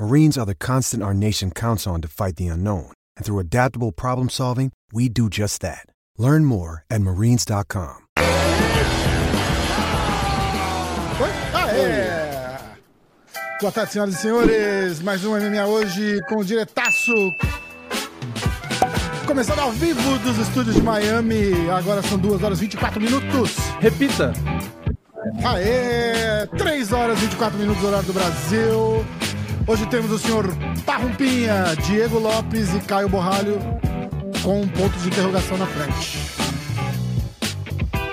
Marines are the constant our nation counts on to fight the unknown. And through adaptable problem solving, we do just that. Learn more at marines.com. Oi? Ah, é! Boa tarde, senhoras e senhores. Mais um MMA hoje com o diretaço. Começando ao vivo dos estúdios de Miami. Agora são 2 horas e 24 minutos. Repita. Aê! 3 horas e 24 minutos, horário do Brasil. Hoje temos o senhor Parrumpinha, Diego Lopes e Caio Borralho com um ponto de interrogação na frente.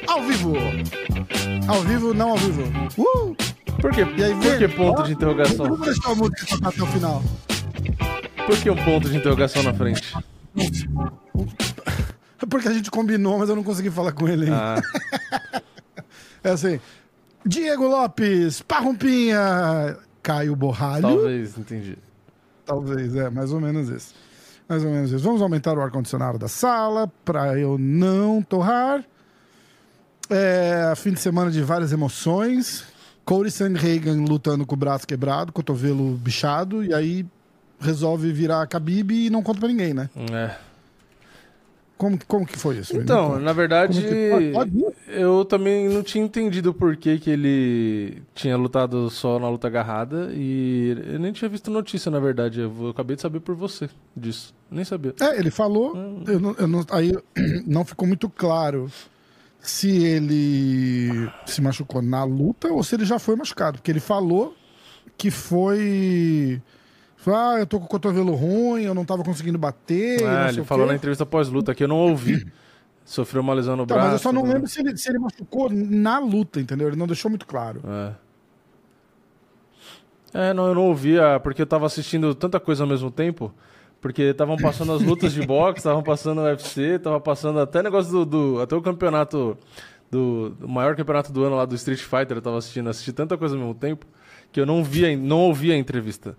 Ao vivo! Ao vivo, não ao vivo. Uh! Por que, E aí, por vem? que ponto Ó, de interrogação? Vamos deixar a música até o final. Por que um ponto de interrogação na frente? Porque a gente combinou, mas eu não consegui falar com ele ainda. Ah, É assim. Diego Lopes, Parrumpinha, Caio Borralho. talvez, entendi. Talvez, é, mais ou menos isso. Mais ou menos isso. Vamos aumentar o ar-condicionado da sala para eu não torrar. É, fim de semana de várias emoções. Corey Sandhagen lutando com o braço quebrado, cotovelo bichado, e aí resolve virar Khabib e não conta pra ninguém, né? É. Como, como que foi isso? Então, na verdade, que pode- eu também não tinha entendido por que, que ele tinha lutado só na luta agarrada e eu nem tinha visto notícia, na verdade. Eu, acabei de saber por você disso. Nem sabia. É, ele falou, eu não- eu não- aí não ficou muito claro se ele se machucou na luta ou se ele já foi machucado, porque ele falou que foi, ah, eu tô com o cotovelo ruim, eu não tava conseguindo bater, Ah, sei ele falou na entrevista pós-luta que eu não ouvi. Sofreu uma lesão no Tá, braço. mas eu só não né? lembro se ele, se ele machucou na luta, entendeu? Ele não deixou muito claro. É. É, não, eu não ouvia, porque eu tava assistindo tanta coisa ao mesmo tempo. Porque estavam passando as lutas de boxe, estavam passando o UFC, tava passando até negócio do. do- até o campeonato. Do, do maior campeonato do ano lá do Street Fighter, eu tava assistindo, assisti tanta coisa ao mesmo tempo que eu não via, não ouvia a entrevista.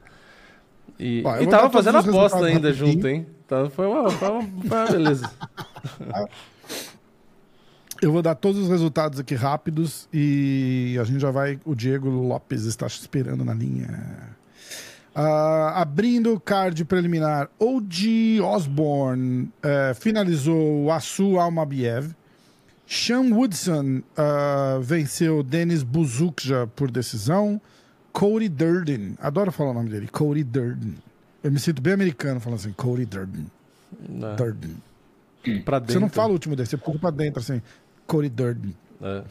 E, Ó, e tava fazendo os aposta ainda rapidinho. junto, hein? Então foi uma, foi uma, foi uma beleza. Eu vou dar todos os resultados aqui rápidos e a gente já vai. O Diego Lopes está esperando na linha. Ah, abrindo o card preliminar, O.G. Osborne eh, finalizou o Asu Almabiev. Sean Woodson ah, venceu Denis Buzukja por decisão. Cody Durden, adoro falar o nome dele, Cody Durden. Eu me sinto bem americano falando assim, Cody Durden. né? Durden. Pra dentro. Você não fala o último desse, você puxa pra dentro assim, Cody Durden. É.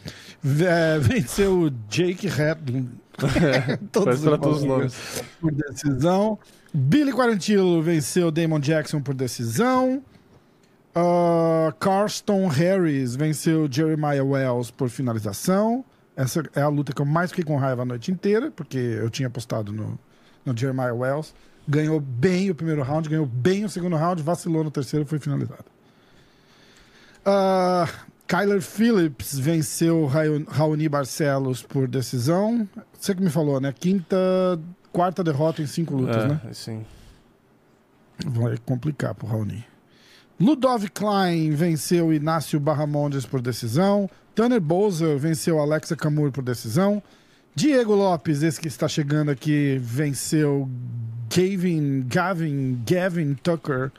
É, venceu o Jake Hedlund. Parece pra todos os nomes. Por decisão. Billy Quarantillo venceu Damon Jackson por decisão. Uh, Carston Harris venceu Jeremiah Wells por finalização. Essa é a luta que eu mais fiquei com raiva a noite inteira, porque eu tinha apostado no, no Jeremiah Wells. Ganhou bem o primeiro round, ganhou bem o segundo round, vacilou no terceiro e foi finalizado. Uh, Kyler Phillips venceu Raoni Barcelos por decisão. Você que me falou, né? Quinta, quarta derrota em cinco lutas, é, né? sim. Vai complicar pro Raoni. Ludov Klein venceu Inácio Barramondes por decisão. Tanner Bowser venceu Alexa Camur por decisão. Diego Lopes, esse que está chegando aqui, venceu Gavin, Gavin, Gavin Tucker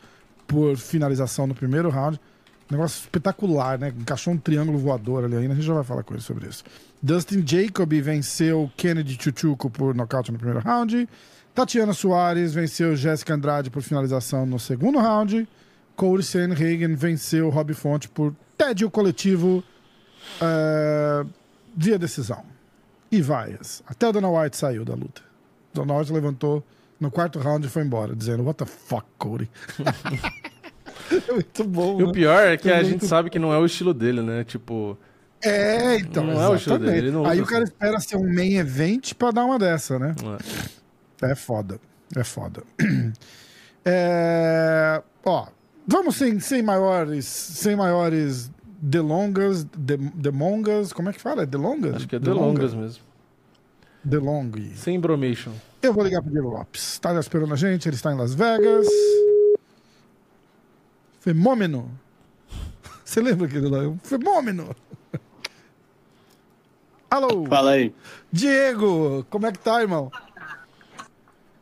por finalização no primeiro round. Negócio espetacular, né? Encaixou um triângulo voador ali ainda. A gente já vai falar com ele sobre isso. Dustin Jacob venceu Kennedy Chuchuco por nocaute no primeiro round. Tatiana Soares venceu Jéssica Andrade por finalização no segundo round. Corey Sanhagen venceu Rob Fonte por tédio coletivo eh, via decisão. E vaias. Até o Dana White saiu da luta. Dana White levantou no quarto round e foi embora, dizendo: What the fuck, Corey? é muito bom. E o né? pior é que a Muito gente sabe que não é o estilo dele, né? Tipo, É, então. Não é o estilo exatamente. dele, Aí o cara assim. espera ser um main event pra dar uma dessa, né? é. É foda. É foda. É, ó, vamos sem, sem maiores, sem maiores delongas, de, demongas, como é que fala? É delongas? Acho que é delongas mesmo. Delong. Sem bromation. Eu vou ligar pro Diego Lopes. Está esperando a gente, ele está em Las Vegas. Fenômeno. Você lembra aquele lá? Fenômeno. Alô, Fala aí. Diego, como é que tá, irmão?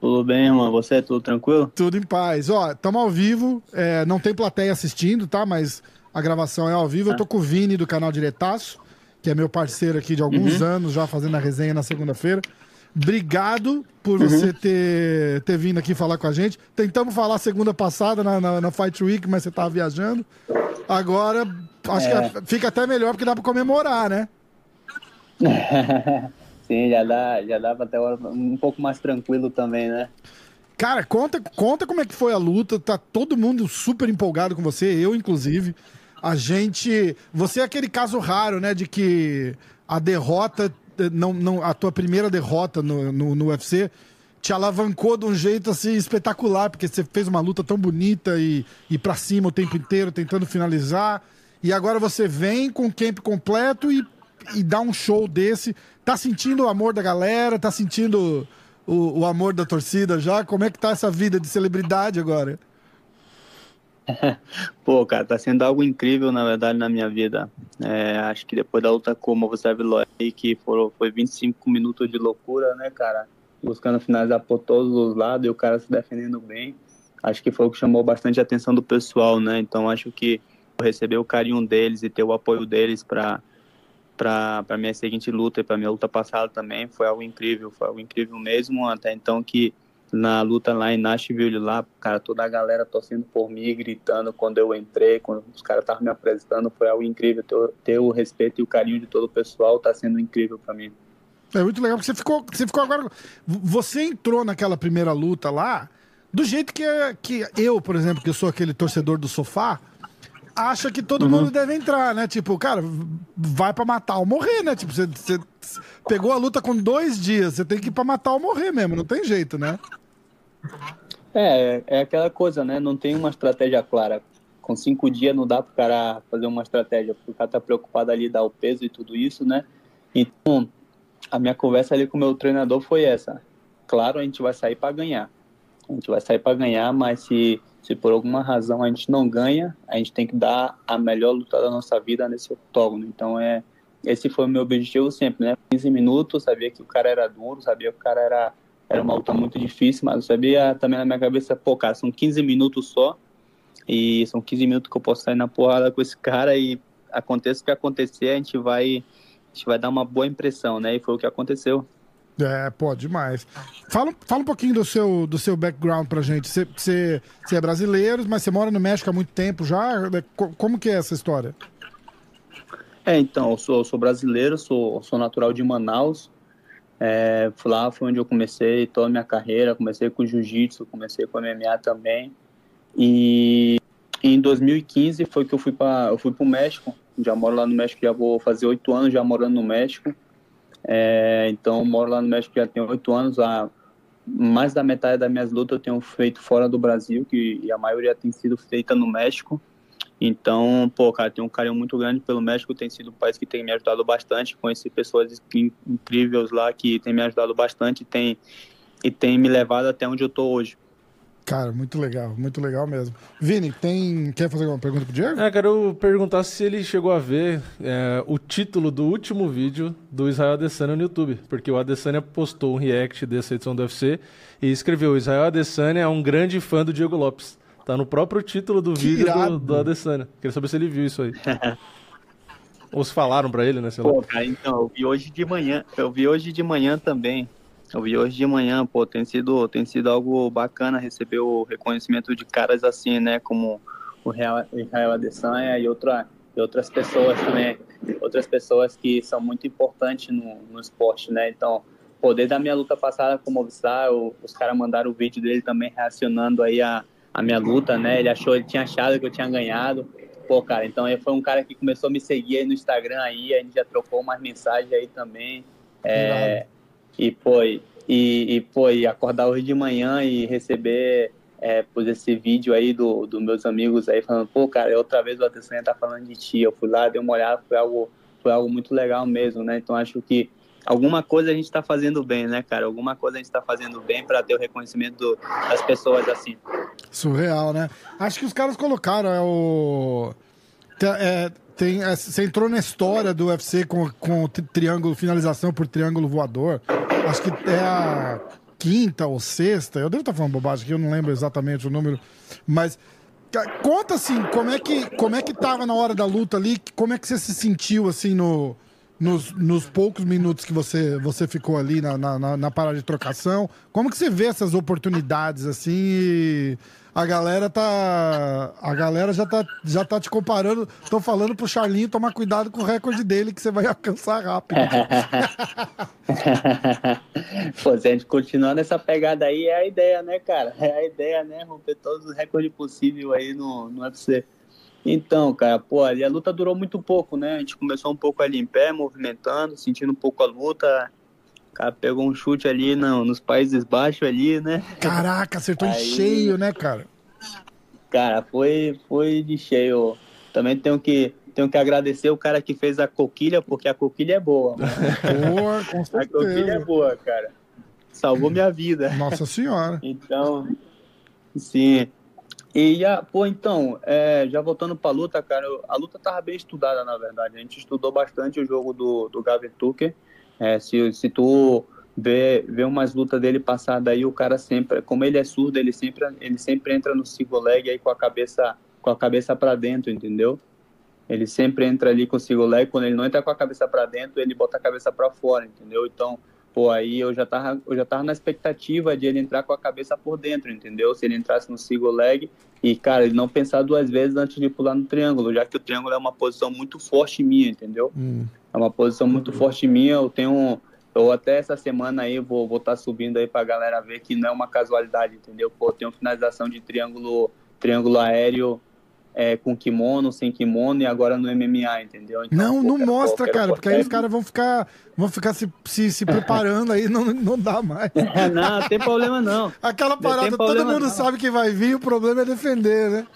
Tudo bem, irmão? Você, tudo tranquilo? Tudo em paz. Ó, estamos ao vivo, é, não tem plateia assistindo, tá? Mas a gravação é ao vivo. Eu tô com o Vini do canal Diretaço, que é meu parceiro aqui de alguns anos, já fazendo a resenha na segunda-feira. Obrigado por você ter, ter vindo aqui falar com a gente. Tentamos falar segunda passada na, na, na Fight Week, mas você tava viajando. Agora, acho É. que fica até melhor porque dá pra comemorar, né? Sim, já dá, já pra até um pouco mais tranquilo também, né? Cara, conta, conta como é que foi a luta. Tá todo mundo super empolgado com você, eu inclusive. A gente, você é aquele caso raro, né, de que a derrota, não, não, a tua primeira derrota no, no, no UFC te alavancou de um jeito assim espetacular, porque você fez uma luta tão bonita e, e para cima o tempo inteiro, tentando finalizar. E agora você vem com o camp completo e, e dá um show desse. Tá sentindo o amor da galera? Tá sentindo o, o amor da torcida já? Como é que tá essa vida de celebridade agora? Pô, cara, tá sendo algo incrível, na verdade, na minha vida. É, acho que depois da luta com o Movasev aí, que foram, foi 25 minutos de loucura, né, cara? Buscando finalizar por todos os lados e o cara se defendendo bem. Acho que foi o que chamou bastante a atenção do pessoal, né? Então acho que receber o carinho deles e ter o apoio deles para para minha seguinte luta e para minha luta passada também foi algo incrível, foi algo incrível mesmo até então que na luta lá em Nashville lá, cara, toda a galera torcendo por mim, gritando quando eu entrei, quando os caras estavam me apresentando, foi algo incrível ter, ter o respeito e o carinho de todo o pessoal, tá sendo incrível para mim. É muito legal, porque você ficou, você ficou agora. Você entrou naquela primeira luta lá do jeito que, que eu, por exemplo, que eu sou aquele torcedor do sofá, acha que todo mundo deve entrar, né? Tipo, cara, vai pra matar ou morrer, né? Tipo, você, você pegou a luta com dois dias, você tem que ir pra matar ou morrer mesmo, não tem jeito, né? É, é aquela coisa, né? Não tem uma estratégia clara. Com cinco dias não dá pro cara fazer uma estratégia, porque o cara tá preocupado ali dar o peso e tudo isso, né? Então, a minha conversa ali com o meu treinador foi essa. Claro, a gente vai sair para ganhar. A gente vai sair para ganhar, mas se, se por alguma razão a gente não ganha, a gente tem que dar a melhor luta da nossa vida nesse octógono. Então, é, esse foi o meu objetivo sempre, né? 15 minutos, sabia que o cara era duro, sabia que o cara era, era uma luta muito difícil, mas eu sabia também na minha cabeça, pô, cara, são 15 minutos só, e são 15 minutos que eu posso sair na porrada com esse cara e aconteça o que acontecer, a gente vai, a gente vai dar uma boa impressão, né? E foi o que aconteceu. É, pô, demais. Fala, fala um pouquinho do seu, do seu background pra gente. Você, é brasileiro, mas você mora no México há muito tempo já. Co- Como que é essa história? É, então, eu sou, sou brasileiro, sou, sou natural de Manaus. É, lá foi onde eu comecei toda a minha carreira. Comecei com jiu-jitsu, comecei com MMA também. E em 2015 foi que eu fui para eu fui para o México. Já moro lá no México, já vou fazer oito anos já morando no México. É, então, moro lá no México já tem oito anos. A, mais da metade das minhas lutas eu tenho feito fora do Brasil, que e a maioria tem sido feita no México. Então, pô, cara, tenho um carinho muito grande pelo México, tem sido um país que tem me ajudado bastante, conheci pessoas in- incríveis lá que tem me ajudado bastante tem, e tem me levado até onde eu tô hoje. Cara, muito legal, muito legal mesmo. Vini, tem. Quer fazer alguma pergunta pro Diego? É, quero perguntar se ele chegou a ver é, o título do último vídeo do Israel Adesanya no YouTube. Porque o Adesanya postou um react dessa edição do UFC e escreveu: Israel Adesanya é um grande fã do Diego Lopes. Tá no próprio título do Que vídeo irado. do, do Adesanya. Queria saber se ele viu isso aí. Ou se falaram pra ele, né? Sei lá. Pô, cara, então, eu vi hoje de manhã, eu vi hoje de manhã também. Eu vi hoje de manhã, pô, tem sido, tem sido algo bacana receber o reconhecimento de caras assim, né, como o Israel Adesanya e, outra, e outras pessoas também, outras pessoas que são muito importantes no, no esporte, né, então, poder da minha luta passada com o Movistar, o- os caras mandaram o vídeo dele também reacionando aí a, a minha luta, né, ele achou, ele tinha achado que eu tinha ganhado, pô, cara, então ele foi um cara que começou a me seguir aí no Instagram aí, a gente já trocou umas mensagens aí também, é, e, pô, e, E, pô, e acordar hoje de manhã e receber é, por esse vídeo aí dos do meus amigos aí falando, pô, cara, outra vez o Adesanya tá falando de ti. Eu fui lá, dei uma olhada, foi algo, foi algo muito legal mesmo, né? Então acho que alguma coisa a gente está fazendo bem, né, cara? Alguma coisa a gente está fazendo bem para ter o reconhecimento do, das pessoas assim. Surreal, né? Acho que os caras colocaram é o. É, tem, é, você entrou na história do UFC com, com triângulo, finalização por triângulo voador. Acho que é a quinta ou sexta. Eu devo estar falando bobagem aqui, eu não lembro exatamente o número. Mas conta assim, como é que como é que tava na hora da luta ali? Como é que você se sentiu assim no nos, nos poucos minutos que você, você ficou ali na, na, na, parada de trocação. Como que você vê essas oportunidades assim? E a galera tá. A galera já tá, já tá te comparando. Estão falando pro Charlinho tomar cuidado com o recorde dele, que você vai alcançar rápido. Pô, se a gente continuar nessa pegada aí, é a ideia, né, cara? É a ideia, né? Romper todos os recordes possíveis aí no, no UFC. Então, cara, pô, ali a luta durou muito pouco, né? A gente começou um pouco ali em pé, movimentando, sentindo um pouco a luta. O cara pegou um chute ali no, nos Países Baixos ali, né? Caraca, acertou Aí... em cheio, né, cara? Cara, foi, foi de cheio. Também tenho que, tenho que agradecer o cara que fez a coquilha, porque a coquilha é boa. Boa, com certeza. A coquilha é boa, cara. Salvou minha vida. Nossa senhora. Então, sim. E, a, pô, então, é, já voltando pra luta, cara, a luta tava bem estudada, na verdade. A gente estudou bastante o jogo do, do Gavin Tucker. É, se, se tu vê, vê umas lutas dele passada aí, o cara sempre, como ele é surdo, ele sempre, ele sempre entra no single leg aí com a cabeça, com a cabeça para dentro, entendeu? Ele sempre entra ali com o single leg, quando ele não entra com a cabeça para dentro, ele bota a cabeça para fora, entendeu? Então, pô, aí eu já tava, eu já tava na expectativa de ele entrar com a cabeça por dentro, entendeu? Se ele entrasse no single leg e, cara, ele não pensar duas vezes antes de pular no triângulo, já que o triângulo é uma posição muito forte minha, entendeu? Hum. É uma posição muito forte minha, eu tenho, eu até essa semana aí vou vou estar tá subindo aí pra galera ver que não é uma casualidade, entendeu? Pô, eu tenho finalização de triângulo, triângulo aéreo é, com kimono, sem kimono e agora no MMA, entendeu? Então, não, não mostra, cara, porque aí os caras vão ficar, vão ficar se, se, se preparando aí, não, não dá mais. não, não tem problema não. Aquela parada, todo mundo não. sabe que vai vir, o problema é defender, né?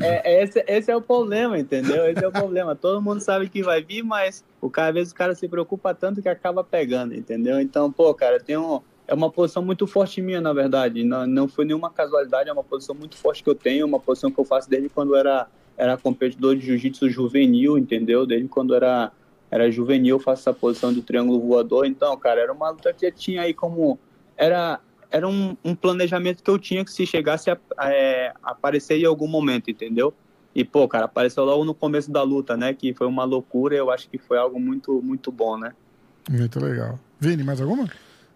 É, esse, esse é o problema, entendeu? Esse é o problema. Todo mundo sabe que vai vir, mas o cara, às vezes o cara se preocupa tanto que acaba pegando, entendeu? Então, pô, cara, tem um é uma posição muito forte minha, na verdade. Não, não foi nenhuma casualidade, é uma posição muito forte que eu tenho, uma posição que eu faço desde quando era, era competidor de jiu-jitsu juvenil, entendeu? Desde quando era, era juvenil eu faço essa posição de triângulo voador. Então, cara, era uma luta que tinha aí como... Era, era um, um planejamento que eu tinha que se chegasse a é, aparecer em algum momento, entendeu? E, pô, cara, apareceu logo no começo da luta, né? Que foi uma loucura eu acho que foi algo muito, muito bom, né? Muito legal. Vini, mais alguma?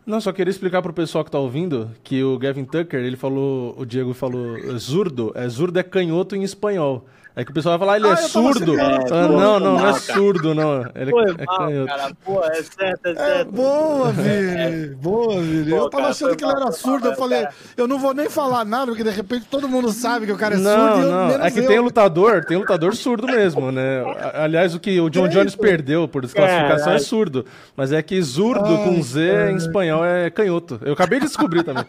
Não, só queria explicar pro pessoal que tá ouvindo que o Gavin Tucker, ele falou, o Diego falou zurdo, é zurdo é canhoto em espanhol. É que o pessoal vai falar, ele ah, é surdo. É, ah, não, não, não é surdo, não. Ele foi é, mal, canhoto. Cara, pô, é certo, é, é certo. É, boa, Vini. Boa, Vini. eu tava cara, achando que ele era surdo. Mal, eu falei, cara. eu não vou nem falar nada, porque de repente todo mundo sabe que o cara é não, surdo. Não, não. É que eu. tem lutador, tem lutador surdo mesmo, né? Aliás, o que o John Jones perdeu por desclassificação é surdo. Mas é que zurdo Ai, com Z em espanhol é canhoto. Eu acabei de descobrir também.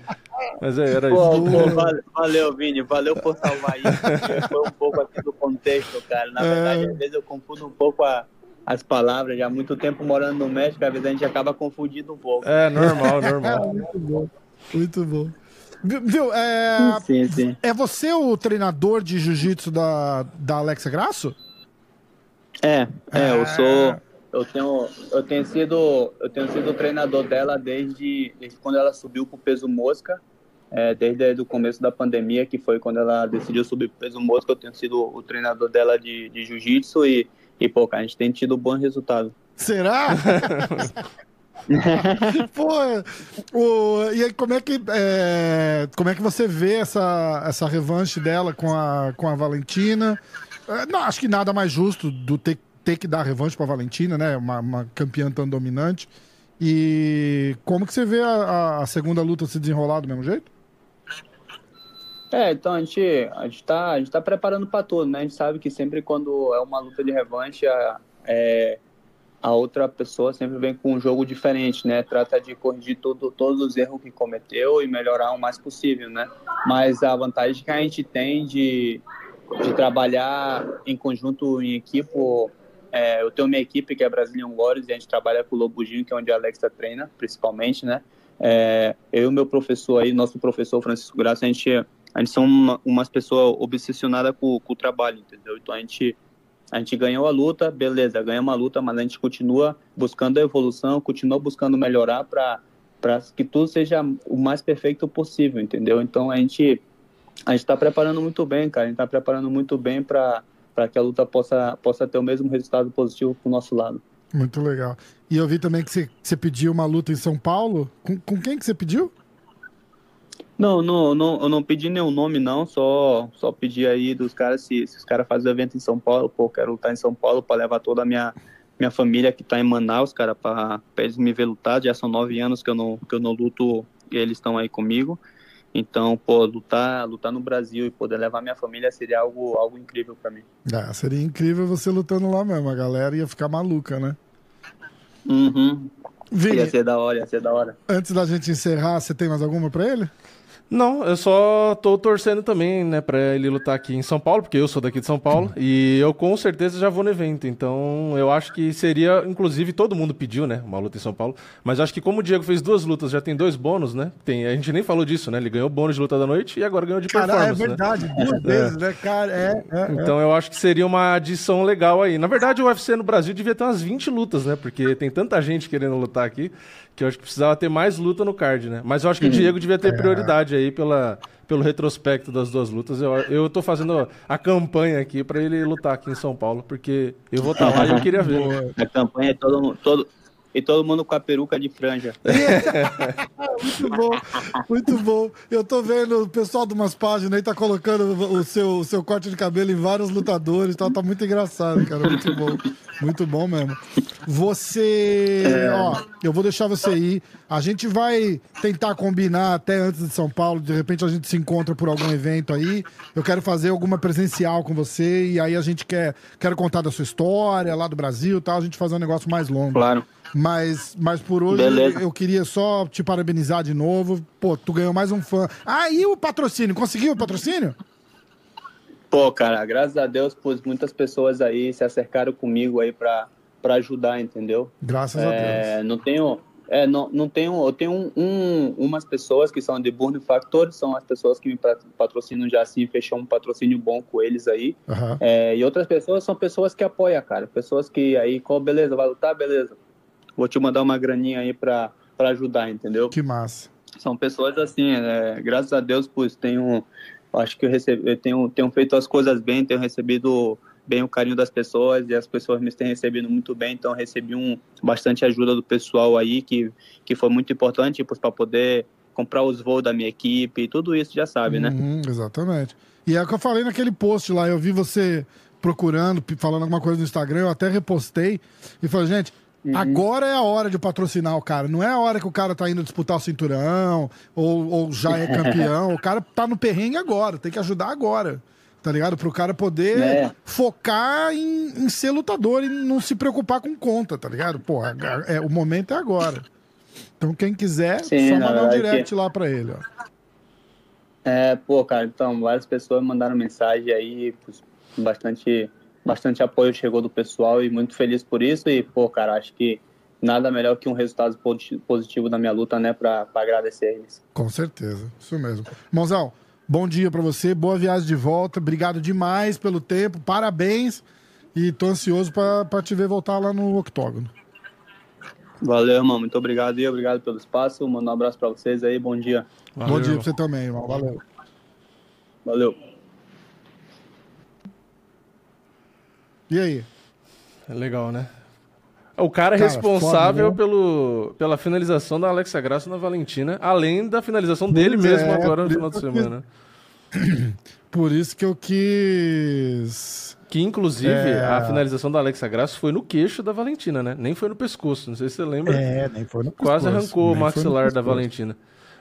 Mas é, era pô, isso. Pô, valeu, Vini. Valeu por salvar isso. Foi um pouco aqui do contexto, cara. Na verdade, é... às vezes eu confundo um pouco a, as palavras. Já há muito tempo morando no México, às vezes a gente acaba confundindo um pouco. É, normal, normal. muito bom. Muito bom. Viu, é, sim, sim. é você o treinador de jiu-jitsu da, da Alexa Grasso? É, é, eu é. sou. Eu tenho, eu tenho sido, eu tenho sido treinador dela desde, desde quando ela subiu pro peso mosca é, desde o começo da pandemia, que foi quando ela decidiu subir peso mosca, eu tenho sido o treinador dela de, de jiu-jitsu e, e, pô, a gente tem tido bom resultado. Será? pô, o, e aí como é que é, como é que você vê essa, essa revanche dela com a, com a Valentina? É, não, acho que nada mais justo do ter, ter que dar revanche para a Valentina, né? Uma, uma campeã tão dominante. E como que você vê a, a segunda luta se desenrolar do mesmo jeito? É, então a gente a gente tá, a gente tá preparando para tudo, né? A gente sabe que sempre quando é uma luta de revanche, é, a outra pessoa sempre vem com um jogo diferente, né? Trata de corrigir todo, todos os erros que cometeu e melhorar o mais possível, né? Mas a vantagem que a gente tem de, de trabalhar em conjunto, em equipe, é, eu tenho minha equipe que é Brazilian Warriors e a gente trabalha com o Lobujinho, que é onde a Alexa treina, principalmente, né? É, eu e o meu professor aí, nosso professor Francisco Graça, a gente, a gente são uma, umas pessoas obsessionadas com, com o trabalho, entendeu? Então a gente a gente ganhou a luta, beleza, ganhamos uma luta, mas a gente continua buscando a evolução, continua buscando melhorar para que tudo seja o mais perfeito possível, entendeu? Então a gente a gente está preparando muito bem, cara. A gente está preparando muito bem para que a luta possa, possa ter o mesmo resultado positivo para o nosso lado. Muito legal. E eu vi também que você, você pediu uma luta em São Paulo. Com, com quem que você pediu? Não, não, não, eu não pedi nenhum nome, não. Só, só pedi aí dos caras, se, se os caras fazem evento em São Paulo, pô, quero lutar em São Paulo para levar toda a minha, minha família que tá em Manaus, cara, para eles me ver lutar. Já são nove anos que eu não, que eu não luto e eles estão aí comigo. Então, pô, lutar, lutar no Brasil e poder levar minha família seria algo, algo incrível para mim. Ah, seria incrível você lutando lá mesmo. A galera ia ficar maluca, né? Uhum. Vini, ia ser da hora, ia ser da hora. Antes da gente encerrar, você tem mais alguma para ele? Não, eu só tô torcendo também, né, pra ele lutar aqui em São Paulo, porque eu sou daqui de São Paulo, e eu com certeza já vou no evento. Então, eu acho que seria, inclusive, todo mundo pediu, né, uma luta em São Paulo. Mas acho que como o Diego fez duas lutas, já tem dois bônus, né? Tem, a gente nem falou disso, né? Ele ganhou bônus de luta da noite e agora ganhou de Cara, performance. é verdade, né? duas vezes, né, cara? É, é, então, eu acho que seria uma adição legal aí. Na verdade, o UFC no Brasil devia ter umas 20 lutas, né? Porque tem tanta gente querendo lutar aqui que eu acho que precisava ter mais luta no card, né? Mas eu acho que o Diego devia ter prioridade aí pela, pelo retrospecto das duas lutas. Eu, eu tô fazendo a campanha aqui para ele lutar aqui em São Paulo, porque eu vou estar lá e eu queria ver. Né? A campanha é todo, todo, e todo mundo com a peruca de franja. muito bom, muito bom. Eu tô vendo o pessoal de umas páginas aí tá colocando o seu, o seu corte de cabelo em vários lutadores, tá, tá muito engraçado, cara. Muito bom. Muito bom mesmo. Você. É... Ó, eu vou deixar você ir. A gente vai tentar combinar até antes de São Paulo. De repente a gente se encontra por algum evento aí. Eu quero fazer alguma presencial com você. E aí a gente quer quero contar da sua história lá do Brasil e tal. A gente fazer um negócio mais longo. Claro. Mas, mas por hoje Beleza. eu queria só te parabenizar de novo. Pô, tu ganhou mais um fã. Ah, e o patrocínio? Conseguiu o patrocínio? Pô, cara, graças a Deus, pois muitas pessoas aí se acercaram comigo aí pra, pra ajudar, entendeu? Graças é, a Deus. Não tenho. É, não, não tenho, eu tenho um, um, umas pessoas que são de Burn Factor, são as pessoas que me patrocinam já assim, fechou um patrocínio bom com eles aí. Uhum. É, e outras pessoas são pessoas que apoiam, cara. Pessoas que aí, qual, beleza, vai lutar, beleza vou te mandar uma graninha aí para ajudar, entendeu? Que massa. São pessoas assim, é, graças a Deus, pois tenho, acho que eu, recebi, eu tenho, tenho feito as coisas bem, tenho recebido bem o carinho das pessoas e as pessoas me têm recebido muito bem, então recebi um, bastante ajuda do pessoal aí, que, que foi muito importante para poder comprar os voos da minha equipe, tudo isso já sabe, né? uhum, né? Exatamente. E é o que eu falei naquele post lá, eu vi você procurando, falando alguma coisa no Instagram, eu até repostei e falei, gente, Uhum. Agora é a hora de patrocinar o cara. Não é a hora que o cara tá indo disputar o cinturão ou, ou já é campeão. o cara tá no perrengue agora, tem que ajudar agora. Tá ligado? Pro cara poder é. focar em, em, ser lutador e não se preocupar com conta, tá ligado? Pô, é, é o momento é agora. Então quem quiser, Sim, só mandar um direct que... lá pra ele, ó. É, pô, cara, então várias pessoas mandaram mensagem aí, bastante bastante apoio chegou do pessoal e muito feliz por isso. E, pô, cara, acho que nada melhor que um resultado positivo da minha luta, né, para agradecer eles. Com certeza, isso mesmo. Mãozão, bom dia para você, boa viagem de volta, obrigado demais pelo tempo, parabéns e tô ansioso para te ver voltar lá no octógono. Valeu, irmão, muito obrigado e obrigado pelo espaço, mando um abraço para vocês aí, bom dia. Valeu. Bom dia para você também, irmão, valeu. Valeu. E aí? É legal, né? O cara, é responsável foda, né? pelo, pela finalização da Alexa Graça na Valentina, além da finalização dele pois mesmo é, agora no final de semana. Por isso que eu quis. Que, inclusive, é... a finalização da Alexa Graça foi no queixo da Valentina, né? Nem foi no pescoço. Não sei se você lembra. É, nem foi no pescoço. Quase arrancou o maxilar da Valentina.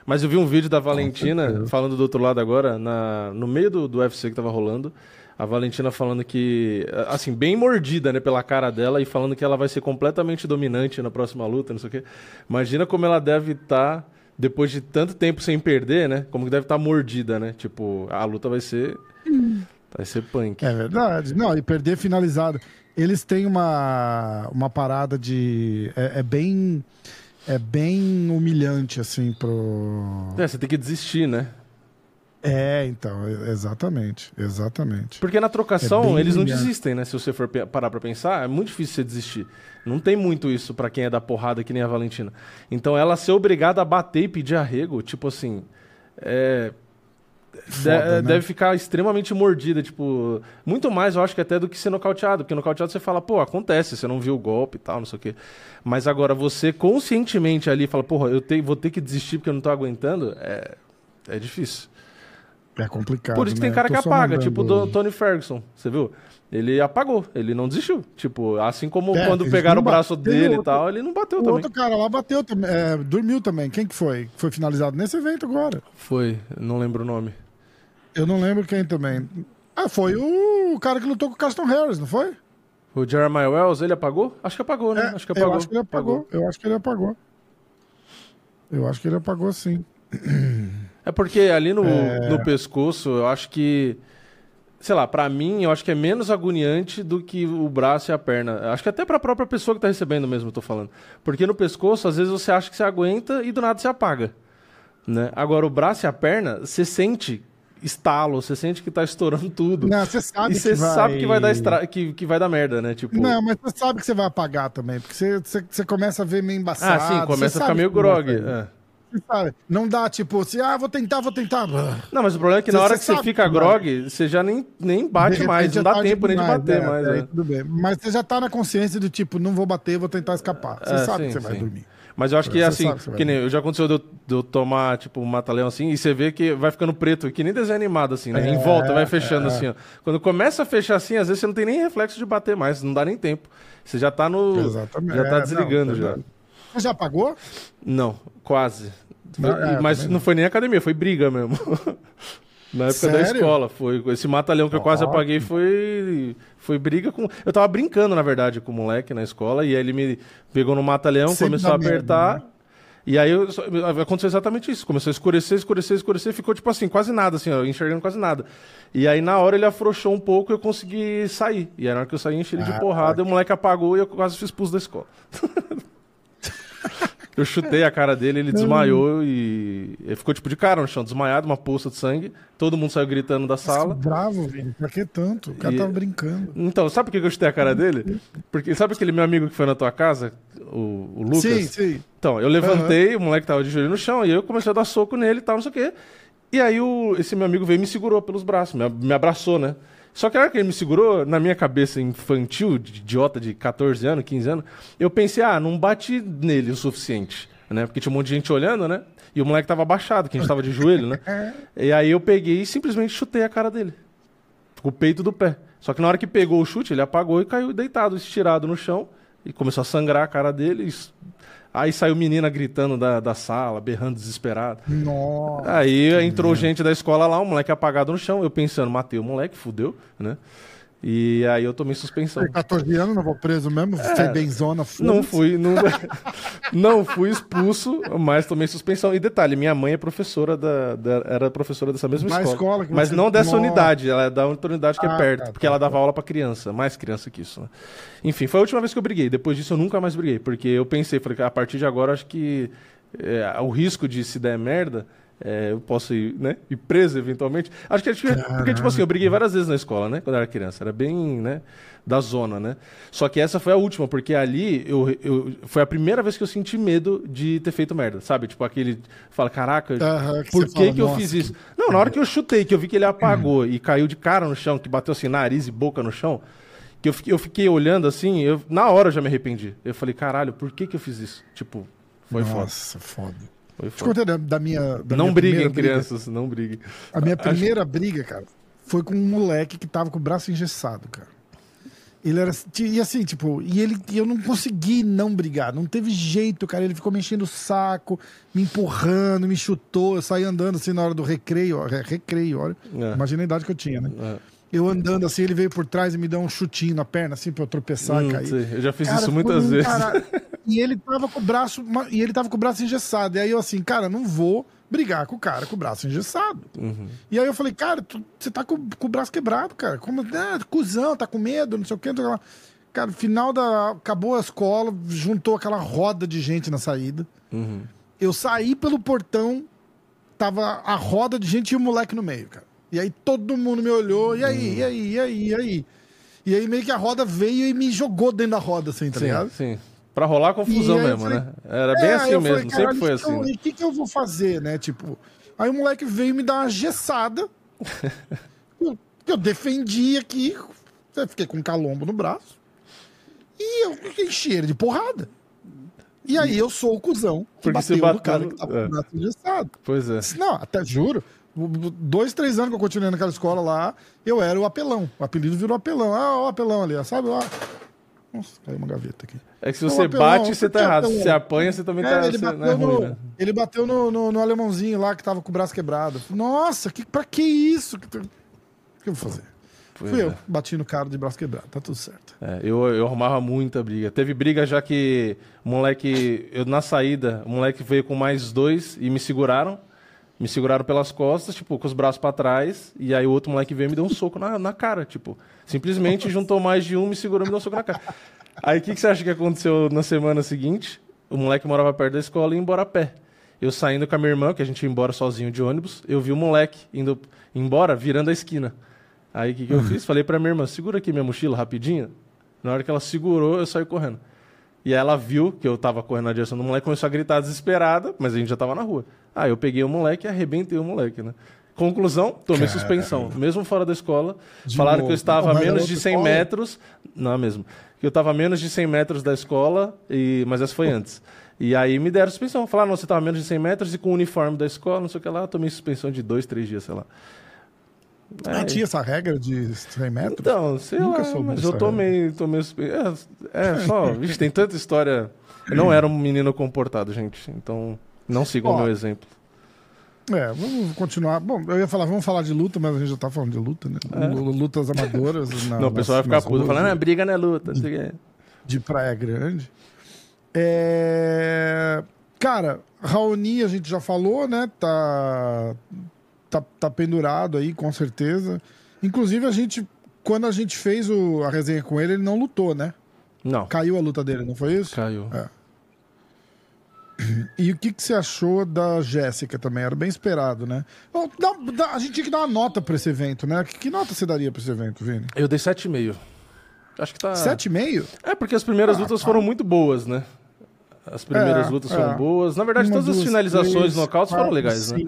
Mas eu vi um vídeo da Valentina, falando do outro lado agora, na, no meio do, do UFC que tava rolando. A Valentina falando que. Assim, bem mordida, né, pela cara dela e falando que ela vai ser completamente dominante na próxima luta, não sei o quê. Imagina como ela deve estar, tá, depois de tanto tempo sem perder, né? Como que deve estar tá mordida, né? Tipo, a luta vai ser. Vai ser punk. É verdade. Não, e perder finalizado. Eles têm uma, uma parada de. É, é bem. É bem humilhante, assim, pro. É, você tem que desistir, né? É, então, exatamente, exatamente. Porque na trocação é eles não desistem, né? Se você for parar pra pensar, é muito difícil você desistir. Não tem muito isso para quem é da porrada que nem a Valentina. Então ela ser obrigada a bater e pedir arrego, tipo assim, é... Foda, de, né? Deve ficar extremamente mordida, tipo, muito mais, eu acho que até do que ser nocauteado, porque nocauteado você fala, pô, acontece, você não viu o golpe e tal, não sei o quê. Mas agora você conscientemente ali fala, porra, eu te, vou ter que desistir porque eu não tô aguentando, é, é difícil. É complicado. Por isso que né? tem cara que apaga, tipo o Tony Ferguson, você viu? Ele apagou, ele não desistiu. Tipo, assim como é, quando pegaram o braço dele outro, e tal, ele não bateu o também. outro cara lá bateu também, é, dormiu também. Quem que foi? Foi finalizado nesse evento agora. Foi, não lembro o nome. Eu não lembro quem também. Ah, foi o cara que lutou com o Caston Harris, não foi? O Jeremiah Wells, ele apagou? Acho que apagou, né? É, acho que apagou. Eu acho que ele apagou. apagou. Eu acho que ele apagou. Eu acho que ele apagou sim. É porque ali no, é... no pescoço, eu acho que. Sei lá, para mim, eu acho que é menos agoniante do que o braço e a perna. Acho que até para a própria pessoa que tá recebendo mesmo, eu tô falando. Porque no pescoço, às vezes você acha que você aguenta e do nada você apaga. Né? Agora, o braço e a perna, você sente estalo, você sente que tá estourando tudo. Não, você sabe e você vai... sabe que vai dar estra... que, que vai dar merda, né? Tipo... Não, mas você sabe que você vai apagar também, porque você, você, você começa a ver meio embaçado. Ah, sim, começa a ficar meio grog. É. Não dá tipo assim, ah, vou tentar, vou tentar. Não, mas o problema é que na hora que você fica grog, você já nem, nem bate mais, não dá tá tempo nem de bater é, mais. É, é. Tudo bem. Mas você já tá na consciência do tipo, não vou bater, vou tentar escapar. Você é, sabe que você vai dormir. Mas eu acho que é assim, que nem, já aconteceu de eu, tomar, tipo, um mata-leão assim, e você vê que vai ficando preto, que nem desenho animado, assim, né? Em volta, vai fechando assim, ó. Quando começa a fechar assim, às vezes você não tem nem reflexo de bater mais, não dá nem tempo. Você já tá no. Exatamente. Já tá desligando já. Você já pagou? Não, quase. Foi, é, mas não foi nem academia, foi briga mesmo. Na época Sério? da escola, foi. Esse mata-leão que eu quase apaguei foi. Foi briga com. Eu tava brincando, na verdade, com o moleque na escola, e aí ele me pegou no mata-leão, começou a apertar. Mesmo, né? E aí eu, aconteceu exatamente isso. Começou a escurecer, escurecer, escurecer, ficou tipo assim, quase nada, assim, ó, enxergando quase nada. E aí na hora ele afrouxou um pouco e eu consegui sair. E aí na hora que eu saí, enchi ele ah, de porrada, e o moleque apagou e eu quase fui expulso da escola. Eu chutei a cara dele, ele desmaiou e ele ficou tipo de cara no chão, desmaiado, uma poça de sangue. Todo mundo saiu gritando da sala. Bravo, velho. Pra que tanto? O cara e... tava brincando. Então, sabe por que eu chutei a cara dele? Porque sabe aquele meu amigo que foi na tua casa, o, o Lucas? Sim, sim. Então, eu levantei, uhum. o moleque tava de joelho no chão, e eu comecei a dar soco nele e tal, não sei o quê. E aí o, esse meu amigo veio e me segurou pelos braços, me, me abraçou, né? Só que a hora que ele me segurou, na minha cabeça infantil, de idiota de 14 anos, 15 anos, eu pensei, ah, não bati nele o suficiente né? Porque tinha um monte de gente olhando, né? E o moleque tava abaixado, que a gente tava de joelho, né? E aí eu peguei e simplesmente chutei a cara dele. Com o peito do pé. Só que na hora que pegou o chute, ele apagou e caiu deitado, estirado no chão. E começou a sangrar a cara dele. Aí saiu menina gritando da, da sala, berrando desesperado. Nossa. Aí entrou gente da escola lá, o moleque apagado no chão. Eu pensando, matei o moleque, fudeu, né? E aí eu tomei suspensão. 14 anos, não vou preso mesmo? É, Foi benzona, Não fui, não, não fui expulso, mas tomei suspensão. E detalhe, minha mãe é professora da, da era professora dessa mesma escola. escola mas não dessa Nossa. unidade, ela é da outra unidade que é ah, é perto, tá, porque tá, ela dava tá. aula para criança, mais criança que isso. Né? Enfim, foi a última vez que eu briguei. Depois disso eu nunca mais briguei, porque eu pensei, falei, a partir de agora acho que é, o risco de se der merda é, eu posso ir, né, ir preso eventualmente. Acho que é porque, tipo assim, eu briguei várias vezes na escola, né? Quando eu era criança. Era bem, né? Da zona, né? Só que essa foi a última, porque ali eu, eu, foi a primeira vez que eu senti medo de ter feito merda, sabe? Tipo, aquele. Fala, caraca, que por que, fala, que eu fiz isso? Que... Não, na hora que eu chutei, que eu vi que ele apagou e caiu de cara no chão, que bateu assim, nariz e boca no chão, que eu fiquei, eu fiquei olhando assim, eu, na hora eu já me arrependi. Eu falei, caralho, por que, que eu fiz isso? Tipo, foi Nossa, foda. Nossa, foda. Foi Te contei da, da minha. Da não minha briguem, crianças, briga. não briguem. A minha primeira Acho... briga, cara, foi com um moleque que tava com o braço engessado, cara. Ele era. E assim, tipo, e ele e eu não consegui não brigar. Não teve jeito, cara. Ele ficou me enchendo o saco, me empurrando, me chutou. Eu saí andando assim na hora do recreio. Ó, recreio, olha. É. Imagina a idade que eu tinha, né? É. Eu andando assim, ele veio por trás e me deu um chutinho na perna, assim, pra eu tropeçar Hum, e cair. sei. Eu já fiz Cara, isso muitas um vezes. cara- E ele tava com o braço. E ele tava com o braço engessado. E aí eu assim, cara, não vou brigar com o cara com o braço engessado. Uhum. E aí eu falei, cara, tu- você tá com, com o braço quebrado, cara. Como. Ah, cuzão, tá com medo, não sei o que, não. Cara, final da. Acabou a escola, juntou aquela roda de gente na saída. Uhum. Eu saí pelo portão, tava a roda de gente e o moleque no meio, cara. E aí todo mundo me olhou, e aí, e aí, e aí, e aí? E aí meio que a roda veio e me jogou dentro da roda, assim, tá Sim, ligado? sim. Pra rolar confusão mesmo, falei- né? Era bem É, assim mesmo, falei, sempre "Caralho, foi assim. eu- né? E o que, que eu vou fazer, né? Tipo, aí o moleque veio me dar uma gessada. eu, eu defendi aqui, eu fiquei com um calombo no braço. E eu enchi ele de porrada. E aí eu sou o cuzão que Porque você bateu no bateu cara no- que tava é. com o braço engessado. Pois é. Não, até juro. Dois, três anos que eu continuei naquela escola lá, eu era o apelão. O apelido virou apelão. Ah, o apelão ali, sabe? Ó. Nossa, caiu uma gaveta aqui. É que se Não, você apelão, bate, você tá que errado. Se você apanha, você também É, tá. ele você- bateu, é no, ruim, né? ele bateu no, no, no alemãozinho lá que tava com o braço quebrado. Nossa, que, pra que isso? que O que eu vou fazer? Pois Fui é. eu, bati no cara de braço quebrado, tá tudo certo. É, eu, eu arrumava muita briga. Teve briga já que o moleque, eu na saída, o moleque veio com mais dois e me seguraram. Me seguraram pelas costas, tipo, com os braços pra trás. E aí o outro moleque veio e me deu um soco na, na cara, tipo. Simplesmente juntou mais de um, me segurou e me deu um soco na cara. Aí o que, que você acha que aconteceu na semana seguinte? O moleque morava perto da escola e ia embora a pé. Eu saindo com a minha irmã, que a gente ia embora sozinho de ônibus, eu vi o moleque indo embora, virando a esquina. Aí o que, que eu fiz? Falei pra minha irmã, segura aqui minha mochila rapidinho. Na hora que ela segurou, eu saí correndo. E ela viu que eu tava correndo na direção do moleque, começou a gritar desesperada, mas a gente já tava na rua. Aí eu peguei o moleque e arrebentei o moleque, né? Conclusão, tomei suspensão. Mesmo fora da escola, De falaram novo. que eu estava a Mas era menos de outra 100 escola? metros. Não, mesmo. Que eu estava a menos de 100 metros da escola, e... mas essa foi antes. E aí me deram suspensão. Falaram, não, você estava a menos de 100 metros e com o uniforme da escola, não sei o que lá. Tomei suspensão de dois, três dias, sei lá. Ah, Aí- tinha essa regra de 100 metros? então, sei Nunca lá, soube mas eu tomei, tomei É, é só, vixe, tem tanta história. Eu não era um menino comportado, gente. Então, não sigam o meu exemplo. É, vamos continuar. Bom, eu ia falar, vamos falar de luta, mas a gente já tá falando de luta, né? Lu- Lutas amadoras. na- não, o pessoal vai ficar puto falando, de- ah, briga não é luta. não quê. de Praia Grande. É... Cara, Raoni a gente já falou, né? Tá... tá, tá pendurado aí, com certeza. Inclusive, a gente, quando a gente fez o- a resenha com ele, ele não lutou, né? Não, Caiu a luta dele, não foi isso? caiu. E o que, que você achou da Jéssica também? Era bem esperado, né? Bom, dá- dá- a gente tinha que dar uma nota pra esse evento, né? Que, que nota você daria pra esse evento, Vini? Eu dei 7,5. Acho que tá. 7,5? É, porque as primeiras Ah, lutas tá. foram muito boas, né? As primeiras É, lutas é. foram boas. Na verdade, Uma, todas as duas, finalizações três, nocautes foram legais, né?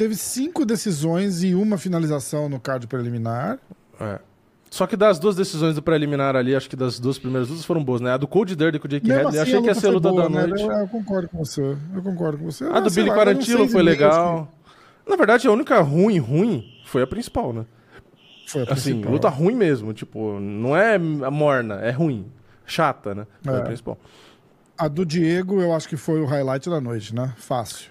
Teve cinco decisões e uma finalização no card preliminar. É. Só que das duas decisões do preliminar ali, acho que das duas primeiras lutas foram boas, né? A do Cold Dirty com o Jake Mesmo Hadley, assim, achei que ia ser a luta boa, da né? noite. Eu, eu concordo com você. Eu concordo com você. A do Ah, sei Billy lá, era Quarantilo seis foi legal. Na verdade, a única ruim, ruim foi a principal, né? Foi a Assim, principal. luta ruim mesmo. Tipo, não é morna, é ruim. Chata, né? Foi É. a principal. A do Diego, eu acho que foi o highlight da noite, né? Fácil.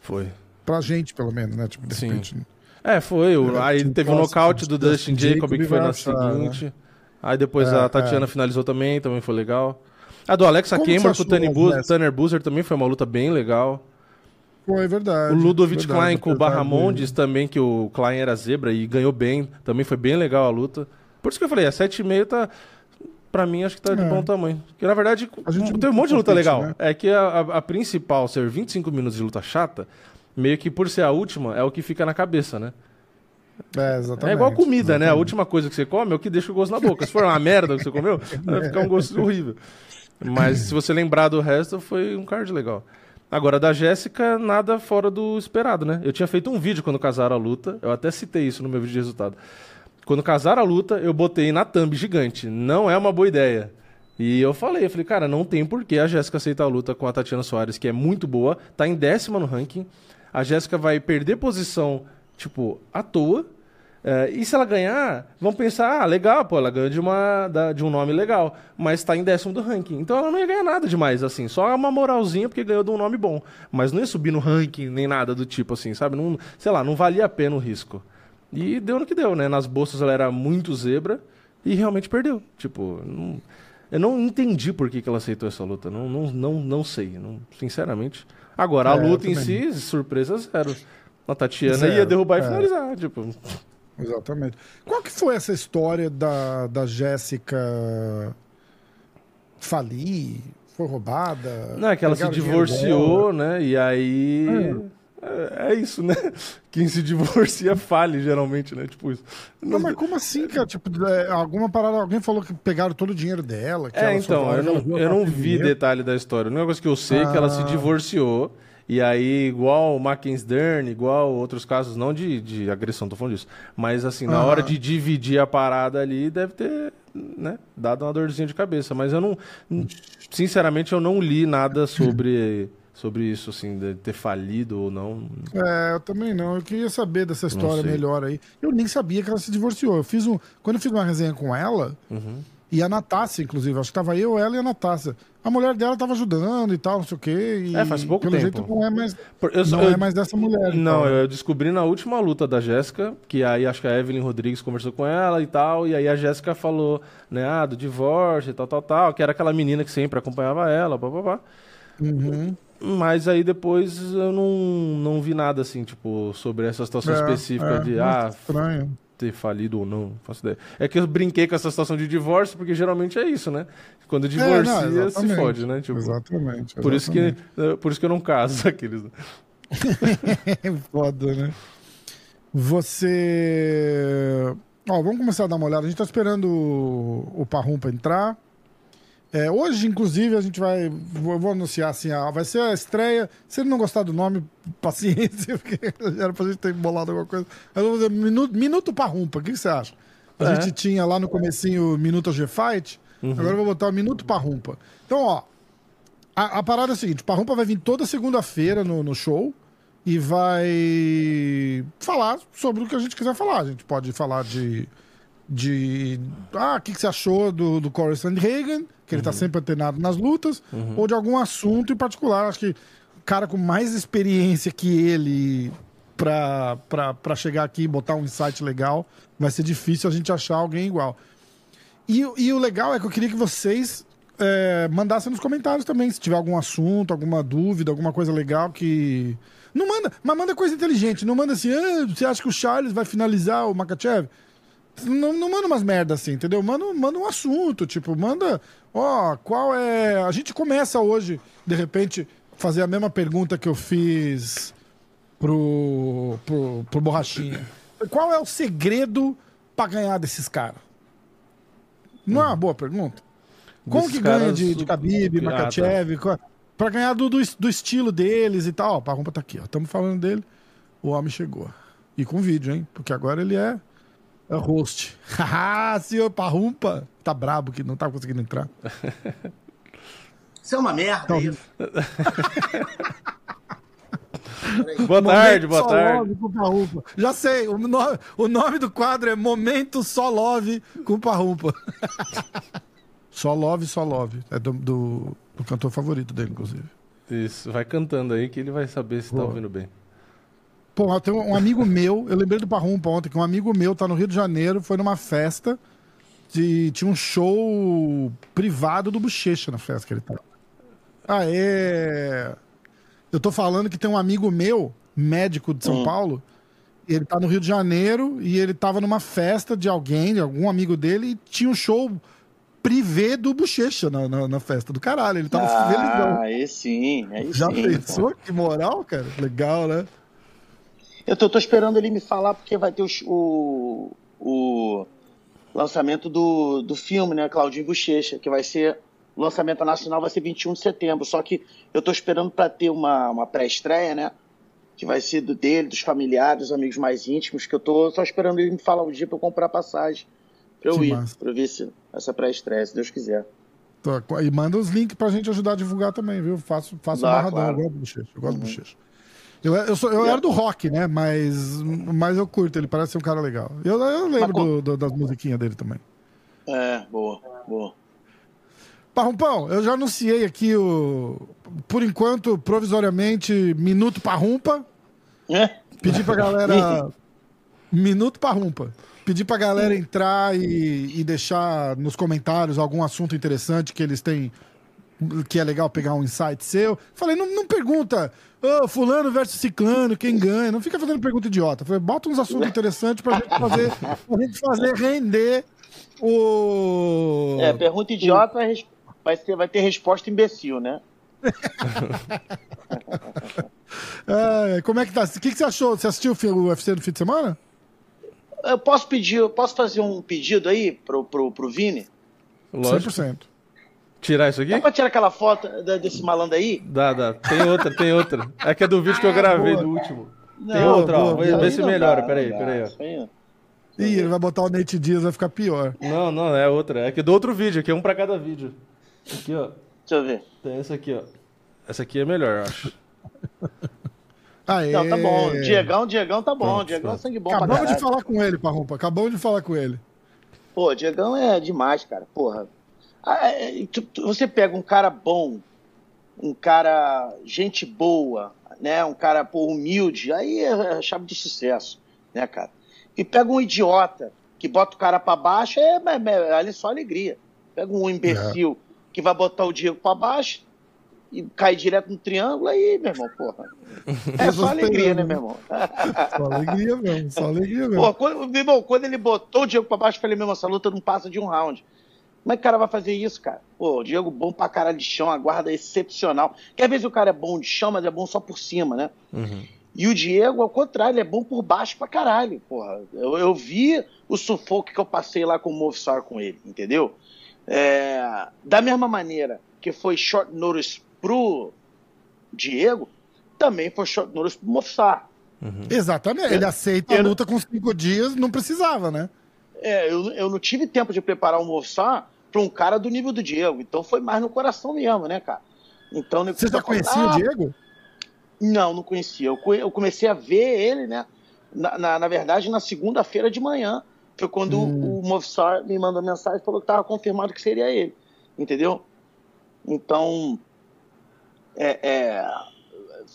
Foi. Pra gente, pelo menos, né? Tipo, de Sim. repente. É, foi. o- É, aí tinha teve o posse nocaute do Dustin Jacob, que foi na achar, seguinte. Aí depois É, a Tatiana é. finalizou também, também foi legal. A do Alexa Cameron você com o Tanner achou, Boozer, Jéssica? Tanner Boozer também foi uma luta bem legal. Foi verdade. O Ludovic verdade, Klein com o Barramondes também, que o Klein era zebra e ganhou bem. Também foi bem legal a luta. Por isso que eu falei, a 7,5 tá. Pra mim, acho que tá de É. bom tamanho. Porque, na verdade, A gente não tem um monte de luta legal. né? É que a, a- a principal ser 25 minutos de luta chata, meio que por ser a última, é o que fica na cabeça, né? É, exatamente. É igual comida, né? A exatamente. última coisa que você come é o que deixa o gosto na boca. Se for uma merda que você comeu, vai ficar um gosto horrível. Mas se você lembrar do resto, foi um card legal. Agora, da Jéssica, nada fora do esperado, né? Eu tinha feito um vídeo quando casaram a luta, eu até citei isso no meu vídeo de resultado. Quando casaram a luta, eu botei na thumb gigante. Não é uma boa ideia. E eu falei, eu falei, cara, não tem porquê a Jéssica aceitar a luta com a Tatiana Soares, que é muito boa, tá em décima no ranking. A Jéssica vai perder posição, tipo, à toa. É, e se ela ganhar, vão pensar, ah, legal, pô, ela ganhou de, uma, da- de um nome legal, mas tá em décimo do ranking. Então ela não ia ganhar nada demais, assim, só uma moralzinha porque ganhou de um nome bom. Mas não ia subir no ranking nem nada do tipo, assim, sabe? Não, sei lá, não valia a pena o risco. E deu no que deu, né? Nas bolsas ela era muito zebra e realmente perdeu. Tipo, não, eu não entendi por que, que ela aceitou essa luta. Não, não, não, não sei, não, sinceramente. Agora, a É, luta em si, surpresa zero. A Tatiana Zero, ia derrubar e é. finalizar, tipo. Exatamente. Qual que foi essa história da, da Jéssica falir? Foi roubada? Não, é que ela se divorciou, né? E aí. É, é isso, né? Quem se divorcia fale, geralmente, né? Tipo isso. Não, mas como assim, cara? Tipo, é, alguma parada, alguém falou que pegaram todo o dinheiro dela. Que É, então, eu não, eu não vi dinheiro. detalhe da história. A única coisa que eu sei é que ela se Ah. divorciou. E aí, igual o Mackenzie igual outros casos, não de, de agressão, tô falando disso. Mas assim, na Aham. hora de dividir a parada ali, deve ter, né, dado uma dorzinha de cabeça. Mas eu não. Sinceramente, eu não li nada sobre, sobre isso, assim, de ter falido ou não. É, eu também não. Eu queria saber dessa história melhor aí. Eu nem sabia que ela se divorciou. Eu fiz um. Quando eu fiz uma resenha com ela, Uhum. e a Natácia, inclusive, acho que tava eu, ela e a Natácia. A mulher dela tava ajudando e tal, não sei o quê. E É, faz pouco pelo tempo. jeito não é mais, eu não eu- é mais dessa mulher. Não, então. eu descobri na última luta da Jéssica, que aí acho que a Evelyn Rodrigues conversou com ela e tal, e aí a Jéssica falou, né, ah, do divórcio e tal, tal, tal, que era aquela menina que sempre acompanhava ela, papapá. Uhum. Mas aí depois eu não, não vi nada assim, tipo, sobre essa situação É, específica é, de, ah, estranho. ter falido ou não, não faço ideia. É que eu brinquei com essa situação de divórcio, porque geralmente é isso, né? Quando É, divorcia, não, se exatamente. fode, né? Tipo, Exatamente. por, isso que, exatamente. por isso que eu não caso, aqueles... É foda, né? Você. Ó, vamos começar a dar uma olhada. A gente tá esperando o, o Parrumpa entrar. É, hoje, inclusive, a gente vai. Vou, vou anunciar assim: ah, vai ser a estreia. Se ele não gostar do nome, paciência, porque era pra gente ter bolado alguma coisa. Mas vamos fazer Minuto, Minuto Parrumpa. O que que você acha? A É. gente tinha lá no comecinho Minuto G-Fight. Agora eu vou botar o Minuto Parrumpa. Então, ó. A, a parada é a seguinte: Parrumpa vai vir toda segunda-feira no, no show e vai falar sobre o que a gente quiser falar. A gente pode falar de. De ah, o que, que você achou do, do Corey Sandhagen, que ele tá sempre antenado nas lutas, ou de algum assunto em particular. Acho que o cara com mais experiência que ele pra, pra, pra chegar aqui e botar um insight legal, vai ser difícil a gente achar alguém igual. E, o- e o legal é que eu queria que vocês é, mandassem nos comentários também, se tiver algum assunto, alguma dúvida, alguma coisa legal que. Não manda, mas manda coisa inteligente, não manda assim, ah, você acha que o Charles vai finalizar o Makachev? Não, não manda umas merdas assim, entendeu? Manda, manda um assunto, tipo, manda, ó, qual é. A gente começa hoje, de repente, fazer a mesma pergunta que eu fiz pro, pro, pro Borrachinha. Qual é o segredo pra ganhar desses caras? Não é uma boa pergunta? Como Desses que ganha de, de Khabib, Ah, tá. Makachev? Pra ganhar do, do, do estilo deles e tal. Ó, Parrumpa tá aqui, ó. Estamos falando dele. O homem chegou. E com vídeo, hein? Porque agora ele é, é host. Haha, senhor Parrumpa. Tá brabo que não tá conseguindo entrar. Isso é uma merda, Então, isso. Boa tarde, boa Só tarde. Love com Parrumpa. Já sei, o, no- o nome do quadro é Momento Só Love com Parrumpa. só Love, Só Love. É do, do, do cantor favorito dele, inclusive. Isso, vai cantando aí que ele vai saber se tá Boa. ouvindo bem. Pô, tem um amigo meu, eu lembrei do Parrumpa ontem, que um amigo meu tá no Rio de Janeiro, foi numa festa, de, tinha um show privado do Bochecha na festa que ele tava. Ah, é. Eu tô falando que tem um amigo meu, médico de São Paulo, e ele tá no Rio de Janeiro e ele tava numa festa de alguém, de algum amigo dele, e tinha um show privê do Bochecha na, na, na festa do caralho. Ele tava felizão. Ah, sim, aí Já sim. pensou? Que moral, cara? Legal, né? Eu tô, tô esperando ele me falar porque vai ter o, sh- o, o lançamento do, do filme, né, Claudinho Bochecha, que vai ser. O lançamento nacional vai ser 21 de setembro. Só que eu tô esperando para ter uma, uma pré-estreia, né? Que vai ser do dele, dos familiares, dos amigos mais íntimos, que eu tô só esperando ele me falar o dia pra eu comprar passagem. Pra eu Que ir, massa. pra eu ver se, essa pré-estreia, se Deus quiser. Tô- E manda os links pra gente ajudar a divulgar também, viu? Faço, faço Dá, amarradão, claro. eu gosto do bochecha. Eu gosto do bochecha. Eu, eu, sou, eu era do rock, né? Mas, mas eu curto, ele parece ser um cara legal. Eu, eu lembro do- do- das musiquinhas dele também. É, boa, boa. Parrumpão, eu já anunciei aqui o. Por enquanto, provisoriamente, Minuto Parrumpa. É? Pedi pra galera Minuto pra rumpa. Pedir pra galera entrar e, e deixar nos comentários algum assunto interessante que eles têm que é legal pegar um insight seu. Falei, não, não pergunta, oh, fulano versus ciclano, quem ganha. Não fica fazendo pergunta idiota. Falei, bota uns assuntos interessantes pra gente fazer, pra gente fazer render o... É, pergunta idiota vai, vai, ter, vai ter resposta imbecil, né? é, como é que tá? O que, que você achou? Você assistiu o UFC no fim de semana? Eu posso pedir, eu posso fazer um pedido aí pro, pro, pro Vini? Lógico. 100%. Tirar isso aqui? Dá pra tirar aquela foto desse malandro aí? Dá, dá. Tem outra, tem outra. É que é do vídeo que eu gravei, do último. Tem Não, outra, ó. boa, Vê, boa. vê se melhora. dá, Peraí, dá. peraí, ó. Ih, ele vai botar o Nate Diaz, vai ficar pior. Não, não, é outra. É que do outro vídeo, aqui é um pra cada vídeo. Aqui, ó. Deixa eu ver. Tem essa aqui, ó. Essa aqui é melhor, eu acho. Aê. Não, tá bom. Diegão, Diegão tá bom. Pronto, Diegão é pronto. sangue bom pra Acabamos de falar com ele, Parrumpa. Acabamos de falar com ele. Pô, Diegão é demais, cara. Porra. Ah, é, tu- Você pega um cara bom, um cara gente boa, né? Um cara pô, humilde, aí é chave de sucesso, né, cara? E pega um idiota que bota o cara pra baixo, é, é, é só alegria. Pega um imbecil que vai botar o Diego pra baixo e cai direto no triângulo, aí, meu irmão, porra. É só alegria, né, meu irmão? Só alegria mesmo, só alegria mesmo. Pô, quando, meu irmão, quando ele botou o Diego pra baixo, eu falei, meu irmão, essa luta não passa de um round. Como é que o cara vai fazer isso, cara? Pô, o Diego bom pra caralho de chão, a guarda é excepcional. Que às vezes o cara é bom de chão, mas é bom só por cima, né? E o Diego, ao contrário, ele é bom por baixo pra caralho, porra. Eu, eu vi o sufoco que eu passei lá com o Movistar com ele, entendeu? É, da mesma maneira que foi short notice pro Diego, também foi short notice pro Movistar. Exatamente. Ele aceita a luta com cinco dias, não precisava, né? É, eu, eu não tive tempo de preparar o Moçar para um cara do nível do Diego. Então foi mais no coração mesmo, né, cara? Então, Você já conhecia Ah, o Diego? Não, não conhecia. Eu, comecei a ver ele, né? Na, na, na verdade, na segunda-feira de manhã. Foi quando o Movistar me mandou mensagem e falou que estava confirmado que seria ele. Entendeu? Então. É, é,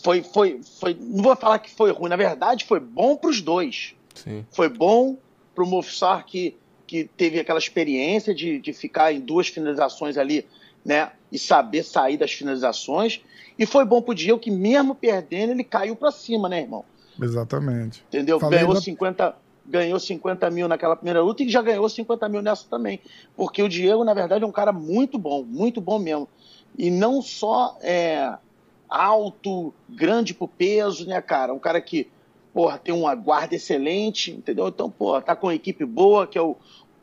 foi, foi, foi. Não vou falar que foi ruim. Na verdade, foi bom para os dois. Sim. Foi bom para o Mofsar que, que teve aquela experiência de, de ficar em duas finalizações ali, né? E saber sair das finalizações. E foi bom para o Diego que, mesmo perdendo, ele caiu para cima, né, irmão? Exatamente. Entendeu? Falei ganhou, da- 50, ganhou 50 mil naquela primeira luta e já ganhou 50 mil nessa também. Porque o Diego, na verdade, é um cara muito bom, muito bom mesmo. E não só é, alto, grande pro peso, né, cara? Um cara que, porra, tem uma guarda excelente, entendeu? Então, porra, tá com uma equipe boa, que é o,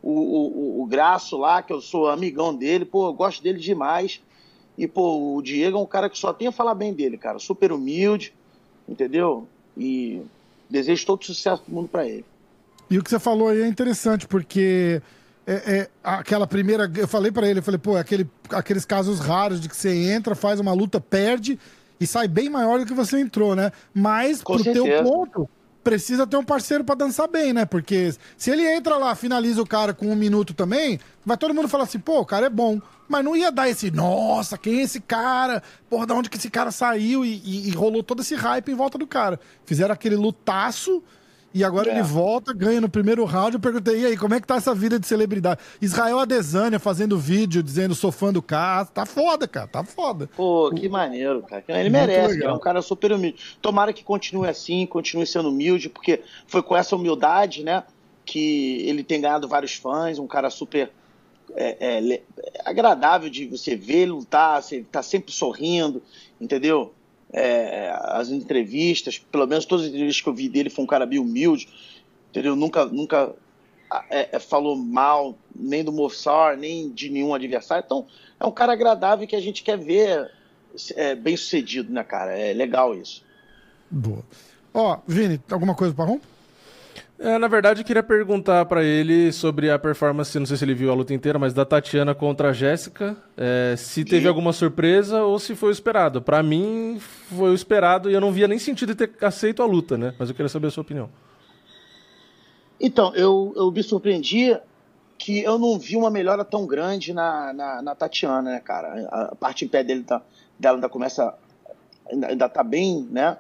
o, o, o Graço lá, que eu sou amigão dele, pô, eu gosto dele demais. E, pô, o Diego é um cara que só tem a falar bem dele, cara. Super humilde, entendeu? E desejo todo sucesso do mundo pra ele. E o que você falou aí é interessante, porque é, é, aquela primeira. Eu falei pra ele, eu falei, pô, é aquele, aqueles casos raros de que você entra, faz uma luta, perde e sai bem maior do que você entrou, né? Mas, Com pro teu certeza. ponto, precisa ter um parceiro pra dançar bem, né? Porque se ele entra lá, finaliza o cara com um minuto também, vai todo mundo falar assim, pô, o cara é bom. Mas não ia dar esse, nossa, quem é esse cara? Porra, da onde que esse cara saiu? E, e- e rolou todo esse hype em volta do cara. Fizeram aquele lutaço. E agora É. ele volta, ganha no primeiro round. Eu perguntei, e aí, como é que tá essa vida de celebridade? Israel Adesanya fazendo vídeo, dizendo, sou fã do cara. Tá foda, cara, tá foda. Pô, que maneiro, cara. Ele merece, cara. É um cara super humilde. Tomara que continue assim, continue sendo humilde, porque foi com essa humildade, né, que ele tem ganhado vários fãs, um cara super é, é, é agradável de você ver ele lutar, você tá sempre sorrindo, entendeu? É, as entrevistas, pelo menos todas as entrevistas que eu vi dele, foi um cara bem humilde, entendeu? Nunca, nunca é, é, falou mal nem do Moçar, nem de nenhum adversário. Então, é um cara agradável que a gente quer ver é, bem sucedido, né, cara? É legal isso. Boa. Ó, Vini, alguma coisa pra rom? É, na verdade, eu queria perguntar pra ele sobre a performance, não sei se ele viu a luta inteira, mas da Tatiana contra a Jéssica. é, se teve alguma surpresa ou se foi o esperado. Pra mim, foi o esperado e eu não via nem sentido ter aceito a luta, né? Mas eu queria saber a sua opinião. Então, eu, eu me surpreendi que eu não vi uma melhora tão grande na, na, na Tatiana, né, cara? A, a parte em pé dele tá, dela ainda começa. Ainda, ainda tá bem, né?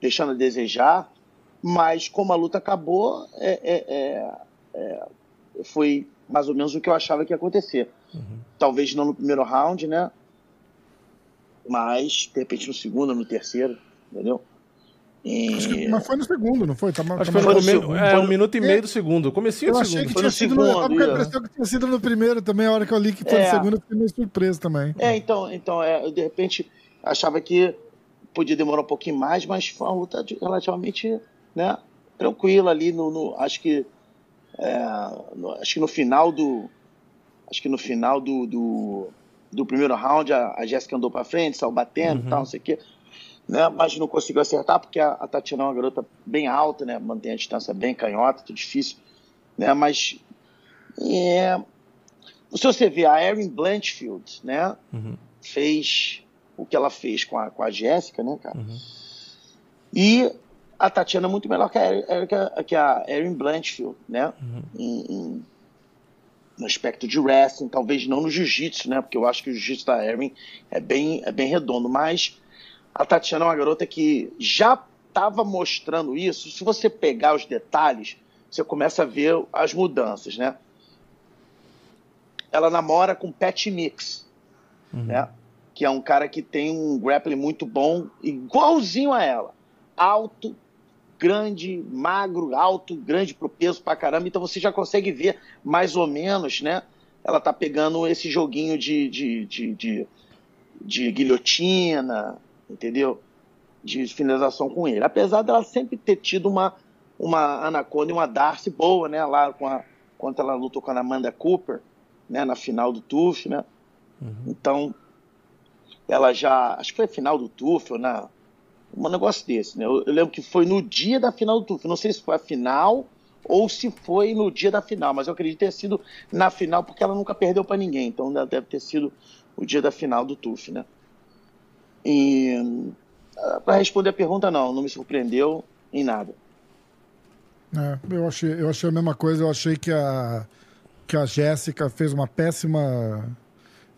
Deixando a desejar. Mas como a luta acabou, é, é, é, é foi mais ou menos o que eu achava que ia acontecer. Uhum. Talvez não no primeiro round, né? Mas, de repente, no segundo, no terceiro, entendeu? E... mas foi no segundo, não foi? Tá, Acho que foi no, segundo. É, um minuto e meio do segundo. Comecinho do segundo. Que foi no segundo. Com a impressão que tinha sido no primeiro também. A hora que eu li que foi é. no segundo, eu fiquei meio surpreso também. É, então, então é, eu de repente achava que podia demorar um pouquinho mais, mas foi uma luta relativamente né, tranquila ali. No, no acho que é, no, acho que no final do acho que no final do, do, do primeiro round a, a Jéssica andou para frente, saiu batendo, uhum. tal, não sei o quê né? Mas não conseguiu acertar porque a, a Tatiana é uma garota bem alta, né? Mantém a distância bem canhota, tudo difícil, né? Mas é... se você vê a Erin Blanchfield, né? Uhum. Fez o que ela fez com a, com a Jéssica, né, cara? Uhum. E a Tatiana é muito melhor que a, que a Erin Blanchfield, né? Uhum. Em, em, no aspecto de wrestling, talvez não no jiu-jitsu, né? Porque eu acho que o jiu-jitsu da Erin é bem, é bem redondo, mas a Tatiana é uma garota que já estava mostrando isso. Se você pegar os detalhes, você começa a ver as mudanças, né? Ela namora com Pat Mix, uhum. né? Que é um cara que tem um grappling muito bom, igualzinho a ela. Alto, grande, magro, alto, grande pro peso pra caramba. Então você já consegue ver mais ou menos, né? Ela tá pegando esse joguinho de, de, de, de, de guilhotina, entendeu? De finalização com ele. Apesar dela sempre ter tido uma, uma Anaconda e uma Darcy boa, né? Lá com a, quando ela lutou com a Amanda Cooper, né? Na final do TUF, né? Uhum. Então, ela já. Acho que foi a final do TUF, ou na. Um negócio desse, né? Eu, eu, lembro que foi no dia da final do TUF. Não sei se foi a final ou se foi no dia da final, mas eu acredito ter sido na final, porque ela nunca perdeu para ninguém. Então deve ter sido o dia da final do TUF, né? E para responder a pergunta, não, não me surpreendeu em nada. É, eu, achei, eu achei a mesma coisa, eu achei que a, que a Jéssica fez uma péssima.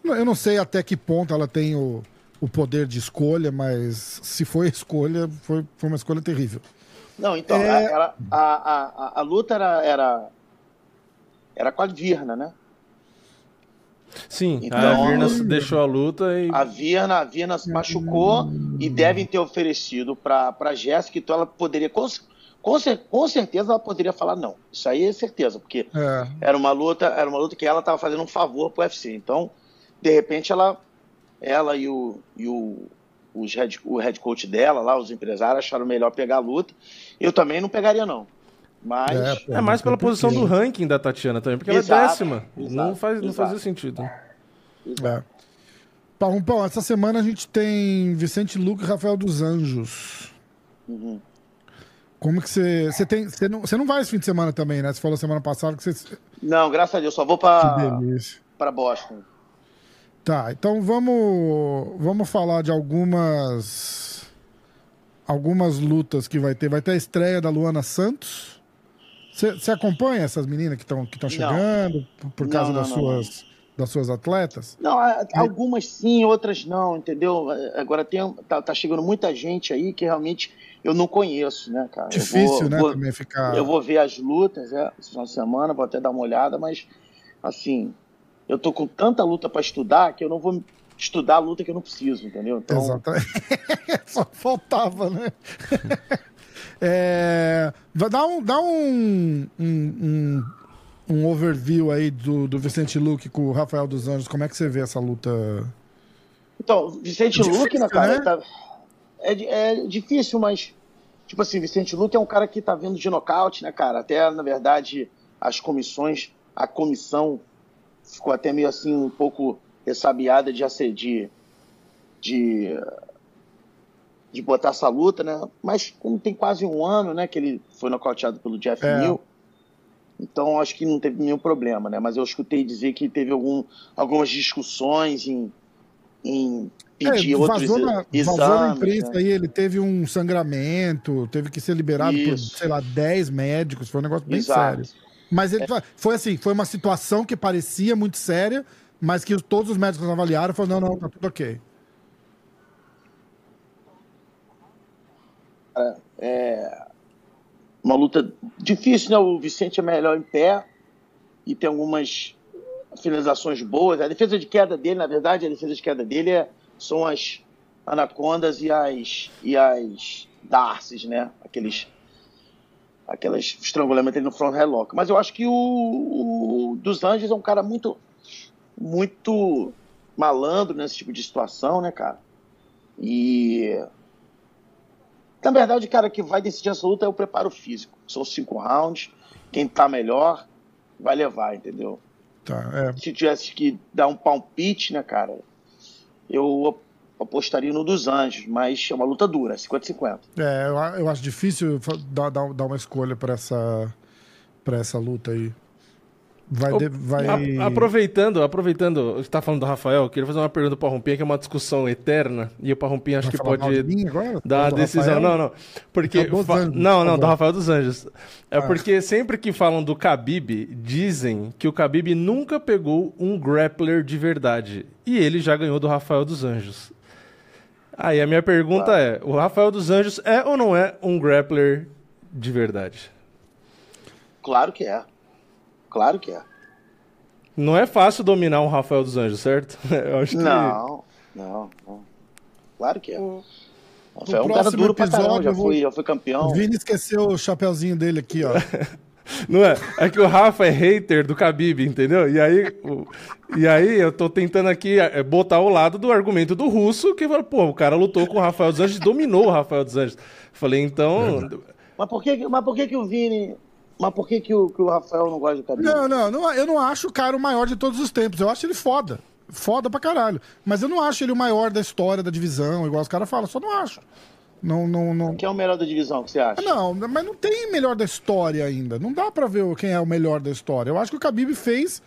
Eu não sei até que ponto ela tem o, o poder de escolha, mas se foi escolha, foi, foi uma escolha terrível. Não, então, é... a, a, a, a, luta era, era, era com a Virna, né? Sim, então, a Virna deixou a luta e. A Virna, a Virna se machucou e devem ter oferecido para a Jéssica, então ela poderia. Com, com, com, certeza ela poderia falar não. Isso aí é certeza, porque é. era uma luta, era uma luta que ela estava fazendo um favor pro UFC. Então, de repente, ela, ela e o, e o, os head, o head coach dela, lá, os empresários, acharam melhor pegar a luta. Eu também não pegaria, não. Mas é, é mais pela posição do ranking da Tatiana também, porque exato, ela é décima. Exato, não, faz, não fazia sentido. É. Pão, essa semana a gente tem Vicente Luque e Rafael dos Anjos. Uhum. Como que você. Você tem. Você não, você não vai esse fim de semana também, né? Você falou semana passada que você. Não, graças a Deus, só vou para para Boston. Tá, então vamos vamos falar de algumas algumas lutas que vai ter. Vai ter a estreia da Luana Santos. Você acompanha essas meninas que estão que chegando por, por causa não, das, não, suas, não. das suas atletas? Não, algumas sim, outras não, entendeu? Agora tem, tá, tá, chegando muita gente aí que realmente eu não conheço, né, cara? Difícil, vou, né, vou, também ficar... Eu vou ver as lutas, é, essa uma semana, vou até dar uma olhada, mas, assim, eu tô com tanta luta para estudar que eu não vou estudar a luta que eu não preciso, entendeu? Então... Exatamente. Só faltava, né? É, dá um, dá um, um, um, um, overview aí do, do Vicente Luque com o Rafael dos Anjos. Como é que você vê essa luta? Então, Vicente difícil, Luque, né, cara? Né? Tá, é, é difícil, mas, tipo assim, Vicente Luque é um cara que tá vindo de nocaute, né, cara? Até, na verdade, as comissões, a comissão ficou até meio assim, um pouco ressabiada de, de, de de botar essa luta, né? Mas como tem quase um ano, né, que ele foi nocauteado pelo Jeff é. Neal, então acho que não teve nenhum problema, né? Mas eu escutei dizer que teve algum, algumas discussões em, em pedir é, outros na, exames. Vazou na imprensa né? aí, ele teve um sangramento, teve que ser liberado Isso. por, sei lá, 10 médicos, foi um negócio bem Exato. sério. Mas ele, é. foi assim, foi uma situação que parecia muito séria, mas que todos os médicos avaliaram e falaram, não, não, tá tudo ok. É, uma luta difícil, né? O Vicente é melhor em pé e tem algumas finalizações boas. A defesa de queda dele, na verdade, a defesa de queda dele é, são as anacondas e as e as darces, né? Aqueles aquelas estrangulamentos no front headlock. Mas eu acho que o, o dos Anjos é um cara muito muito malandro nesse tipo de situação, né, cara? E na verdade, cara que vai decidir essa luta é o preparo físico. São cinco rounds. Quem tá melhor vai levar, entendeu? Tá, é. Se tivesse que dar um palpite, né, cara? Eu apostaria no dos Anjos, mas é uma luta dura, 50-50. É, eu, eu, acho difícil dar, dar, dar uma escolha para essa, pra essa luta aí. Vai, de, vai... A, aproveitando, aproveitando, você tá falando do Rafael, eu queria fazer uma pergunta para o Parrumpinha, que é uma discussão eterna, e o Parrumpinha acho vai que pode agora? dar a decisão. Rafael? Não, não. Porque. Fa... não, não, tá do Rafael dos Anjos. É ah. porque sempre que falam do Khabib, dizem que o Khabib nunca pegou um grappler de verdade. E ele já ganhou do Rafael dos Anjos. Aí a minha pergunta claro. é: o Rafael dos Anjos é ou não é um grappler de verdade? Claro que é. Claro que é. Não é fácil dominar um Rafael dos Anjos, certo? Eu acho que... Não, não, não. Claro que é. O... Rafael é um cara duro episódio, pra caramba, já fui, já fui campeão. O Vini esqueceu o chapeuzinho dele aqui, ó. Não é? É que o Rafa é hater do Khabib, entendeu? E aí, o, e aí eu tô tentando aqui é, botar o lado do argumento do russo, que fala, pô, o cara lutou com o Rafael dos Anjos, dominou o Rafael dos Anjos. Falei, então. Mas por que, mas por que, que o Vini mas por que, que, o, que o Rafael não gosta do Khabib? Não, não, não, eu não acho o cara o maior de todos os tempos. Eu acho ele foda. Foda pra caralho. Mas eu não acho ele o maior da história da divisão, igual os caras falam. Só não acho. Não, não, não... Quem é o melhor da divisão, que você acha? Não, mas não tem melhor da história ainda. Não dá pra ver quem é o melhor da história. Eu acho que o Khabib fez,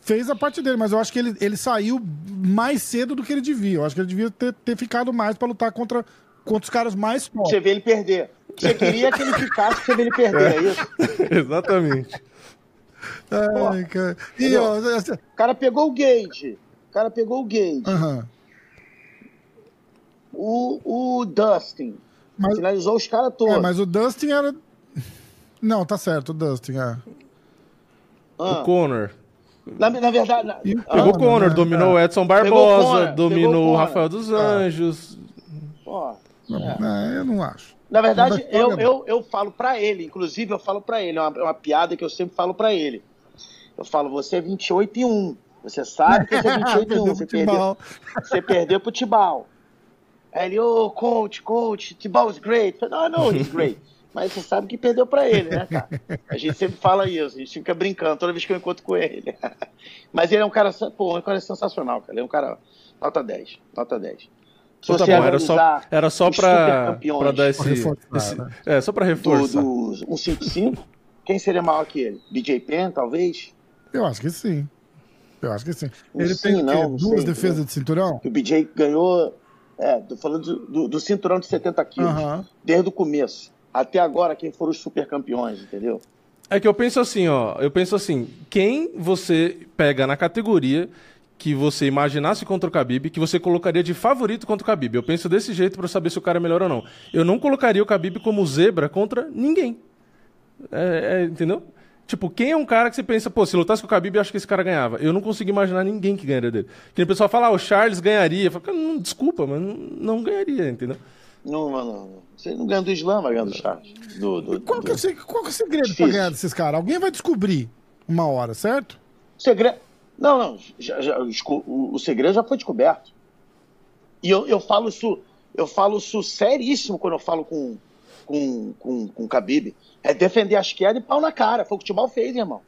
fez a parte dele, mas eu acho que ele, ele saiu mais cedo do que ele devia. Eu acho que ele devia ter, ter ficado mais pra lutar contra, contra os caras mais fortes. Você vê ele perder. Você queria que ele ficasse você vê ele perder, é isso? Exatamente. Ai, cara. E, ó, o cara pegou o Gage. O cara pegou o Gage. Uhum. O, o Dustin. Mas, finalizou os caras todos. É, mas o Dustin era. Não, tá certo, o Dustin, é. Ah. O Conor. Na, na verdade. Na... Pegou o Conor, né? dominou o Edson Barbosa, dominou o Rafael dos Anjos. Pô, é. é. eu não acho. Na verdade, eu, eu, eu falo para ele, inclusive eu falo para ele, é uma, é uma piada que eu sempre falo para ele. Eu falo, você é 28 e 1. Você sabe que você é 28 e 1. Você perdeu, você perdeu pro Tibal. Aí ele, ô, oh, coach, coach, Tibal is great. Eu falei, não, não, he's great. Mas você sabe que perdeu para ele, né, cara? A gente sempre fala isso, a gente fica brincando toda vez que eu encontro com ele. Mas ele é um cara, pô, um cara sensacional, cara. Ele é um cara nota 10, nota 10. Se tá bom, era só, era só pra, pra dar esse. esse né? É, só pra reforçar. Do, do 155, quem seria maior que ele? BJ Penn, talvez? Eu acho que sim. Eu acho que sim. Ele sim, tem não, duas sei, defesas de cinturão? O BJ ganhou. É, tô falando do, do cinturão de 70 quilos. Desde o começo. Até agora, quem foram os super campeões, entendeu? É que eu penso assim, ó. Eu penso assim, quem você pega na categoria que você imaginasse contra o Khabib, que você colocaria de favorito contra o Khabib. Eu penso desse jeito para saber se o cara é melhor ou não. Eu não colocaria o Khabib como zebra contra ninguém. É, é, entendeu? Tipo, quem é um cara que você pensa, pô, se lutasse com o Khabib, eu acho que esse cara ganhava. Eu não consigo imaginar ninguém que ganharia dele. Que o pessoal fala, ah, o Charles ganharia. Falo, não, desculpa, mas não, não ganharia, entendeu? Não, não, Você não ganha do Islã, vai ganhar do Charles. Do, do, qual, que é, qual que é o segredo Difícil. pra ganhar desses caras? Alguém vai descobrir uma hora, certo? Segredo. Não, não. Já, já, o, o, segredo já foi descoberto. E eu, eu falo isso, eu falo isso seríssimo quando eu falo com, com, com, com o Khabib. É defender a esquerda e pau na cara. Foi o que o Tibal fez, irmão.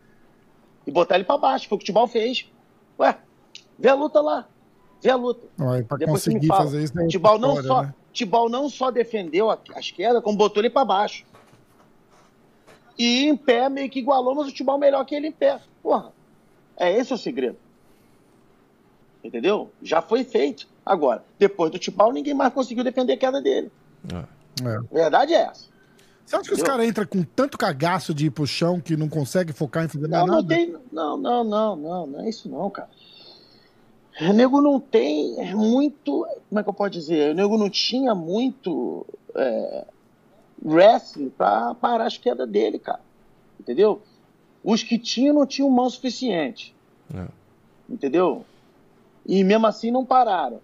E botar ele pra baixo. Foi o que o Tibal fez. Ué, vê a luta lá. Vê a luta. Ué, pra Depois conseguir fazer isso, Tibal não, história, só, né? Tibal não só defendeu a, a esquerda, como botou ele pra baixo. E em pé meio que igualou, mas o Tibal melhor que ele em pé. Porra. É esse o segredo. Entendeu? Já foi feito. Agora, depois do Tibau, ninguém mais conseguiu defender a queda dele. É. é. Verdade é essa. Você acha que os caras entram com tanto cagaço de ir pro chão que não consegue focar em fazer não, nada? Não, tem, não, não, não, não, não é isso não, cara. O nego não tem muito. Como é que eu posso dizer? O nego não tinha muito. É, wrestling pra parar as quedas dele, cara. Entendeu? Os que tinham não tinham mão suficiente. É. Entendeu? E mesmo assim não pararam.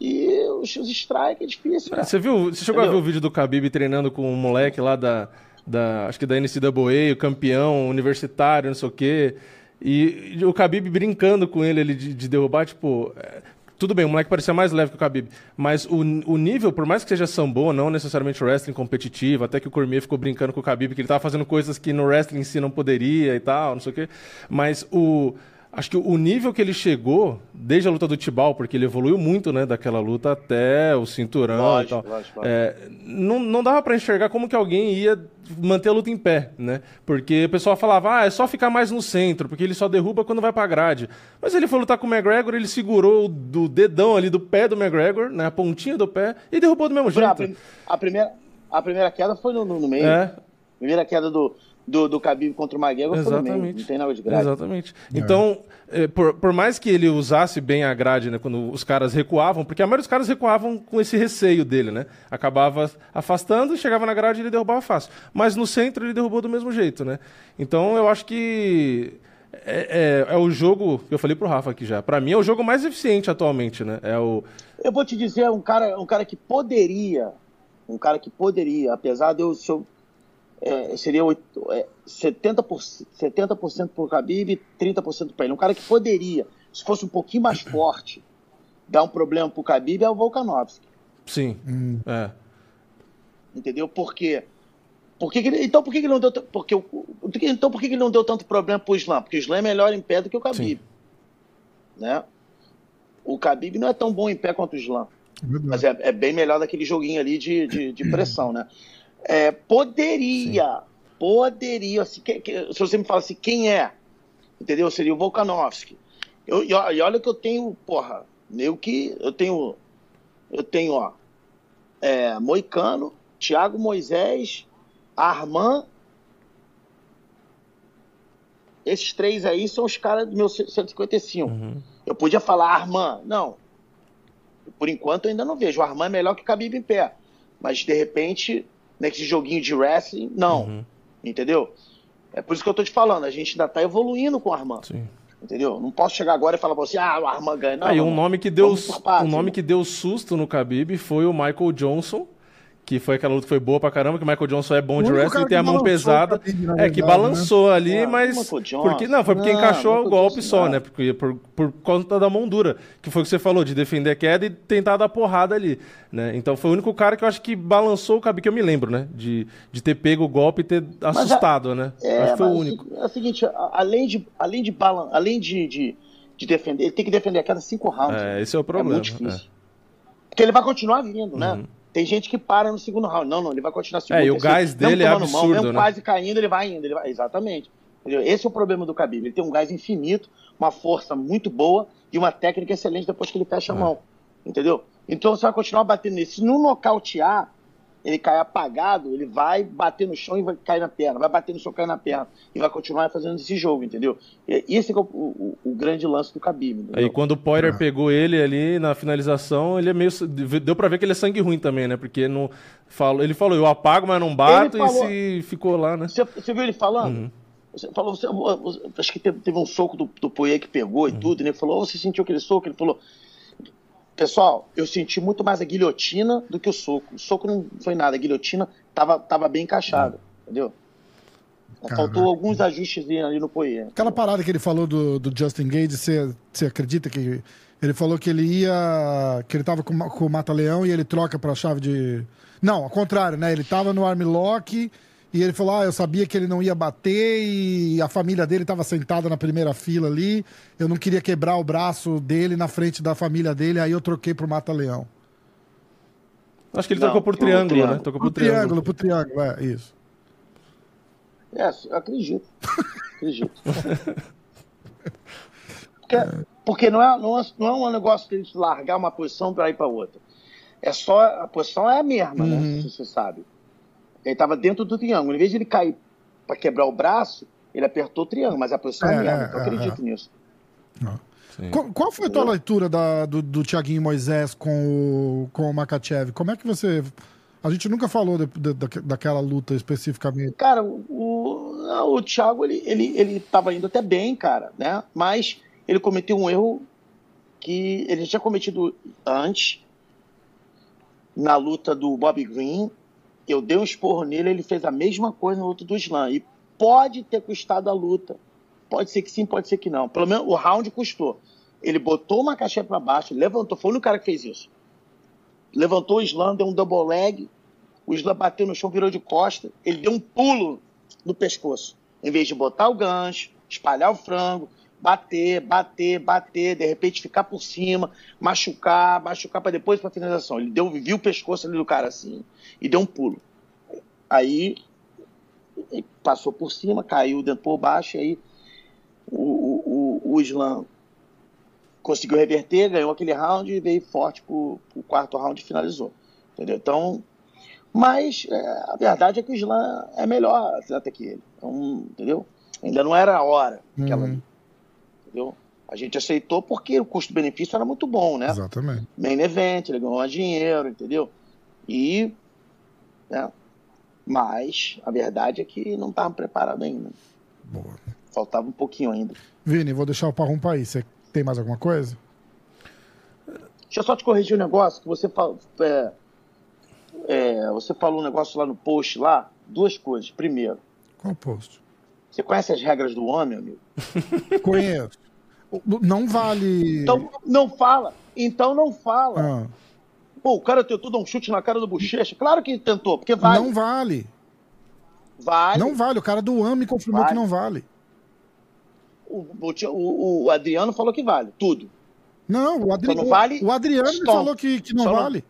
E os, os strike é difícil. Cara. Você viu? Você chegou Entendeu? a ver o vídeo do Khabib treinando com um moleque lá da, da acho que da NCAA, o campeão universitário, não sei o quê. E o Khabib brincando com ele, ele de, de derrubar, tipo, é, tudo bem, o moleque parecia mais leve que o Khabib, mas o, o nível, por mais que seja sambo, não necessariamente wrestling competitivo, até que o Cormier ficou brincando com o Khabib, que ele estava fazendo coisas que no wrestling em si não poderia e tal, não sei o quê, mas o acho que o nível que ele chegou, desde a luta do Tibal, porque ele evoluiu muito, né, daquela luta até o cinturão lógico, e tal. Lógico, lógico. É, não, não dava para enxergar como que alguém ia manter a luta em pé, né? Porque o pessoal falava, ah, é só ficar mais no centro, porque ele só derruba quando vai pra grade. Mas ele foi lutar com o McGregor, ele segurou do dedão ali do pé do McGregor, né, a pontinha do pé, e derrubou do mesmo jeito. A, prim a primeira, a primeira queda foi no, no meio. É. Primeira queda do, do, do Khabib contra o McGregor Exatamente. foi no meio, não tem nada de grade. Exatamente. Então, é, por, por mais que ele usasse bem a grade, né, quando os caras recuavam, porque a maioria dos caras recuavam com esse receio dele, né? Acabava afastando, chegava na grade e ele derrubava fácil. Mas no centro ele derrubou do mesmo jeito, né? Então eu acho que é, é, é, o jogo que eu falei pro Rafa aqui já. Para mim é o jogo mais eficiente atualmente, né? É o. Eu vou te dizer um cara, um cara que poderia, um cara que poderia, apesar de eu, se eu é, seria 8, é, 70%, 70 pro Khabib e 30% para ele. Um cara que poderia, se fosse um pouquinho mais forte, dar um problema pro Khabib é o Volkanovski. Sim. Hum. É. Entendeu? Por quê? Por que que ele, então por que, que ele não deu porque então por que, que ele não deu tanto problema pro Islam? Porque o Islam é melhor em pé do que o Khabib. Sim. Né? O Khabib não é tão bom em pé quanto o Islam. Mas é, é, bem melhor daquele joguinho ali de, de, de pressão, né? É, poderia, Sim. poderia, se, que, que, se você me fala assim, quem é? Entendeu? Seria o Volkanovski. Eu, e, e olha que eu tenho, porra, eu que eu tenho, eu tenho, ó, é, Moicano, Thiago Moisés, Armand. Esses três aí são os caras do meu 155. Uhum. Eu podia falar Armand, não. Por enquanto eu ainda não vejo. O Armand é melhor que o Khabib em pé. Mas de repente nesse joguinho de wrestling, não. Uhum. Entendeu? É por isso que eu tô te falando, a gente ainda tá evoluindo com o Armand. Sim. Entendeu? Não posso chegar agora e falar pra você, ah, o Armand ganha. Não, Aí, um nome que deu, um nome que deu susto no Khabib foi o Michael Johnson, que foi aquela luta que foi boa pra caramba, que o Michael Johnson é bom de wrestling, tem a mão pesada. é, que balançou né? ali, ah, mas. Porque, não, foi porque não, encaixou o golpe Johnson, só, né? Porque, por, por conta da mão dura. Que foi o que você falou, de defender a queda e tentar dar porrada ali. Né? Então foi o único cara que eu acho que balançou o cabelo, que eu me lembro, né? De, de ter pego o golpe e ter assustado, a, né? É, acho que foi o único. É o seguinte, além de, além de, balan além de, de, de defender, ele tem que defender a cada cinco rounds. É, esse é o problema. É muito difícil. É. Porque ele vai continuar vindo, né? Uhum. Tem gente que para no segundo round. Não, não, ele vai continuar segundo. É, e o gás dele é absurdo, mão, mesmo né? quase caindo, ele vai indo. Ele vai... Exatamente. Entendeu? Esse é o problema do Khabib. Ele tem um gás infinito, uma força muito boa e uma técnica excelente depois que ele fecha a é. mão. Entendeu? Então você vai continuar batendo nele. Se não nocautear, ele cai apagado, ele vai bater no chão e vai cair na perna, vai bater no chão e cair na perna, e vai continuar fazendo esse jogo, entendeu? E esse é o, o, o, grande lance do Khabib. Aí quando o Poirier ah. pegou ele ali na finalização, ele é meio deu para ver que ele é sangue ruim também, né? Porque não falou, ele falou, eu apago, mas não bato falou, e se ficou lá, né? Você, você viu ele falando? Uhum. Você falou, você, acho que teve, um soco do, do Poirier que pegou e uhum. tudo, e ele falou, oh, você sentiu aquele soco? Ele falou, Pessoal, eu senti muito mais a guilhotina do que o soco. O soco não foi nada, a guilhotina tava, tava bem encaixada, entendeu? Caraca. Faltou alguns ajustes ali no poiê. Aquela parada que ele falou do, do Justin Gage, você, você acredita que ele falou que ele ia. que ele tava com, com o Mata-Leão e ele troca pra chave de. Não, ao contrário, né? Ele tava no armlock e ele falou: Ah, eu sabia que ele não ia bater e a família dele estava sentada na primeira fila ali. Eu não queria quebrar o braço dele na frente da família dele, aí eu troquei pro Mata-Leão. Acho que ele não, trocou por triângulo, triângulo, né? Trocou por triângulo. Por triângulo, é, isso. É, eu acredito. acredito. porque, porque não, é, não, é, não é um negócio de largar uma posição para ir para outra. É só. A posição é a mesma, né? uhum. né? Você sabe. Ele estava dentro do triângulo. Em vez de ele cair para quebrar o braço, ele apertou o triângulo, mas a posição é, é mesmo. Então, eu acredito é. nisso. Qual, qual, foi a tua leitura da, do, do Thiaguinho Moisés com o, com o Makachev? Como é que você A gente nunca falou de, de, de, daquela luta especificamente. Cara, o, o Thiago, ele, ele, ele tava indo até bem, cara, né? Mas ele cometeu um erro que ele tinha cometido antes, na luta do Bob Green. Eu dei um esporro nele, ele fez a mesma coisa na luta do Slam. E pode ter custado a luta. Pode ser que sim, pode ser que não. Pelo menos o round custou. Ele botou uma caixinha para baixo, levantou. Foi o cara que fez isso. Levantou o Slam, deu um double leg. O Slam bateu no chão, virou de costa. Ele deu um pulo no pescoço. Em vez de botar o gancho, espalhar o frango, bater, bater, bater, de repente ficar por cima, machucar, machucar para depois para finalização. Ele deu, viu o pescoço ali do cara assim e deu um pulo. Aí passou por cima, caiu dentro por baixo, aí o, o, o, Islam conseguiu reverter, ganhou aquele round e veio forte pro, pro quarto round e finalizou. Entendeu? Então, mas é, a verdade é que o Islam é melhor atleta que ele. Então, entendeu? Ainda não era a hora. Uhum. Entendeu? A gente aceitou porque o custo-benefício era muito bom, né? Exatamente. Main event, ele ganhou dinheiro, entendeu? E. Né? Mas a verdade é que não estava preparado ainda. Boa. Faltava um pouquinho ainda. Vini, vou deixar o Parrum para aí. Você tem mais alguma coisa? Deixa eu só te corrigir um negócio que você falou. É, é, você falou um negócio lá no post lá. Duas coisas. Primeiro. Qual post? Você conhece as regras do homem, amigo? Conheço. Não vale. Então não fala. Então não fala. Ah. Pô, o cara tentou dar um chute na cara do Bochecha. Claro que tentou, porque vale. Não vale. Vale. Não vale. O cara do AME confirmou vale. que não vale. O, o, o, Adriano falou que vale. Tudo. Não, o, Adri... não vale, o Adriano falou que, que não Só vale.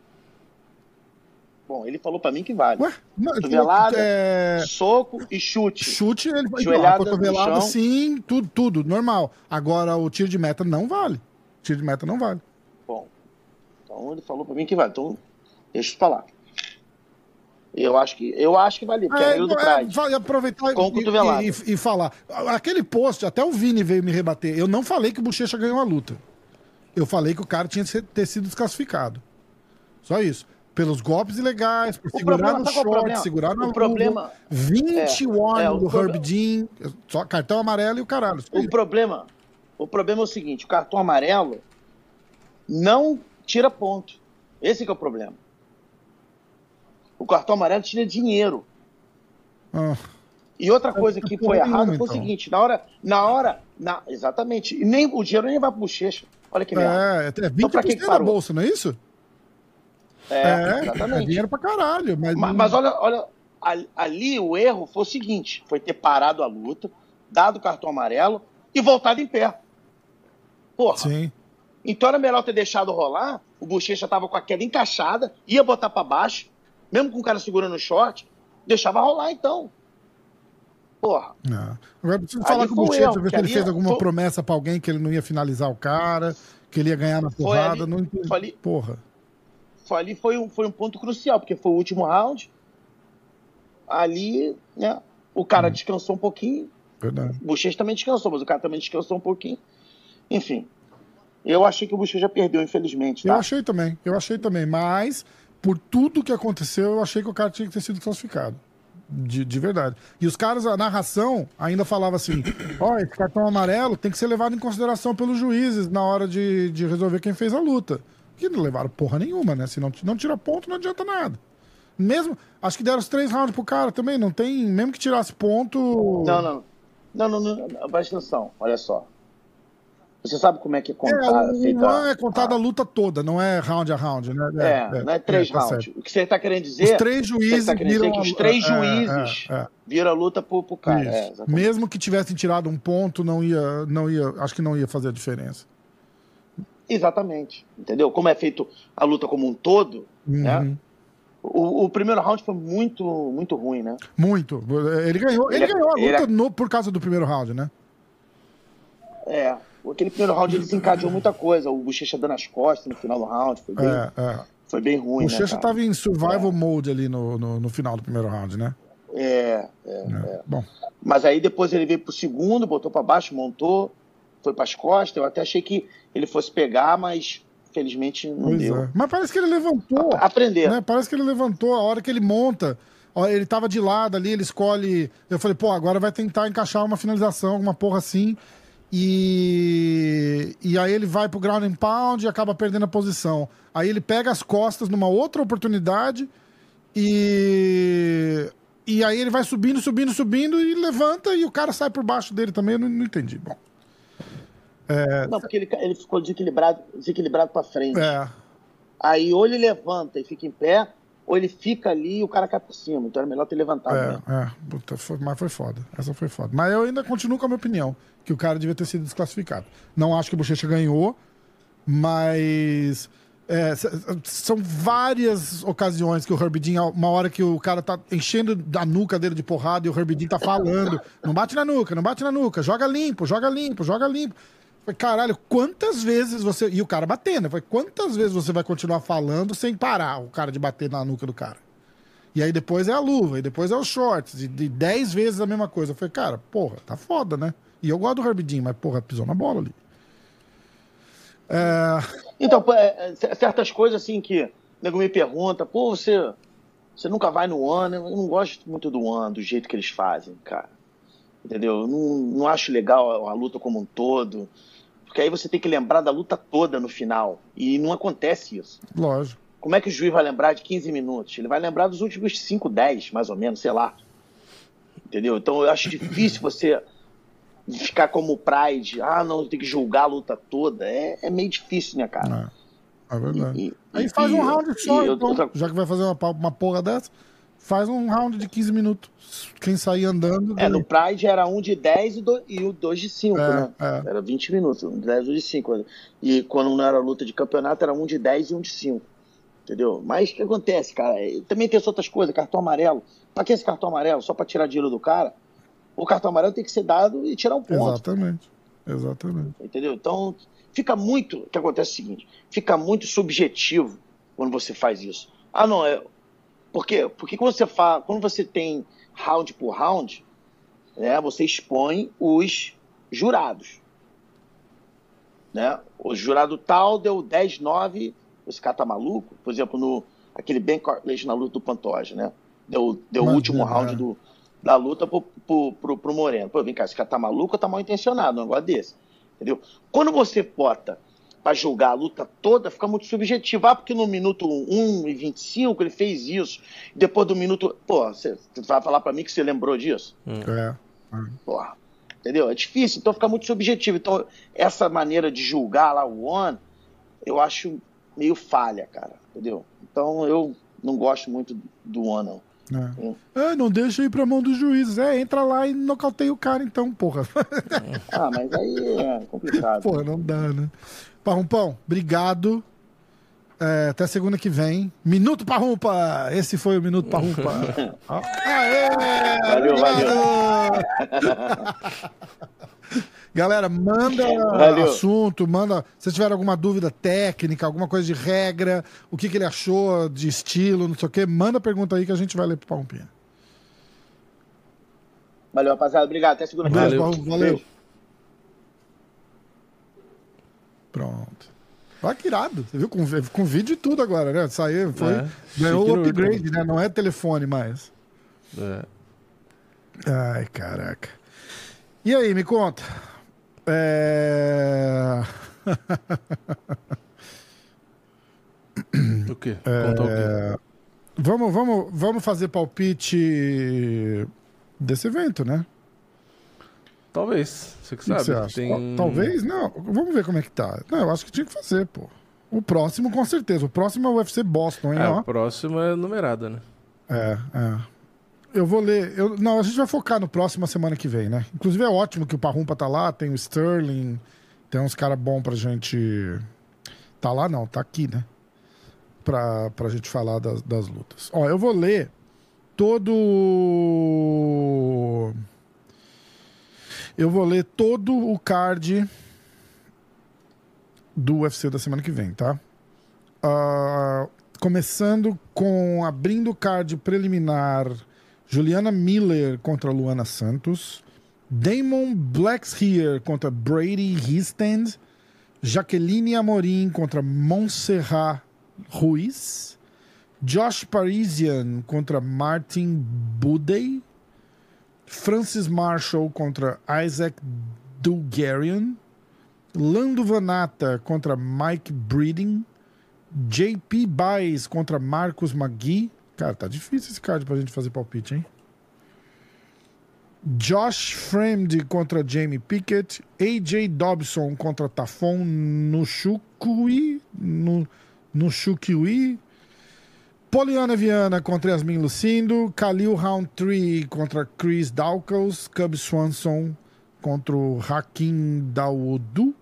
Não... Bom, ele falou pra mim que vale. Ué? cotovelada, é... soco e chute. Chute, ele Joelhada cotovelada, sim, tudo, tudo, normal. Agora, o tiro de meta não vale. O tiro de meta não vale. Bom, então ele falou pra mim que vale. Então, deixa eu falar. Eu acho que, eu acho que vale, porque é, é do Pride. Vai aproveitar e, e, e, falar. Aquele post, até o Vini veio me rebater. Eu não falei que o Bochecha ganhou a luta. Eu falei que o cara tinha que ter sido desclassificado. Só isso pelos golpes ilegais, por o segurar problema, no short, segurar no o problema 20 é, é, do Herb Dean, só cartão amarelo e o caralho. O problema, o problema é o seguinte, o cartão amarelo não tira ponto. Esse é o problema. O cartão amarelo tira dinheiro. Ah. E outra coisa que foi errada foi o então. seguinte, na hora, na hora, na, exatamente, nem o dinheiro nem vai pro bochecha. Olha que merda. É, é 20% então, que que bolsa, não é isso? É, é, exatamente. É dinheiro pra caralho. Mas, mas, mas, olha, olha, ali o erro foi o seguinte: foi ter parado a luta, dado o cartão amarelo e voltado em pé. Porra. Sim. Então era melhor ter deixado rolar. O Bochecha tava com a queda encaixada, ia botar para baixo, mesmo com o cara segurando o short, deixava rolar então. Porra. Não. Agora preciso ali falar com o Bochecha, ver se ele fez alguma foi... promessa para alguém que ele não ia finalizar o cara, que ele ia ganhar na porrada. Ali, não entendi. Ali... Porra foi, ali foi um, foi um ponto crucial, porque foi o último round. Ali, né, o cara hum. descansou um pouquinho. Verdade. O Bochecha também descansou, mas o cara também descansou um pouquinho. Enfim, eu achei que o Bochecha já perdeu, infelizmente. Tá? Eu achei também, eu achei também, mas por tudo que aconteceu, eu achei que o cara tinha que ter sido classificado. De, de verdade. E os caras, a narração ainda falava assim: ó, oh, esse cartão amarelo tem que ser levado em consideração pelos juízes na hora de, de resolver quem fez a luta. Que não levaram porra nenhuma, né? Se não, não tira ponto, não adianta nada. Mesmo. Acho que deram os três rounds pro cara também. Não tem. Mesmo que tirasse ponto. Não, não. Não, não, não. não presta atenção. Olha só. Você sabe como é que é contada? É, feita, não é contada a... a luta toda, não é round a round, né? É, é, é não é três é, tá rounds. o que você está querendo dizer? Os três juízes tá viram que os três é, juízes viram a luta pro, pro cara. Mesmo que tivessem tirado um ponto, não ia, não ia, acho que não ia fazer a diferença. Exatamente. Entendeu? Como é feito a luta como um todo, uhum. né? O, o, primeiro round foi muito, muito ruim, né? Muito. Ele ganhou, ele, ele ganhou a luta ele... no, por causa do primeiro round, né? É. Aquele primeiro round ele desencadeou muita coisa. O Bochecha dando as costas no final do round. Foi bem, é, é. Foi bem ruim. O né, Bochecha né, tava em survival é. mode ali no, no, no, final do primeiro round, né? É, é, é, é. Bom. Mas aí depois ele veio pro segundo, botou para baixo, montou foi para as costas. Eu até achei que ele fosse pegar, mas infelizmente não Pois deu. é. Mas parece que ele levantou. Aprender. né? Parece que ele levantou a hora que ele monta. Ele tava de lado ali, ele escolhe. Eu falei, pô, agora vai tentar encaixar uma finalização, alguma porra assim. E, e aí ele vai pro ground and pound e acaba perdendo a posição. Aí ele pega as costas numa outra oportunidade e. E aí ele vai subindo, subindo, subindo e levanta e o cara sai por baixo dele também. Eu não, não entendi. Bom. Não, porque ele, ele ficou desequilibrado, desequilibrado pra frente. É. Aí ou ele levanta e fica em pé, ou ele fica ali e o cara cai por cima. Então era melhor ter levantado. É, né? é. Puta, foi- mas foi foda. Essa foi foda. Mas eu ainda continuo com a minha opinião, que o cara devia ter sido desclassificado. Não acho que o Bochecha ganhou, mas. é, são várias ocasiões que o Herbie Dean, uma hora que o cara tá enchendo a nuca dele de porrada e o Herbie Dean tá falando: não bate na nuca, não bate na nuca, joga limpo, joga limpo, joga limpo. Falei, caralho, quantas vezes você. E o cara batendo. Falei, quantas vezes você vai continuar falando sem parar o cara de bater na nuca do cara? E aí depois é a luva, e depois é os shorts, e de 10 vezes a mesma coisa. Eu falei, cara, porra, tá foda, né? E eu gosto do Herbie Dean, mas, porra, pisou na bola ali. É, Então, é, é, certas coisas assim que o nego me pergunta, pô, você, você nunca vai no ano, eu não gosto muito do ano, do jeito que eles fazem, cara. Entendeu? Eu não, não acho legal a luta como um todo. Porque aí você tem que lembrar da luta toda no final. E não acontece isso. lógico. Como é que o juiz vai lembrar de 15 minutos? Ele vai lembrar dos últimos 5, 10, mais ou menos, sei lá. Entendeu? Então eu acho difícil você ficar como o Pride. Ah, não, tem que julgar a luta toda. É, é meio difícil, né, cara? É, é verdade. E- aí e- faz um round só, e eu- então. outra- Já que vai fazer uma, uma porra dessa, faz um round de 15 minutos. Quem sair andando. É, daí- no Pride era um de 10 e, do, e o 2 de 5, É, né? é. Era 20 minutos, um de 10 e um de 5. E quando não era luta de campeonato, era um de 10 e um de 5. Entendeu? Mas o que acontece, cara? Também tem outras coisas, cartão amarelo. Pra que esse cartão amarelo? Só pra tirar dinheiro do cara? O cartão amarelo tem que ser dado e tirar um ponto. Exatamente. Exatamente. Entendeu? Então, fica muito. O que acontece é o seguinte: fica muito subjetivo quando você faz isso. Ah, não, é. Por quê? Porque quando você, fala, quando você tem round por round, né, você expõe os jurados. Né? O jurado tal deu 10, 9, esse cara tá maluco. Por exemplo, no aquele Ben Cartlett na luta do Pantoja, né? Deu, deu o último round é. do, da luta pro, pro, pro, pro Moreno. Pô, vem cá, esse cara tá maluco ou tá mal intencionado, um negócio desse. Entendeu? Quando você bota pra julgar a luta toda, fica muito subjetivo. Ah, porque no minuto 1 e 25 ele fez isso. Depois do minuto. Pô, você vai falar pra mim que você lembrou disso? É. Porra. Entendeu? É difícil, então fica muito subjetivo. Então, essa maneira de julgar lá o One, eu acho meio falha, cara. Entendeu? Então, eu não gosto muito do One, não. É. É, não deixa ir pra mão dos juízes. É, entra lá e nocauteia o cara, então, porra. Ah, mas aí é complicado. Porra, não dá, né? Parrumpão, obrigado. É, até segunda que vem. Minuto Parrumpa! Esse foi o Minuto Parrumpa. Aê! Valeu, obrigado! Galera, manda Valeu. assunto, manda. Se tiver alguma dúvida técnica, alguma coisa de regra, o que, que ele achou de estilo, não sei o quê, manda pergunta aí que a gente vai ler pro Parrumpinha. Valeu, rapaziada. Obrigado. Até segunda Beijo, Valeu. Valeu. Beijo. Pronto. Olha que irado. Você viu? Com, com vídeo e tudo agora, né? Saiu, foi. É, ganhou o upgrade, né? Não é telefone mais. É. Ai, caraca. E aí, me conta. É... O quê? Conta o quê? Vamos, vamos, vamos fazer palpite desse evento, né? Talvez. Você que que sabe. você acha? Tem... Tal- Talvez? Não. Vamos ver como é que tá. Não, eu acho que tinha que fazer, pô. O próximo, com certeza. O próximo é o UFC Boston, hein? É, ó. o próximo é numerada, né? É, é. Eu vou ler. Eu, não, a gente vai focar no próximo semana que vem, né? Inclusive é ótimo que o Parrumpa tá lá, tem o Sterling, tem uns caras bons pra gente. Tá lá não, tá aqui, né? Pra, pra gente falar das, das lutas. Ó, eu vou ler todo. Eu vou ler todo o card do UFC da semana que vem, tá? Ah, começando com abrindo o card preliminar Juliana Miller contra Luana Santos, Damon Blackshear contra Brady Hiestand, Jaqueline Amorim contra Montserrat Ruiz. Josh Parisian contra Martin Budey. Francis Marshall contra Isaac Dugarian. Lando Vanata contra Mike Breeding. JP Baez contra Marcos Magui. Cara, tá difícil esse card pra gente fazer palpite, hein? Josh Fremd contra Jamie Pickett. AJ Dobson contra Tafon Nushukui. No. Poliana Viana contra Yasmin Lucindo. Khalil Roundtree contra Chris Dawkins. Cub Swanson contra o Hakim Dawodu.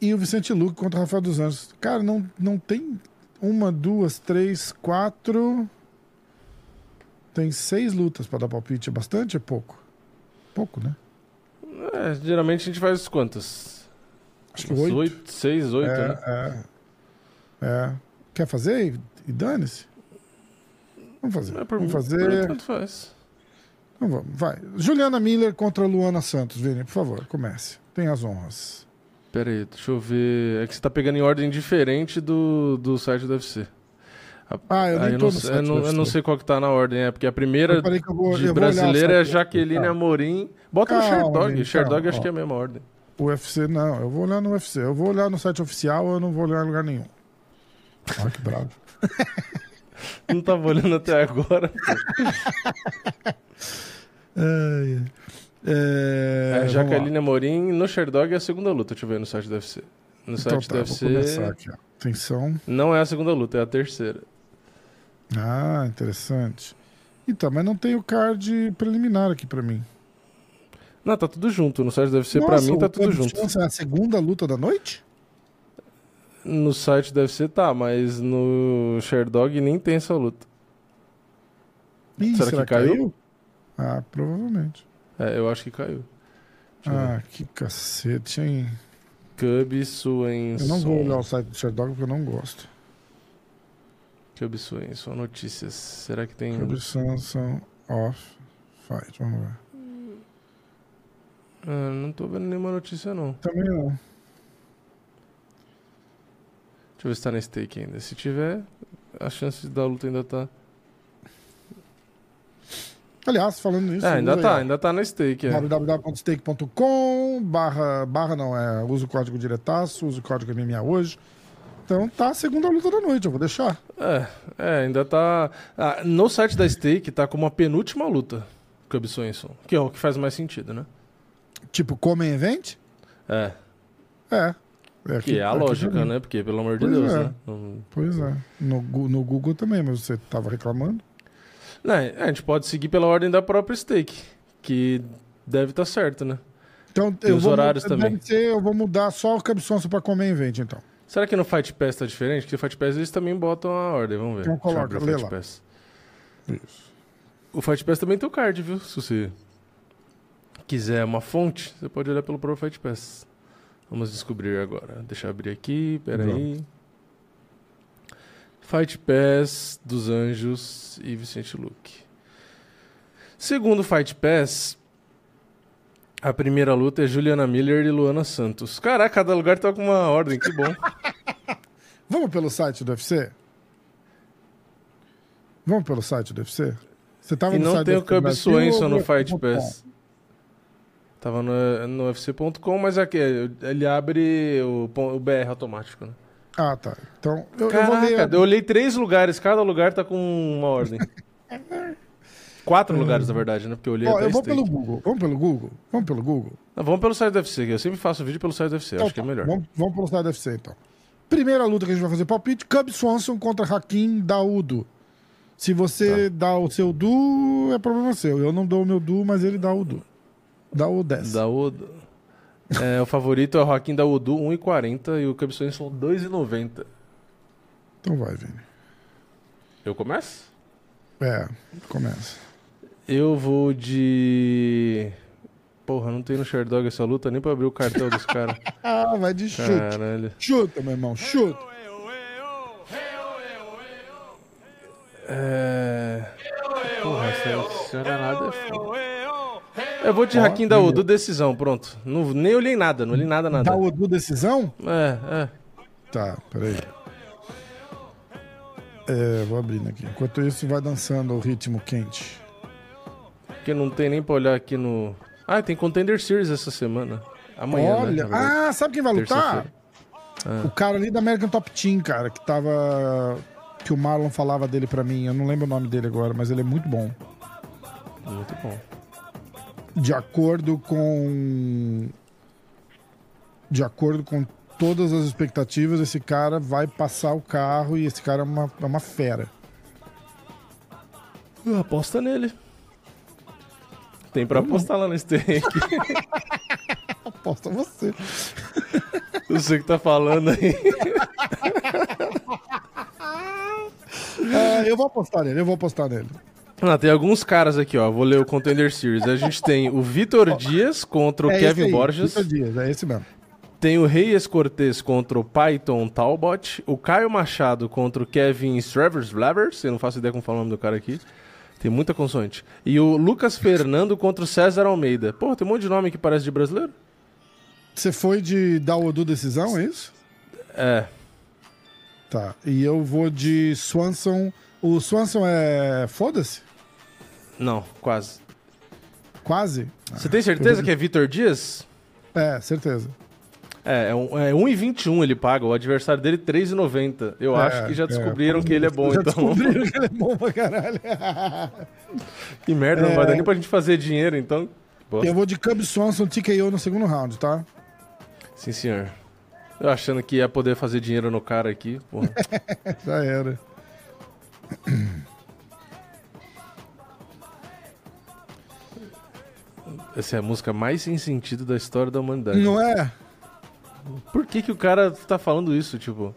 E o Vicente Luque contra o Rafael dos Anjos. Cara, não, não tem uma, duas, três, quatro. Tem seis lutas para dar palpite. É bastante? É pouco? Pouco, né? É, geralmente a gente faz quantas? Acho que oito. oito seis, oito, é, né? É, é. Quer fazer e dane-se? Vamos fazer. É, vamos por fazer. tanto faz. Então vamos, vai. Juliana Miller contra Luana Santos, Vini, por favor, comece. Tem as honras. Pera aí, deixa eu ver. É que você tá pegando em ordem diferente do, do site do UFC. Ah, eu Aí nem eu não, no sei- eu, não, eu não sei qual que tá na ordem, é porque a primeira vou- de brasileira é Jaqueline tá. Amorim. Bota no Calma, Sherdog. gente, Sherdog calma, acho que é ó. a mesma ordem. O UFC, não. Eu vou olhar no UFC. Eu vou olhar no site oficial, eu não vou olhar em lugar nenhum. Olha que bravo. Não tava olhando até agora. Ai, é, É, Jaqueline. Amorim no Sherdog é a segunda luta, deixa eu ver no site do UFC. No Então site tá, do começar UFC aqui, ó. Atenção. não é a segunda luta, é a terceira. Ah, interessante. Então, mas não tem o card preliminar aqui pra mim. Não, tá tudo junto. No site do UFC, pra mim, tá tudo junto. É a segunda luta da noite? No site do UFC tá, mas no Sherdog nem tem essa luta. Ih, Será que caiu? Ah, provavelmente. É, eu acho que caiu. Deixa eu ver. Ah, que cacete, hein? Cub Swenson. Eu não vou olhar o site do Sherdog porque eu não gosto. Cub Swenson, notícias. Será que tem... Cub Swanson off fight. Vamos ver. Ah, não tô vendo nenhuma notícia, não. Também não. Deixa eu ver se tá na stake ainda. Se tiver, a chance da luta ainda tá... Aliás, falando nisso. É, ainda tá, aí, ainda tá na stake, é. www.stake.com barra, barra não, é, usa o código diretaço, usa o código MMA hoje. Então tá a segunda luta da noite, eu vou deixar. É, é, ainda tá... Ah, no site da stake tá como a penúltima luta, Cub Swenson. Que é o que faz mais sentido, né? Tipo, Common Event? É, É. é aqui- que é a lógica, também. né? Porque, pelo amor de Pois Deus, é. né? Pois é. No, no Google também, mas você tava reclamando. Não, a gente pode seguir pela ordem da própria stake, que deve estar certo, né? Então, E eu os vou, horários também. ser, eu vou mudar só o Cub Swanson pra Common Event, então. Será que no Fight Pass tá diferente? Porque no Fight Pass eles também botam a ordem, vamos ver. Então coloca, lê Fight lá. Pass. Isso. O Fight Pass também tem o card, viu? Se você quiser uma fonte, você pode olhar pelo próprio Fight Pass. Vamos descobrir agora. Deixa eu abrir aqui, peraí. Fight Pass dos Anjos e Vicente Luque. Segundo Fight Pass, a primeira luta é Juliana Miller e Luana Santos. Caraca, cada lugar tá com uma ordem, que bom. Vamos pelo site do UFC? Vamos pelo site do UFC? Você tava E no não site tem o Cub ou no Fight? Pass. Tava no, no UFC.com, mas aqui, ele abre o, o BR automático, né? Ah, tá. Então, eu, eu vou Caraca, ler. eu olhei três lugares, cada lugar tá com uma ordem. Quatro lugares, na verdade, né? Porque eu olhei Ó, eu vou pelo Google. Vamos pelo Google? Vamos pelo Google? Não, vamos pelo site do UFC, que eu sempre faço vídeo pelo site do UFC, Então acho que é tá, melhor. Vamos, vamos pelo site do UFC, então. Primeira luta que a gente vai fazer palpite: Cub Swanson contra Hakim Daudo. Se você Tá. dá o seu Du, é problema seu. Eu não dou o meu Du, mas ele dá o Du. Dá o 10. Da Odo. É, o favorito é o Joaquim da Odu, 1,40 e o Cub Swenson 2,90. Então vai, Vini. Eu começo? É, começa. Eu vou de. Porra, não tem no Sherdog essa luta nem pra abrir o cartel dos caras. Ah, vai de chute. Caralho. Chuta, meu irmão, chuta. É. Porra, essa essa danada é foda. Eu vou de Ó, Hakim da beleza. Odu, decisão, pronto. Não, nem olhei nada, não olhei nada, nada. Odu decisão? É, é. Tá, peraí. É, vou abrindo aqui. Enquanto isso, vai dançando o ritmo quente. Porque não tem nem pra olhar aqui no. Ah, tem Contender Series essa semana. Amanhã. né, Olha, verdade. ah, sabe quem vai lutar? Terça-feira. O cara ali da American Top Team, cara, que tava. Que o Marlon falava dele pra mim. Eu não lembro o nome dele agora, mas ele é muito bom. Muito bom. De acordo com. De acordo com todas as expectativas, esse cara vai passar o carro e esse cara é uma, é uma fera. Aposta nele. Tem pra apostar lá terreno aqui. Aposta você. Você que tá falando aí. Ah, eu vou apostar nele, eu vou apostar nele. Ah, tem alguns caras aqui, ó. Vou ler o Contender Series. A gente tem o Vitor Dias contra o é Kevin aí, Borges. Vitor Dias, é esse mesmo. Tem o Reyes Cortez contra o Python Talbot. O Caio Machado contra o Kevin Stravers Blavers. Eu não faço ideia como falar o nome do cara aqui. Tem muita consoante. E o Lucas Fernando contra o César Almeida. Pô, tem um monte de nome que parece de brasileiro. Você foi de dar o Odu decisão, é isso? É. Tá. E eu vou de Swanson. O Swanson é. Foda-se? Não, quase. Quase? Você tem certeza que é Vitor Dias? É, certeza. É, é, um, é 1,21 ele paga. O adversário dele 3,90. Eu É, acho que já é. descobriram que ele é bom, Já então. descobriram que ele é bom pra caralho. que merda, não É. vai dar nem pra gente fazer dinheiro, então. Bosta. eu vou de Cub Swanson TKO no segundo round, tá? Sim, senhor. Eu achando que ia poder fazer dinheiro no cara aqui. Porra. Já era. Essa é a música mais sem sentido da história da humanidade. Não é? Por que, que o cara tá falando isso, tipo?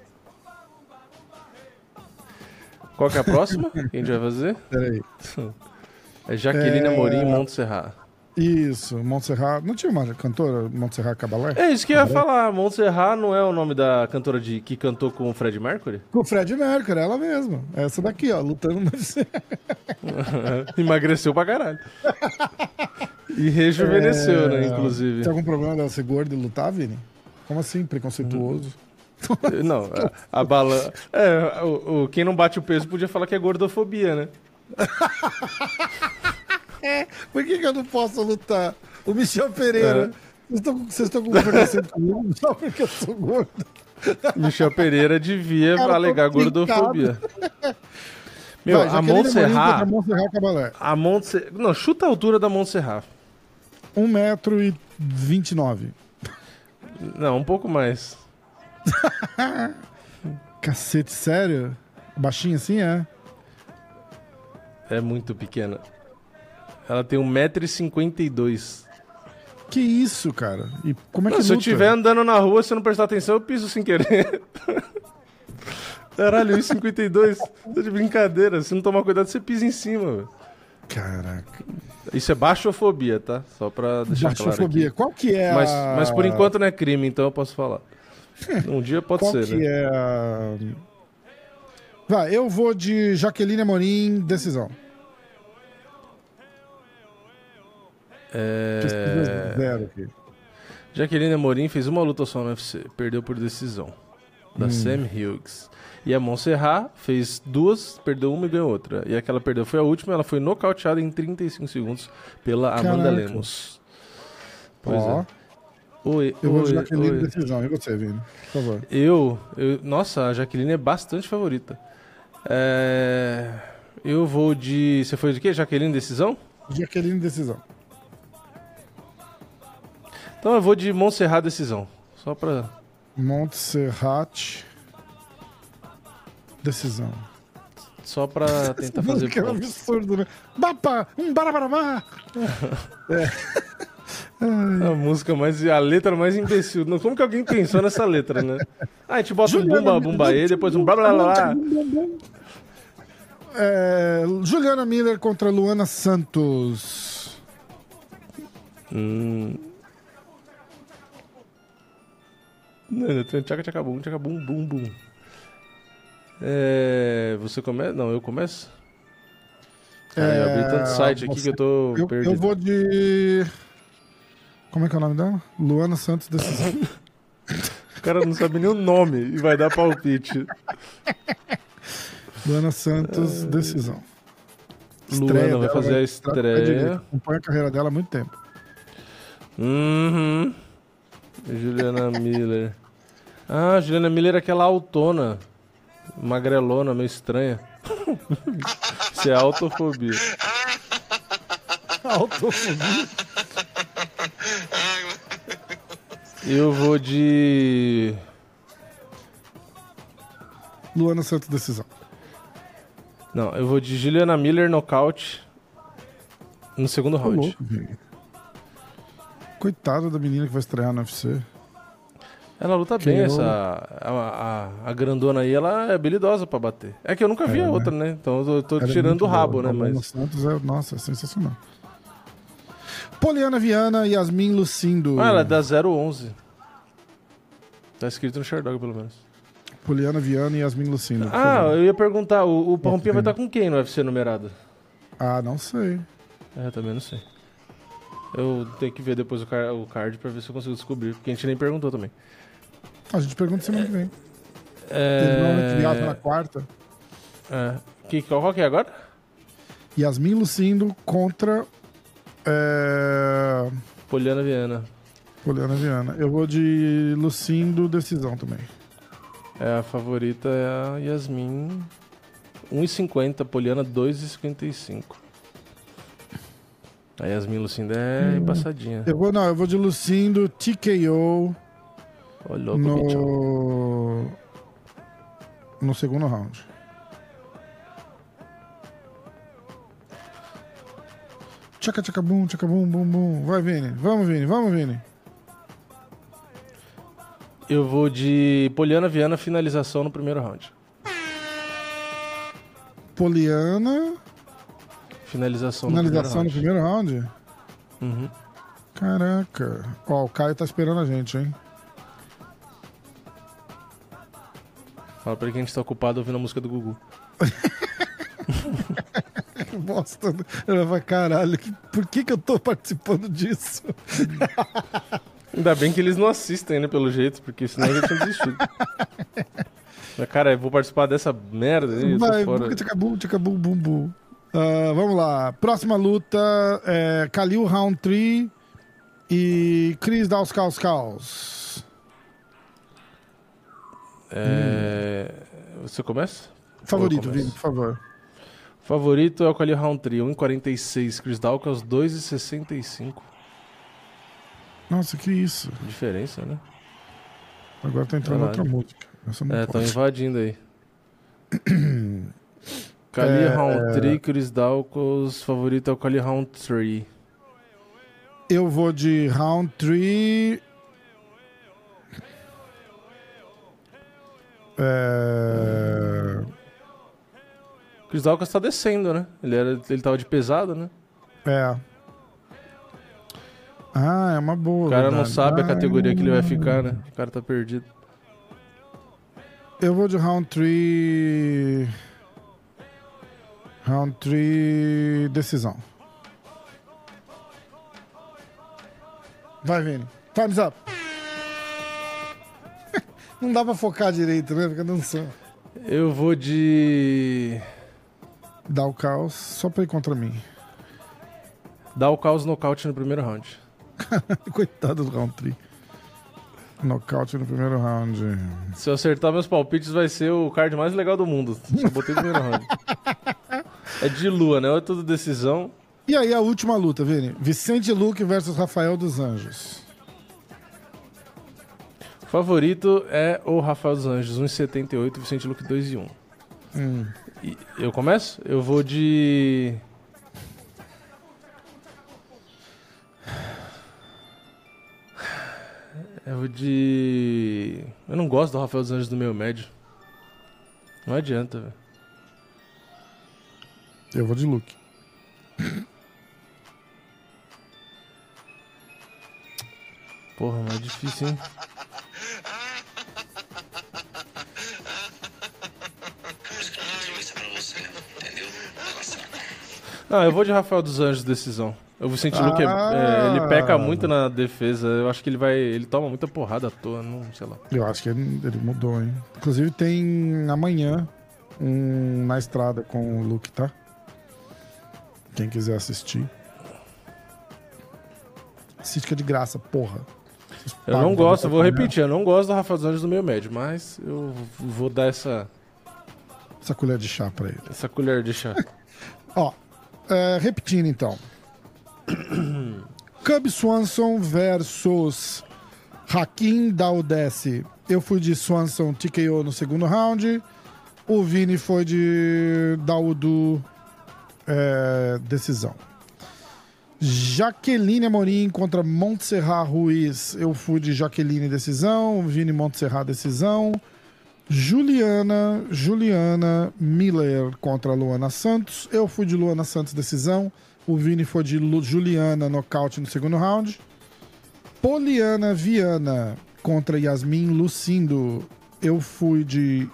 Qual que é a próxima que a gente vai fazer? Peraí. É Jaqueline É. Amorim Montserrat. Isso, Montserrat. Não tinha uma cantora Montserrat Cabalé? É isso que eu ia falar. Montserrat não é o nome da cantora de, que cantou com o Fred Mercury? Com o Fred Mercury, ela mesma. Essa daqui, ó, lutando no UFC. Emagreceu pra caralho. E rejuvenesceu, né, inclusive. Tem algum problema dela ser gorda e lutar, Vini? Como assim? Preconceituoso? Não, a, a bala. É, o, o- quem não bate o peso podia falar que é gordofobia, né? Por que, que eu não posso lutar? O Michel Pereira. É. Vocês estão- com preconceito comigo só porque eu sou gordo? Michel Pereira devia Cara, alegar complicado. gordofobia. Meu, Vai, a Montserrat. Montserrat Cabalé. A Montse... Não, chuta a altura da Montserrat. 1,29m. Não, um pouco mais. Cacete, sério? Baixinho assim, é? É muito pequena. Ela tem 1,52m. Que isso, cara? E como é que Não, se eu luta? estiver andando na rua, se eu não prestar atenção, eu piso sem querer. Caralho, 1,52. Tô de brincadeira. Se não tomar cuidado, você pisa em cima, velho. Caraca. Isso é baixofobia, tá? Só pra deixar claro Baixofobia. Qual que é Mas, a... mas por enquanto não é crime, então eu posso falar. Um dia pode Qual ser, que né? é a... Vai, eu vou de Jaqueline Amorim, decisão. É... Zero aqui. Jaqueline Amorim fez uma luta só no UFC, perdeu por decisão. Hum. Da Sam Hughes. E a Montserrat fez duas, perdeu uma e ganhou outra. E a que ela perdeu foi a última, ela foi nocauteada em 35 segundos pela Amanda Caraca. Lemos. Pois Ó, é. Oi, eu vou de Jaqueline, oi. decisão. E você, Vini? Por favor. Eu, eu- Nossa, a Jaqueline é bastante favorita. É, eu vou de. Você foi de quê? Jaqueline decisão? Jaqueline, decisão. Então eu vou de Montserrat decisão. Só pra. Montserrat, decisão. Só pra tentar fazer Que é um absurdo, né? Bapa, um barabarabá. A música mais. A letra mais imbecil. Não, Como que alguém pensou nessa letra, né? Ah, a gente bota um Juliana bumba bumba aí, depois um blá blá blá. É, Juliana Miller contra Luana Santos. Hum. Não, tchaca tchaca bum, tchaca bum bum bum. É. Você começa? Não, eu começo? Cara, eu abri É, tanto site aqui que eu tô Eu, perdido. eu vou de. Como é que é o nome dela? Luana Santos decisão. O cara não sabe nem o nome e vai dar palpite. Luana Santos decisão. Luana vai fazer a vai estreia. direito. Acompanha a carreira dela há muito tempo. Uhum. Juliana Miller. Ah, Juliana Miller é aquela altona. Magrelona, meio estranha. Isso é autofobia. Autofobia. Eu vou de. Luana Santos decisão. Não, eu vou de Juliana Miller nocaute no segundo Tô round. Coitada da menina que vai estrear no UFC. Ela luta Que bem, eu- essa. A, a, a grandona aí, ela é habilidosa pra bater. É que eu nunca vi É, a né? outra, né? Então eu tô, tô é tirando muito o rabo, boa. né? Mas. Santos é, nossa, é sensacional. Poliana Viana, Yasmin Lucindo. Ah, ela é da 011. Tá escrito no Sherdog, pelo menos. Poliana Viana e Yasmin Lucindo. Ah, eu ia perguntar, o, o Parrompinha vai estar com quem no UFC numerado? ah, não sei. É, também não sei. Eu tenho que ver depois o, car- o card pra ver se eu consigo descobrir, porque a gente nem perguntou também. A gente pergunta semana que vem. Teve nome na É... quarta. é. Que, qual, que é agora? Yasmin Lucindo contra é, Poliana Viana. Poliana Viana. Eu vou de Lucindo decisão também. É, a favorita é a Yasmin. 1,50, Poliana 2,55. A Yasmin Lucinda é embaçadinha. Eu vou, não, eu vou de Lucindo TKO Louco, bicho. no no segundo round. Tchaca tchaca bum, tchaca bum bum bum. Vai Vini, vamos Vini, vamos Vini. Eu vou de Poliana Viana, finalização no primeiro round. Poliana, Finalização, finalização no no primeiro round. primeiro round. Uhum. Caraca. Ó, o Caio tá esperando a gente, hein? Fala pra ele que a gente tá ocupado ouvindo a música do Gugu. Bosta. Ela vai, caralho, por que que eu tô participando disso? Ainda bem que eles não assistem, né, pelo jeito, porque senão eu já tinha desistido. Mas, cara, eu vou participar dessa merda aí, Vai, fora. tchacabum, tchacabum, bum, bum. Ah, vamos lá. Próxima luta é Khalil Round 3 e Chris Dauskas Kaus. É... Você começa? Favorito. Vini, por favor. Favorito é o Kali Round 3, 1,46. Chris Dawkins, 2,65. Nossa, que isso. Diferença, né? Agora tá entrando Caralho. outra música. Essa não É, estão pode. invadindo aí. Kali É, Round 3, Chris Dawkins, favorito é o Kali Round 3. Eu vou de Round É... Chris Dawkins tá descendo, né? Ele, era, ele tava de pesado, né? é. Ah, é uma boa. O cara não verdade. sabe a Ah, categoria que ele vai hum. ficar, né? O cara tá perdido. Eu vou de round 3. Round 3. Decisão. Vai, Vini. Time's up. Não dá pra focar direito, né? Fica dançando. Eu vou de. Dá o caos só pra ir contra mim. Dar o caos nocaute no primeiro round. Coitado do round 3. Nocaute no primeiro round. Se eu acertar meus palpites, vai ser o card mais legal do mundo. Só botei no primeiro round. É de lua, né? Ou é tudo decisão. E aí a última luta, Vini. Vicente Luque versus Rafael dos Anjos. Favorito é o Rafael dos Anjos, 1,78, Vicente Luque 2 e 1. Hum. E eu começo? Eu vou de. Eu vou de. Eu não gosto do Rafael dos Anjos do meio médio. Não adianta, velho. Eu vou de Luque. Porra, mas é difícil, hein? Ah, eu vou de Rafael dos Anjos decisão. O Vicente ah. Luque, é, ele peca muito na defesa. Eu acho que ele vai. Ele toma muita porrada à toa, não sei lá. Eu acho que ele, ele mudou, hein? Inclusive tem amanhã um na estrada com o Luke, tá? Quem quiser assistir. Assiste que é de graça, porra. Eu não gosto, eu vou repetir, eu não gosto do Rafael dos Anjos do meio médio, mas eu vou dar essa. Essa colher de chá pra ele. Essa colher de chá. Ó, é, repetindo então. Cub Swanson versus Hakim Daudesse. Eu fui de Swanson TKO no segundo round. O Vini foi de Daudo é, decisão. Jaqueline Amorim contra Montserrat Ruiz. Eu fui de Jaqueline decisão. Vini Montserrat decisão. Juliana, Juliana Miller contra Luana Santos. Eu fui de Luana Santos decisão. O Vini foi de Lu Juliana nocaute no segundo round. Poliana Viana contra Yasmin Lucindo. Eu fui de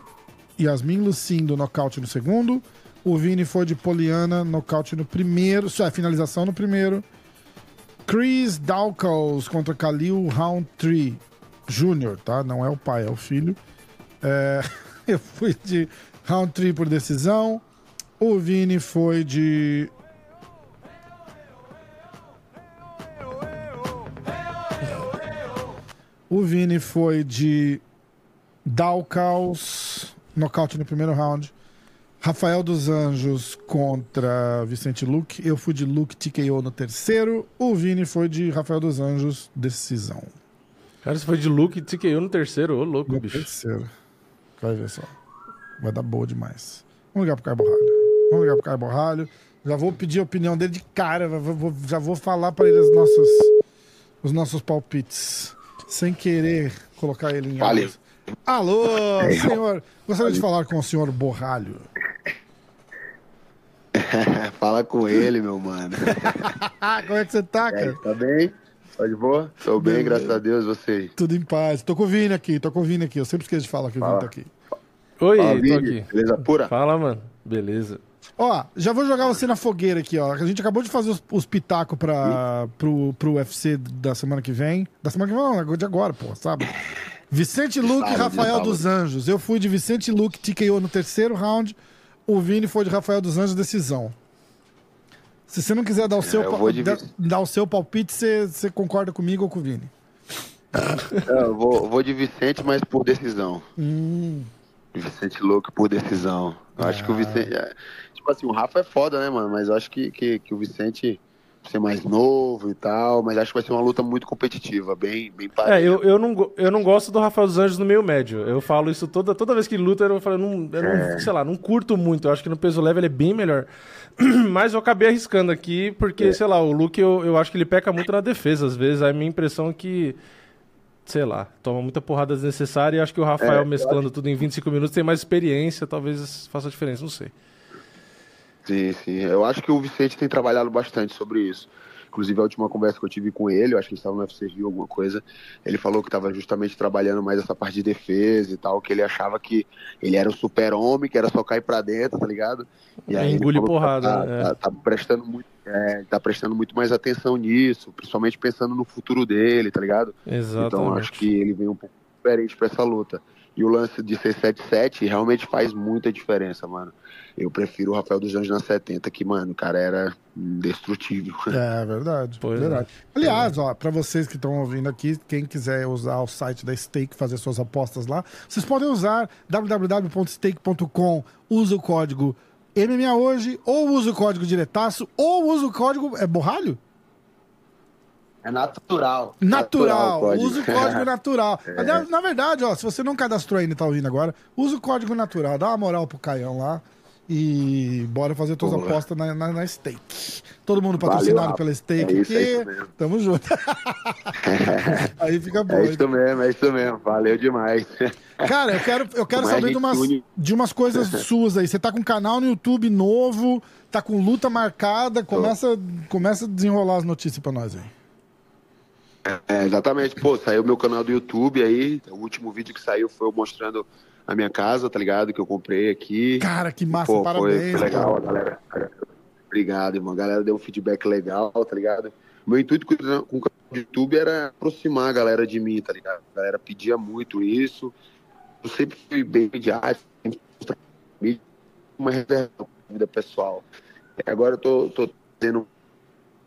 Yasmin Lucindo nocaute no segundo. O Vini foi de Poliana nocaute no primeiro. É, finalização no primeiro. Chris Dawkins contra Khalil Roundtree Jr., tá? Não é o pai, é o filho. É, eu fui de Roundtree por decisão. O Vini foi de O Vini foi de Dalcaus, nocaute no primeiro round. Rafael dos Anjos contra Vicente Luke. Eu fui de Luke TKO no terceiro. O Vini foi de Rafael dos Anjos, decisão. Cara, você foi de Luke TKO no terceiro? Ô, louco, no bicho. terceiro. Vai ver só. Vai dar boa demais. Vamos ligar pro Caio Borralho. Vamos ligar pro Caio Borralho. Já vou pedir a opinião dele de cara. Já vou falar para ele os nossos, os nossos palpites sem querer colocar ele em Valeu. Alô, senhor. Gostaria de falar com o senhor Borralho. Fala com ele, meu mano. Como é que você tá, cara? tá bem? Tá de boa? Tô bem, graças a Deus, você. Tudo em paz. Tô com o Vini aqui, tô com o Vini aqui. Eu sempre esqueço de falar que o Vini tá aqui. Oi, Fala, tô aqui. Beleza pura? Fala, mano. Beleza. Ó, já vou jogar você na fogueira aqui, ó. A gente acabou de fazer os, os pitacos pra, pro, pro UFC da semana que vem. Da semana que vem, não, de agora, pô, sabe? Vicente Luque e Rafael dos Anjos. Eu fui de Vicente Luque, TKO no terceiro round. O Vini foi de Rafael dos Anjos, decisão. Se você não quiser dar o, é, seu, dar, dar o seu palpite, você, você concorda comigo ou com o Vini? eu vou, vou de Vicente, mas por decisão. Hum. Vicente Luque por decisão. Eu acho que o Vicente. É, tipo assim, o Rafa é foda, né, mano? Mas eu acho que, que, que o Vicente ser mais novo e tal, mas acho que vai ser uma luta muito competitiva, bem, bem É, eu, eu, não, eu não gosto do Rafael dos Anjos no meio médio. Eu falo isso toda, toda vez que luta, eu falo, eu não, eu é. não, sei lá, não curto muito. Eu acho que no peso leve ele é bem melhor. mas eu acabei arriscando aqui, porque, é. sei lá, o Luke eu, eu acho que ele peca muito na defesa, às vezes. A minha impressão é que sei lá, toma muita porrada desnecessária e acho que o Rafael é, mesclando acho... tudo em 25 minutos tem mais experiência, talvez faça diferença, não sei. Sim, sim. Eu acho que o Vicente tem trabalhado bastante sobre isso. Inclusive, a última conversa que eu tive com ele, eu acho que ele estava no UFC Rio, alguma coisa, ele falou que estava justamente trabalhando mais essa parte de defesa e tal, que ele achava que ele era o super-homem, que era só cair para dentro, tá ligado? E aí engole porrada. Tá, né? tá, tá, prestando muito, é, tá prestando muito mais atenção nisso, principalmente pensando no futuro dele, tá ligado? Exatamente. Então, acho que ele vem um pouco diferente para essa luta. E o lance de ser 7-7 realmente faz muita diferença, mano. Eu prefiro o Rafael dos Anjos na 70, que, mano, o cara era indestrutível. É verdade. Pois é. verdade. É. Aliás, ó, pra vocês que estão ouvindo aqui, quem quiser usar o site da Stake, fazer suas apostas lá, vocês podem usar www.stake.com, usa o código MMA hoje, ou usa o código diretaço, ou usa o código. É borralho? É natural. Natural. natural usa o código natural. É. Na, na, verdade, ó, se você não cadastrou ainda e tá ouvindo agora, usa o código natural. Dá uma moral pro Caião lá. E bora fazer tuas apostas na, na, na, Stake. Todo mundo patrocinado Valeu, pela Stake é isso, aqui. É Tamo junto. Aí fica bom. É isso mesmo, é isso mesmo. Valeu demais. Cara, eu quero, eu quero saber de umas, de umas coisas suas aí. Você tá com um canal no YouTube novo, tá com luta marcada. Começa, começa a desenrolar as notícias pra nós aí. É, exatamente. Pô, saiu meu canal do YouTube aí. O último vídeo que saiu foi eu mostrando a minha casa, tá ligado? Que eu comprei aqui. Cara, que massa, Pô, parabéns. Foi, foi legal, galera. Obrigado, irmão. A galera deu um feedback legal, tá ligado? Meu intuito com, o canal do YouTube era aproximar a galera de mim, tá ligado? A galera pedia muito isso. Eu sempre fui bem midiático, sempre uma reserva da vida pessoal. Agora eu tô, tô tendo,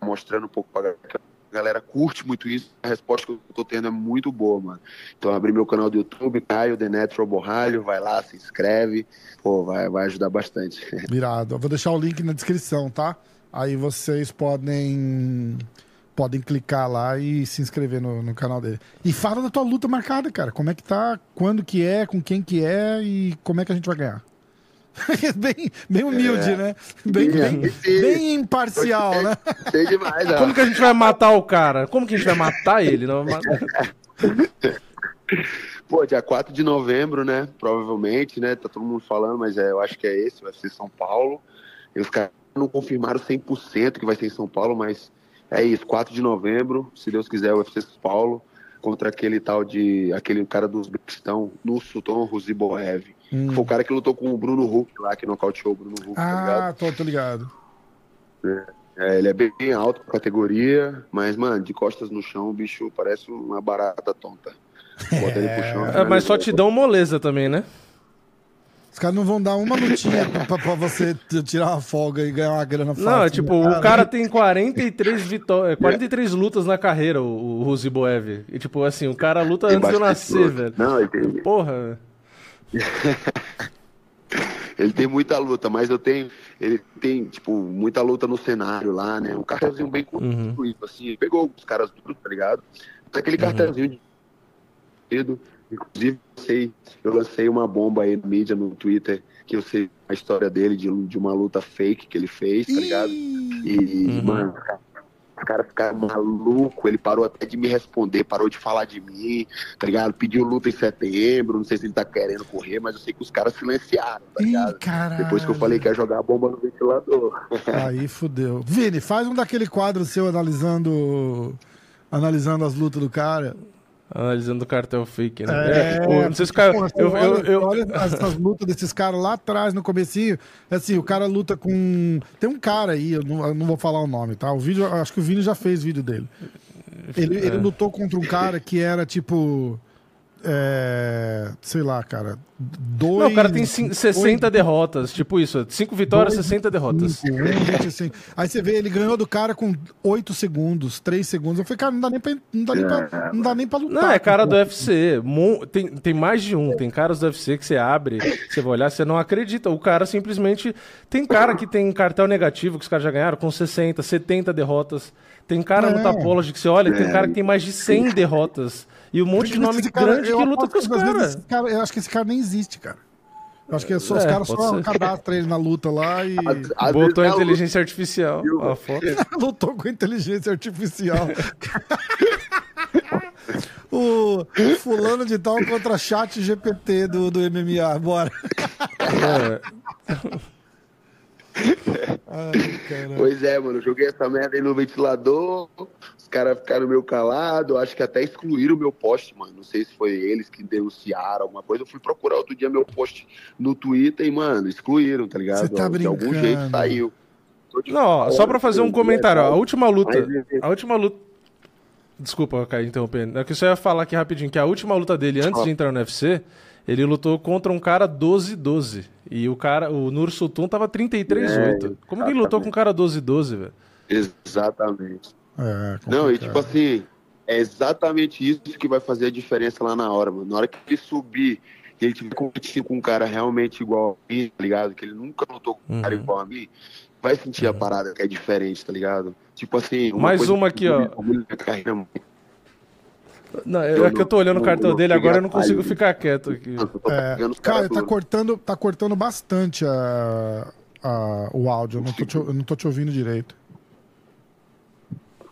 mostrando um pouco pra galera a galera curte muito isso. A resposta que eu tô tendo é muito boa, mano. Então, abri meu canal do YouTube, Caio The Natural Borralho, vai lá, se inscreve. Pô, vai, vai ajudar bastante. Virado. Eu vou deixar o link na descrição, tá? Aí vocês podem podem clicar lá e se inscrever no, no, canal dele. E fala da tua luta marcada, cara. Como é que tá, quando que é, com quem que é e como é que a gente vai ganhar. bem, bem humilde, é. né? Bem, bem, bem imparcial, né? Sei demais, ó. Como que a gente vai matar o cara? Como que a gente vai matar ele? Não Pô, dia 4 de novembro, né? Provavelmente, né? Tá todo mundo falando, mas é, eu acho que é esse, vai ser São Paulo. E os caras não confirmaram 100% que vai ser em São Paulo, mas é isso, 4 de novembro, se Deus quiser, o UFC São Paulo, contra aquele tal de. aquele cara dos Uzbequistão, no Sultan Ruziboev. Hum. Foi o cara que lutou com o Bruno Huck lá, que nocauteou o Bruno Huck. Tá ah, tá tô, tô ligado. É, é, ele é bem, bem alto categoria, mas, mano, de costas no chão, o bicho parece uma barata tonta. Bota ele pro chão. É, mas só te dão moleza também, né? Os caras não vão dar uma lutinha pra, pra, você tirar uma folga e ganhar uma grana fácil. Não, tipo, cara. o cara tem 43 vitórias, 43 lutas na carreira, o, o Ruziboev. E tipo, assim, o cara luta tem antes de eu nascer, velho. Não, ele tem... Porra. ele tem muita luta, mas eu tenho. Ele tem, tipo, muita luta no cenário lá, né? Um cartelzinho bem construído, uhum. assim. Ele pegou os caras tudo, tá ligado? Aquele uhum. cartelzinho de. Inclusive, eu, sei, eu lancei uma bomba aí na mídia, no Twitter, que eu sei a história dele, de, de uma luta fake que ele fez, tá ligado? E, uhum. mano, o cara ficar maluco, ele parou até de me responder, parou de falar de mim, tá ligado? Pediu luta em setembro, não sei se ele tá querendo correr, mas eu sei que os caras silenciaram, tá ligado? Ih, Depois que eu falei que ia jogar a bomba no ventilador. Aí fudeu. Vini, faz um daquele quadro seu analisando analisando as lutas do cara. Analisando o cartel fake, né? É, é não sei se o cara. eu, olha, eu, eu... olha essas lutas desses caras lá atrás, no comecinho. Assim, o cara luta com. Tem um cara aí, eu não, eu não vou falar o nome, tá? O vídeo, acho que o Vini já fez vídeo dele. Ele, é. ele lutou contra um cara que era tipo. É, sei lá, cara. Dois, não, o cara tem 60 derrotas, tipo isso. 5 vitórias, dois, 60 derrotas. Cinco, um, Aí você vê, ele ganhou do cara com 8 segundos, 3 segundos. Eu falei, cara, não dá nem pra, não dá nem pra, não dá nem pra lutar. Não, é cara do UFC. Tem, tem mais de um. Tem caras do UFC que você abre, você vai olhar, você não acredita. O cara simplesmente. Tem cara que tem cartel negativo, que os caras já ganharam, com 60, 70 derrotas. Tem cara é. no Tapology que você olha, tem cara que tem mais de 100 derrotas. E um monte de nome cara, grande que luta com os caras. Cara, eu acho que esse cara nem existe, cara. Eu acho que é só, é, os caras só cadastram ele na luta lá e. A, a Botou a inteligência artificial. A foto. Lutou com inteligência artificial. o fulano de tal contra chat GPT do, do MMA. Bora. É. Ai, pois é, mano. Joguei essa merda aí no ventilador. Os caras ficaram meio calados. Acho que até excluíram o meu post, mano. Não sei se foi eles que denunciaram alguma coisa. Eu fui procurar outro dia meu post no Twitter e, mano, excluíram, tá ligado? Você tá De algum jeito saiu. Não, só pra fazer um comentário. A última luta. A última luta. Desculpa, Caio, interrompendo. É que eu só ia falar aqui rapidinho que a última luta dele antes de entrar no UFC ele lutou contra um cara 12-12. E o cara, o Nur Sultan tava 33-8. É, Como que ele lutou com um cara 12-12, velho? Exatamente. É, Não, e tipo assim, é exatamente isso que vai fazer a diferença lá na hora, mano. Na hora que ele subir e ele tiver competindo com um cara realmente igual a mim, tá ligado? Que ele nunca lutou com um uhum. cara igual a mim, vai sentir uhum. a parada que é diferente, tá ligado? Tipo assim. Uma Mais uma aqui, ó. Não, é que eu tô olhando o cartão dele agora eu não consigo ficar quieto aqui. É, cara, tá cortando, tá cortando bastante a, a, o áudio. Eu não, tô te, eu não tô te ouvindo direito.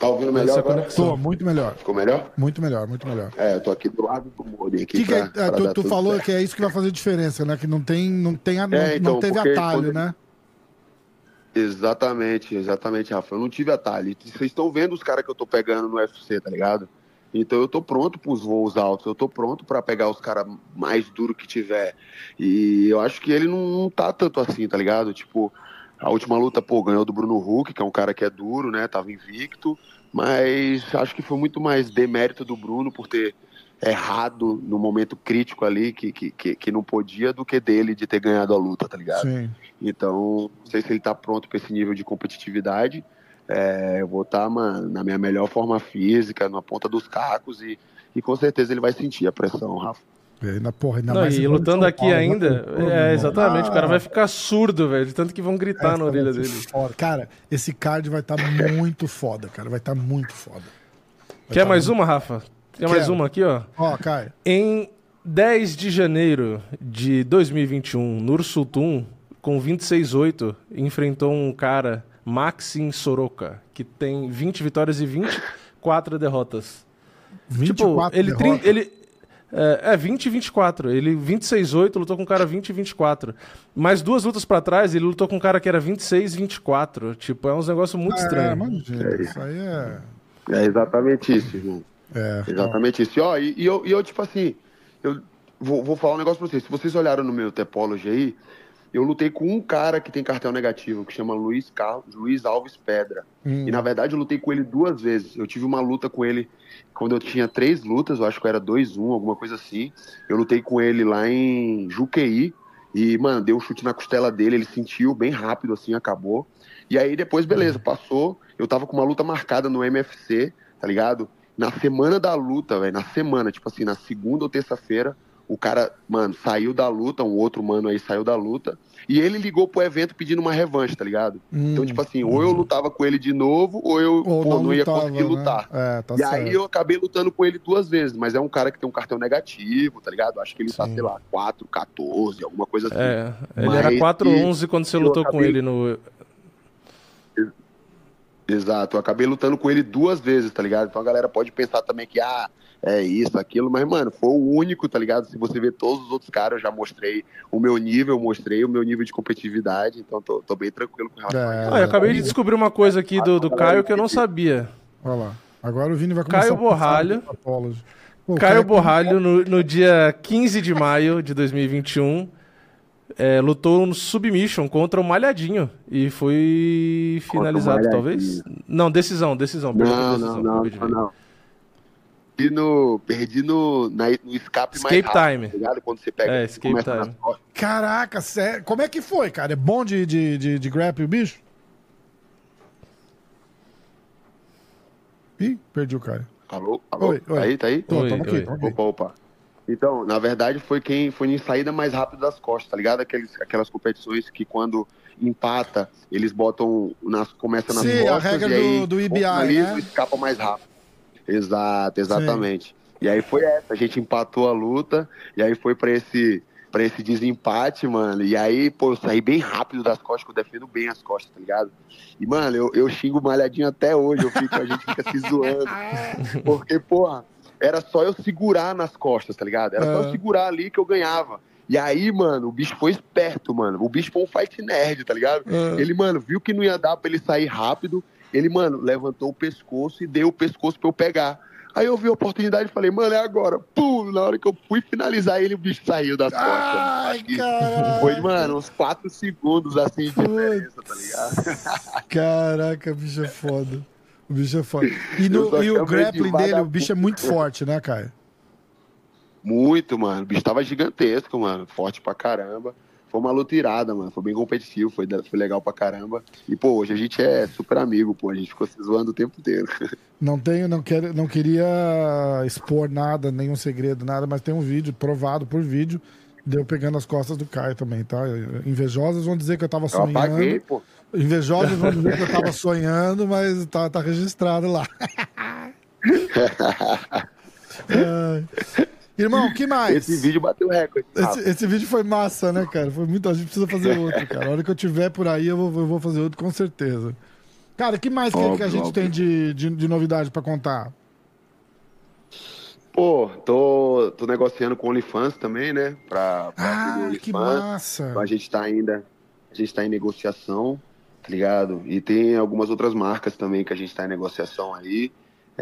Tá ouvindo melhor agora? Tô, muito melhor. Ficou melhor? Muito melhor, muito melhor. É, eu tô aqui do lado do modem aqui. Que que é, pra tu, tu falou certo. que é isso que vai fazer diferença, né? Que não tem, não tem, a, é, então, não teve atalho, quando... né? Exatamente, exatamente, Rafa. Eu não tive atalho. Vocês estão vendo os caras que eu tô pegando no UFC, tá ligado? Então eu tô pronto para os voos altos, eu tô pronto para pegar os caras mais duro que tiver. E eu acho que ele não, não tá tanto assim, tá ligado? Tipo, A última luta, pô, ganhou do Bruno Huck, que é um cara que é duro, né? Tava invicto. Mas acho que foi muito mais demérito do Bruno por ter errado no momento crítico ali, que, que, que, não podia, do que dele de ter ganhado a luta, tá ligado? Sim. Então, não sei se ele tá pronto para esse nível de competitividade. É, eu vou estar, tá, mano, na minha melhor forma física, na ponta dos cacos, e, e com certeza ele vai sentir a pressão, Rafa. Ainda, porra, ainda não, mais e lutando aqui Paulo, ainda, é, exatamente, ah, o cara vai ficar surdo, velho, de tanto que vão gritar é, na orelha dele. Foda. Cara, esse card vai estar tá muito foda, cara, vai estar tá muito foda. Vai Quer tá mais muito... uma, Rafa? Quer Quero. mais uma aqui, ó? Ó, Caio. Em 10 de janeiro de 2021, Nur Sultan, com 26-8, enfrentou um cara, Maxim Soroka, que tem 20 vitórias e 24 derrotas. 24 tipo, ele, derrotas? ele é, é 20 e 24. Ele 26-8 lutou com um cara 20 e 24. Mais duas lutas para trás, ele lutou com um cara que era 26 e 24. Tipo, é uns negócios muito é, estranhos. Imagina, é, isso aí é. É exatamente isso, irmão. É, exatamente ó. isso. E, ó, e, e, eu, e eu, tipo assim, eu vou, vou falar um negócio pra vocês. Se vocês olharam no meu Tepology aí, eu lutei com um cara que tem cartel negativo, que chama Luiz, Carlos, Luiz Alves Pedra. Hum. E na verdade eu lutei com ele duas vezes. Eu tive uma luta com ele quando eu tinha três lutas, eu acho que era 2-1, alguma coisa assim. Eu lutei com ele lá em Juqueí. E, mano, deu um chute na costela dele, ele sentiu bem rápido, assim, acabou. E aí depois, beleza, passou. Eu tava com uma luta marcada no MFC, tá ligado? Na semana da luta, velho, na semana, tipo assim, na segunda ou terça-feira, o cara, mano, saiu da luta, um outro mano aí saiu da luta, e ele ligou pro evento pedindo uma revanche, tá ligado? Hum, então, tipo assim, ou eu lutava com ele de novo, ou eu ou pô, não, não, ia lutava, conseguir né? lutar. É, tá e certo. aí eu acabei lutando com ele duas vezes, mas é um cara que tem um cartão negativo, tá ligado? Acho que ele tá, Sim. tá, sei lá, 4, 14, alguma coisa assim. É, ele mas, era 4, 11 quando você lutou acabei... com ele no. Exato, eu acabei lutando com ele duas vezes, tá ligado? Então a galera pode pensar também que, ah, é isso, aquilo, mas, mano, foi o único, tá ligado? Se você ver todos os outros caras, eu já mostrei o meu nível, mostrei o meu nível de competitividade, então tô, tô bem tranquilo com relação é, a isso. Ah, eu acabei de descobrir uma coisa aqui do, do Caio que eu não sabia. Olha lá. Agora o Vini vai começar Caio Borralho. Pô, Caio Caio Borralho, no, no dia 15 de maio de 2021, é, lutou no Submission contra o Malhadinho e foi finalizado, talvez? Não, decisão, decisão. Não, decisão, não, não, não, perdi no, perdi no, na, no escape, escape mais rápido, time. Tá Quando você pega, é, escape time. Caraca, sério? Como é que foi, cara? É bom de, de, de, de grapple o bicho? Ih, perdi o cara. Alô? Alô? Oi, oi. Tá aí, tá aí? Tô, oi, aqui, aqui. Opa, opa. Então, na verdade, foi quem foi em saída mais rápida das costas, tá ligado? Aqueles, aquelas competições que quando empata, eles botam nas, começa nas Sim, costas a regra e aí, do, do IBI, né? escapa mais rápido. Exato, exatamente. Sim. E aí foi essa, a gente empatou a luta, e aí foi para esse para esse desempate, mano. E aí, pô, eu saí bem rápido das costas, que eu defendo bem as costas, tá ligado? E, mano, eu, eu xingo malhadinho até hoje, eu fico, a gente fica se zoando. Porque, porra, era só eu segurar nas costas, tá ligado? Era só eu segurar ali que eu ganhava. E aí, mano, o bicho foi esperto, mano. O bicho foi um fight nerd, tá ligado? Ele, mano, viu que não ia dar pra ele sair rápido. Ele, mano, levantou o pescoço e deu o pescoço pra eu pegar. Aí eu vi a oportunidade e falei, mano, é agora. Pum, na hora que eu fui finalizar ele, o bicho saiu das costas. Ai, foi, mano, uns 4 segundos assim de diferença, tá ligado? Caraca, bicho é foda. O bicho é foda. E, no, e o grappling dele, o bicho é muito forte, né, Caio? Muito, mano. O bicho tava gigantesco, mano. Forte pra caramba foi uma luta irada, mano. Foi bem competitivo, foi, foi legal pra caramba. E, pô, hoje a gente é super amigo, pô. A gente ficou se zoando o tempo inteiro. Não tenho, não, quero, não queria expor nada, nenhum segredo, nada, mas tem um vídeo provado por vídeo. Deu pegando as costas do Caio também, tá? Invejosos vão dizer que eu tava sonhando. Eu apaguei, pô. Invejosos vão dizer que eu tava sonhando, mas tá, tá registrado lá. é. Irmão, o que mais? Esse vídeo bateu recorde. Esse, esse, vídeo foi massa, né, cara? Foi muito. A gente precisa fazer outro, cara. A hora que eu tiver por aí, eu vou, eu vou fazer outro com certeza. Cara, o que mais óbvio, que, a gente óbvio. tem de, de, de novidade para contar? Pô, tô, tô negociando com o OnlyFans também, né? Pra, pra ah, que massa! Então a gente tá ainda. A gente tá em negociação, ligado? E tem algumas outras marcas também que a gente tá em negociação aí.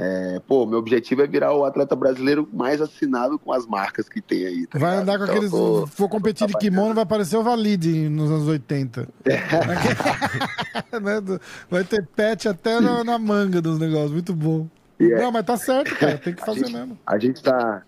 É, pô, meu objetivo é virar o atleta brasileiro mais assinado com as marcas que tem aí. Tá vai ligado? andar com então, aqueles. Tô... For competir de kimono, vai parecer o Valide nos anos 80. É. Né, vai ter pet até na, na, manga dos negócios. Muito bom. Yeah. Não, mas tá certo, cara. Tem que fazer a gente, mesmo. A gente tá.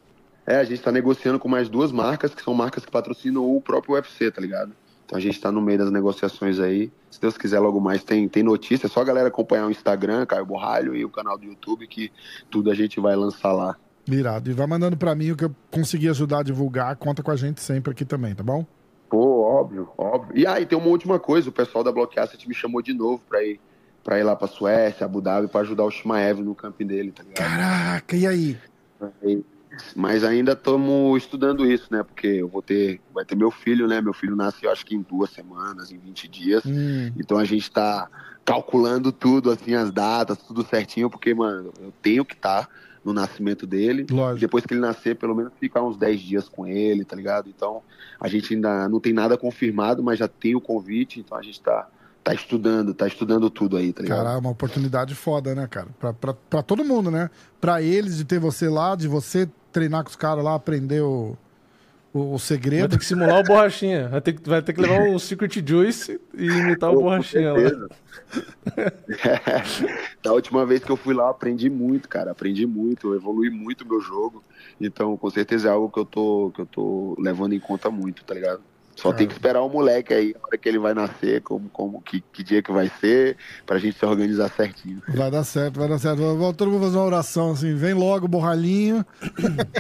É, a gente tá negociando com mais duas marcas, que são marcas que patrocinam o próprio UFC, tá ligado? Então a gente está no meio das negociações aí. Se Deus quiser, logo mais tem, tem notícia. É só a galera acompanhar o Instagram, Caio Borralho, e o canal do YouTube, que tudo a gente vai lançar lá. Mirado. E vai mandando para mim o que eu conseguir ajudar a divulgar. Conta com a gente sempre aqui também, tá bom? Pô, óbvio, óbvio. E aí, ah, tem uma última coisa. O pessoal da Blockasset me chamou de novo para ir para ir lá para Suécia, Abu Dhabi, para ajudar o Shimaev no camping dele, tá ligado? Caraca, e aí? aí mas ainda estamos estudando isso, né? Porque eu vou ter, vai ter meu filho, né? Meu filho nasce, eu acho que em duas semanas, em 20 dias. Hum. Então a gente está calculando tudo, assim, as datas, tudo certinho, porque, mano, eu tenho que estar tá no nascimento dele. Lógico. Depois que ele nascer, pelo menos ficar uns 10 dias com ele, tá ligado? Então a gente ainda não tem nada confirmado, mas já tem o convite, então a gente está tá estudando, tá estudando tudo aí, tá ligado? Cara, uma oportunidade foda, né, cara? Pra, pra, pra todo mundo, né? Pra eles, de ter você lá, de você treinar com os caras lá, aprender o, o, o, segredo. Vai ter que simular o borrachinha. Vai ter, vai ter que levar o Secret Juice e imitar o borrachinha lá. da última vez que eu fui lá, aprendi muito, cara. Aprendi muito, eu evolui muito o meu jogo. Então, com certeza é algo que eu tô, que eu tô levando em conta muito, tá ligado? Só tem que esperar o moleque aí, a hora que ele vai nascer, como, como que, que dia que vai ser, pra gente se organizar certinho. Vai dar certo, vai dar certo. Vou, todo mundo fazer uma oração assim, vem logo, borralhinho.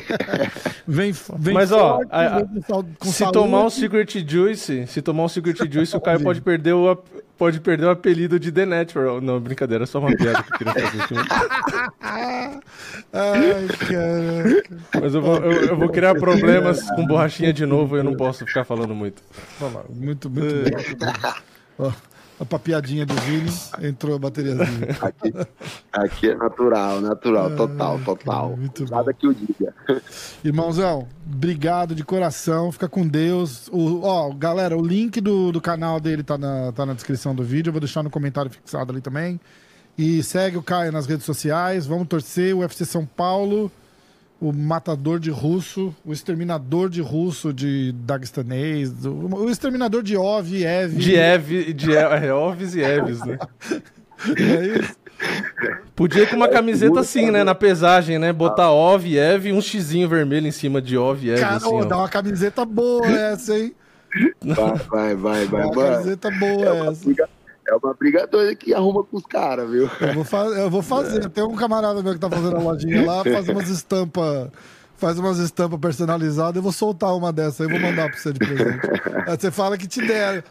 vem, vem Mas forte, ó, a, vem com, com se saúde. tomar um Secret Juice, se tomar um Secret Juice, o Caio pode perder o, pode perder o apelido de The Natural. Não, brincadeira, é só uma piada que eu queria fazer. Assim. Ai, caraca. Mas eu vou, eu, eu, vou criar problemas com borrachinha de novo e eu não posso ficar falando muito. Muito, muito bom. a papiadinha do Vini, entrou a bateriazinha. Aqui, aqui é natural, natural, total, total. Muito Nada bom. que o diga. Irmãozão, obrigado de coração, fica com Deus. O, ó, galera, o link do, do canal dele tá na, tá na descrição do vídeo, eu vou deixar no comentário fixado ali também. E segue o Caio nas redes sociais, vamos torcer o UFC São Paulo o matador de russo, o exterminador de russo de Dagestanês, o exterminador de Ov e Ev. De Ev, de é, Ovis e Eves, né? É isso. Podia ir com uma camiseta assim, né? Na pesagem, né? Botar Ov e Ev e um xizinho vermelho em cima de Ov e Ev. Cara, assim, dá uma camiseta boa essa, hein? Vai, vai, vai, vai. Uma camiseta boa é essa. É uma briga doida que arruma com os caras, viu? Eu vou, fa eu vou fazer. É. Tem um camarada meu que tá fazendo a lojinha lá, faz umas estampas. Faz umas estampas personalizadas, eu vou soltar uma dessa aí, vou mandar pra você de presente. Aí você fala que te deram.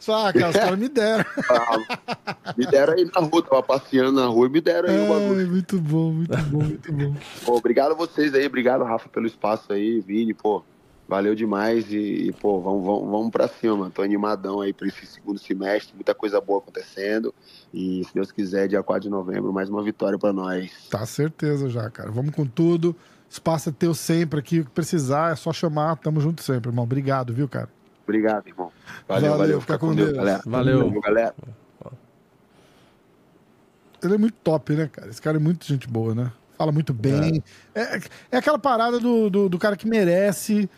Só, ah, cara, os caras me deram. Ah, me deram aí na rua, tava passeando na rua e me deram aí uma Muito bom, muito bom, muito bom. Pô, obrigado a vocês aí, obrigado, Rafa, pelo espaço aí, Vini, pô. Valeu demais e, e, pô, vamos, vamos, vamos pra cima. Tô animadão aí pra esse segundo semestre, muita coisa boa acontecendo. E se Deus quiser, dia 4 de novembro, mais uma vitória para nós. Tá certeza já, cara. Vamos com tudo. Espaço é teu sempre aqui. O que precisar é só chamar. Tamo junto sempre, irmão. Obrigado, viu, cara? Obrigado, irmão. Valeu, valeu. valeu. Fica, com Deus, Deus, galera. Valeu. valeu, galera. Ele é muito top, né, cara? Esse cara é muito gente boa, né? Fala muito bem. É, é, é aquela parada do, do, do cara que merece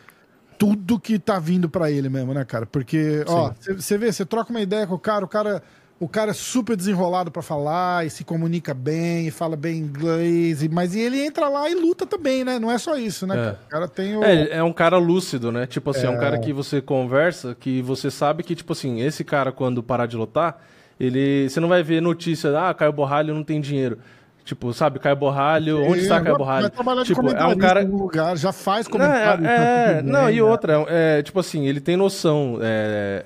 tudo que tá vindo para ele mesmo, né, cara? Porque, ó, você vê, você troca uma ideia com o cara, o cara, o cara é super desenrolado para falar e se comunica bem, e fala bem inglês, e, mas ele entra lá e luta também, né? Não é só isso, né? É. Cara? O cara tem o... É, é um cara lúcido, né? Tipo assim, é... é um cara que você conversa, que você sabe que, tipo assim, esse cara, quando parar de lutar, ele. Você não vai ver notícia, ah, Caio Borralho não tem dinheiro. Tipo, sabe, Caio Borralho, onde está Caio Borralho? Tipo, é um cara lugar, já faz comentário. Não, é, é não e outra, é, tipo assim, ele tem noção, é,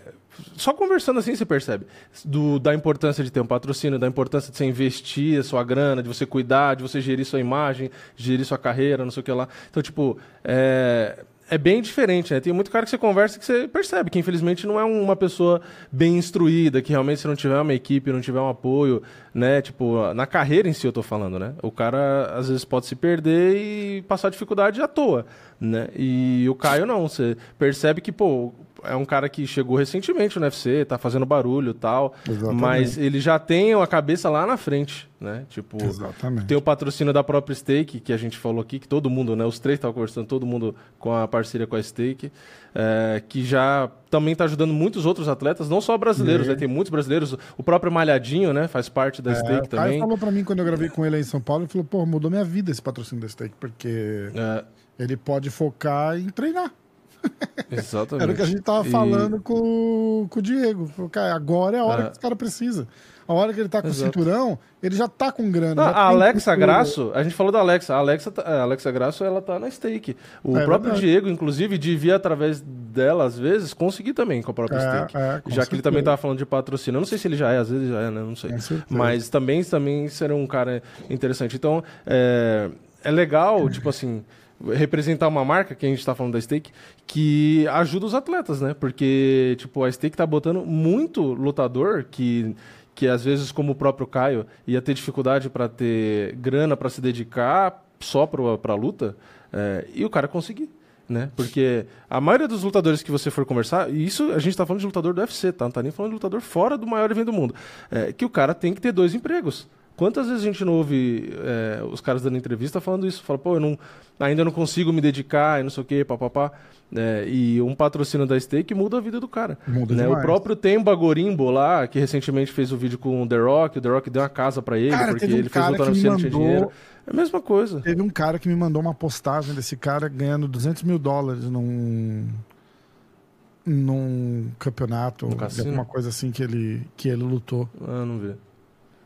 só conversando assim você percebe do, da importância de ter um patrocínio, da importância de você investir a sua grana, de você cuidar, de você gerir sua imagem, gerir sua carreira, não sei o que lá. Então, tipo, é, é bem diferente, né? Tem muito cara que você conversa que você percebe que, infelizmente, não é uma pessoa bem instruída, que realmente, se não tiver uma equipe, não tiver um apoio, né? Tipo, na carreira em si eu tô falando, né? O cara às vezes pode se perder e passar dificuldade à toa, né? E o Caio não, você percebe que, pô, é um cara que chegou recentemente no UFC, tá fazendo barulho tal, Exatamente. mas ele já tem a cabeça lá na frente, né? Tipo, Exatamente. tem o patrocínio da própria Stake, que a gente falou aqui, que todo mundo, né? Os três estavam conversando, todo mundo com a parceria com a Stake, é, que já também tá ajudando muitos outros atletas, não só brasileiros, É. né? Tem muitos brasileiros, o próprio Malhadinho, né? Faz parte da É, Stake o Caio também. falou pra mim quando eu gravei com ele aí em São Paulo, ele falou, pô, mudou minha vida esse patrocínio da Stake, porque É, ele pode focar em treinar. exatamente. Era o que a gente tava E- falando com, com o Diego. Falou, cara, agora é a hora É. que esse cara precisa. A hora que ele tá com Exato. o cinturão, ele já tá com grana. A Alexa cultura. Graço, a gente falou da Alexa. A Alexa, tá- a Alexa Graço, ela tá na stake. O É próprio verdade. Diego, inclusive, devia, através dela, às vezes, conseguir também com a própria É, stake. é, Já que ele também certeza. tava falando de patrocínio. Eu não sei se ele já é, às vezes já é, né? Não sei. Certeza. Mas também, também será um cara interessante. Então, é, é legal, tipo assim, representar uma marca, que a gente tá falando da stake, que ajuda os atletas, né? Porque, tipo, a stake tá botando muito lutador que que às vezes, como o próprio Caio, ia ter dificuldade para ter grana para se dedicar só para a luta, é, e o cara conseguir. Né? Porque a maioria dos lutadores que você for conversar, e isso a gente tá falando de lutador do UFC, tá? Não tá nem falando de lutador fora do maior evento do mundo. É, que o cara tem que ter dois empregos. Quantas vezes a gente não ouve é, os caras dando entrevista falando isso? Fala, pô, eu não, ainda não consigo me dedicar e não sei o quê, papapá. É, e um patrocínio da Stake muda a vida do cara. Muda né? O demais. próprio Temba Gorimbo lá, que recentemente fez o vídeo com o The Rock, o The Rock deu uma casa pra ele, Cara, porque um ele fez cara lutar no que me UFC, não tinha mandou- dinheiro. É a mesma coisa. Teve um cara que me mandou uma postagem desse cara ganhando 200 mil dólares num num campeonato, cassino? alguma coisa assim que ele, que ele lutou. Ah, não vi.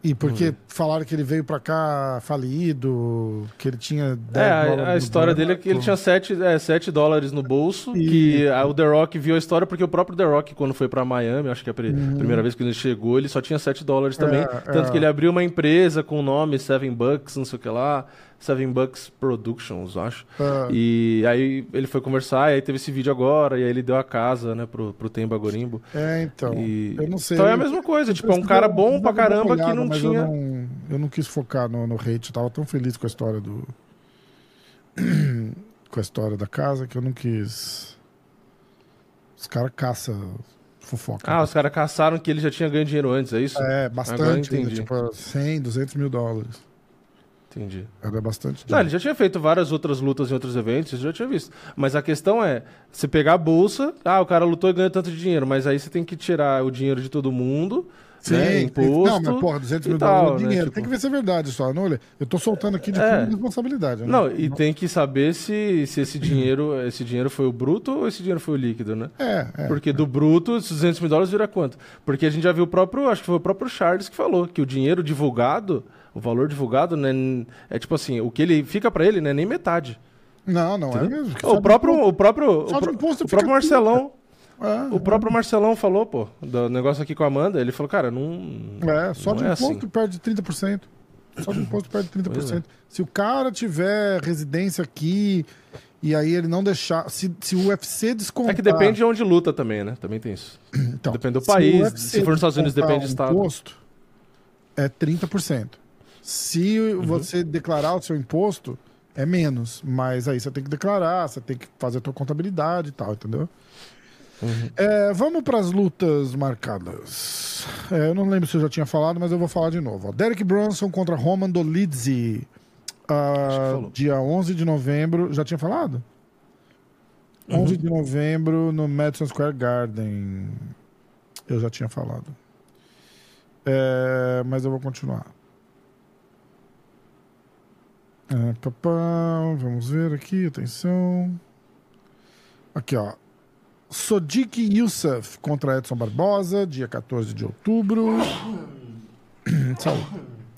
E porque falaram que ele veio pra cá falido, que ele tinha 10 É, a, dólares a história dele é que ele tinha 7 é, sete dólares no bolso, E- que a- o The Rock viu a história, porque o próprio The Rock, quando foi pra Miami, acho que é a pri- primeira vez que ele chegou, ele só tinha 7 dólares também. Uhum. É, Tanto é. que ele abriu uma empresa com o nome Seven Bucks, não sei o que lá, Seven Bucks Productions, acho. Ah. E aí ele foi conversar, e aí teve esse vídeo agora, e aí ele deu a casa, né, pro, pro Temba Gorimbo. É, então. E- Eu não sei. Então é a mesma coisa, eu tipo, é um cara bom pra caramba que olhada, não mas tinha... Eu não, eu não quis focar no, no hate, eu tava tão feliz com a história do. com a história da casa que eu não quis. Os caras caçam fofoca. Ah, os caras caçaram que ele já tinha ganho dinheiro antes, é isso? é, Agora bastante. ainda, entendi. tipo, 100, 200 mil dólares. Entendi. Era bastante. Não, ele já tinha feito várias outras lutas em outros eventos, isso eu já tinha visto. Mas a questão é, você pegar a bolsa, ah, o cara lutou e ganhou tanto de dinheiro, mas aí você tem que tirar o dinheiro de todo mundo, né, tem- imposto. Não, mas porra, 200 e mil tal, dólares é né, dinheiro. tipo- Tem que ver se é verdade só. Não, olha, eu tô soltando aqui de É. responsabilidade. né? Não, e tem que saber se, se esse dinheiro, esse dinheiro foi o bruto ou esse dinheiro foi o líquido, né? É, é. Porque do bruto, esses 200 mil dólares vira quanto? Porque a gente já viu o próprio, acho que foi o próprio Charles que falou que o dinheiro divulgado, o valor divulgado, né, é tipo assim, o que ele fica pra ele, né, nem metade. Não, não é mesmo. que O só de próprio, o próprio, o, imposto o próprio Marcelão, É, o próprio Marcelão falou, pô, do negócio aqui com a Amanda, ele falou, cara, não. É, só não de é imposto assim. perde 30%. Só de imposto perde 30%. Pois é. Se o cara tiver residência aqui e aí ele não deixar. Se, se o UFC descontar. É que depende de onde luta também, né? Também tem isso. então, depende do o país, se for nos Estados Unidos, depende do o estado. imposto, é 30%. Se Uhum. você declarar o seu imposto, é menos. Mas aí você tem que declarar, você tem que fazer a tua contabilidade e tal, entendeu? Uhum. É, vamos para as lutas marcadas. É, eu não lembro se eu já tinha falado, mas eu vou falar de novo. ó. Derek Brunson contra Roman Dolidze. Falou. dia 11 de novembro. Já tinha falado? Uhum. 11 de novembro no Madison Square Garden. Eu já tinha falado. É, mas eu vou continuar. É, papá, vamos ver aqui, atenção. Aqui, ó. Sodiq Youssef contra Edson Barbosa, dia 14 de outubro. Saúde.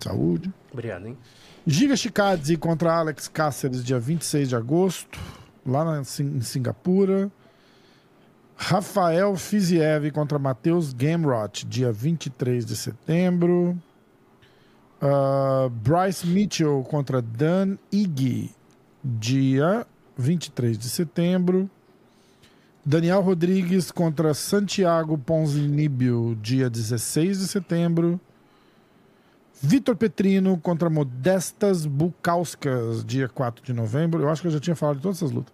Saúde. Obrigado, hein? Giga Chikadze contra Alex Cáceres, dia 26 de agosto, lá na- em Singapura. Rafael Fiziev contra Matheus Gamrot, dia 23 de setembro. Ah, Bryce Mitchell contra Dan Iggy, dia 23 de setembro. Daniel Rodrigues contra Santiago Ponzinibbio, dia 16 de setembro. Vitor Petrino contra Modestas Bukauskas, dia 4 de novembro. Eu acho que eu já tinha falado de todas essas lutas.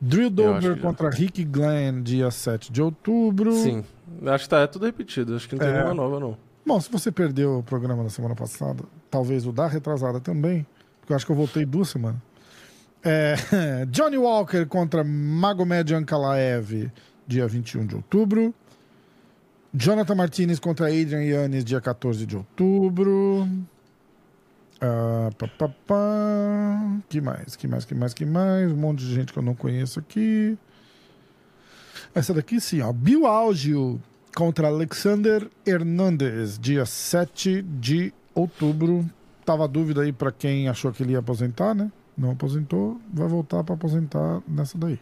Drill Dover contra Rick Glenn, dia 7 de outubro. Sim, acho que tá é tudo repetido. Acho que não tem é. nenhuma nova, não. Bom, se você perdeu o programa na semana passada, talvez o da retrasada também, porque eu acho que eu voltei duas semanas. É, Johnny Walker contra Magomed Ankalaev, dia 21 de outubro. Jonathan Martinez contra Adrian Yannis, dia 14 de outubro. Uh, pá, pá, pá. Que mais? Que mais? Que mais? Que mais? Um monte de gente que eu não conheço aqui. Essa daqui sim, ó. Bill Algio contra Alexander Hernandez, dia 7 de outubro. Tava dúvida aí para quem achou que ele ia aposentar, né? Não aposentou, vai voltar para aposentar nessa daí.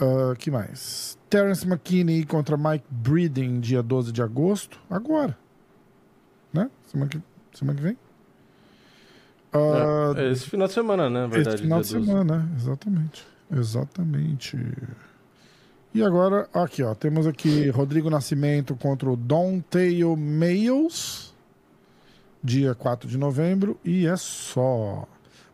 Uh, que mais? Terence McKinney contra Mike Breeding, dia 12 de agosto. Agora. Né? Semana que, semana que vem. Uh, é, esse final de semana, né? Verdade, esse final de 12. semana? Exatamente. Exatamente. E agora, aqui, ó. Temos aqui Rodrigo Nascimento contra o Don Tail Mayles. Dia 4 de novembro. E é só.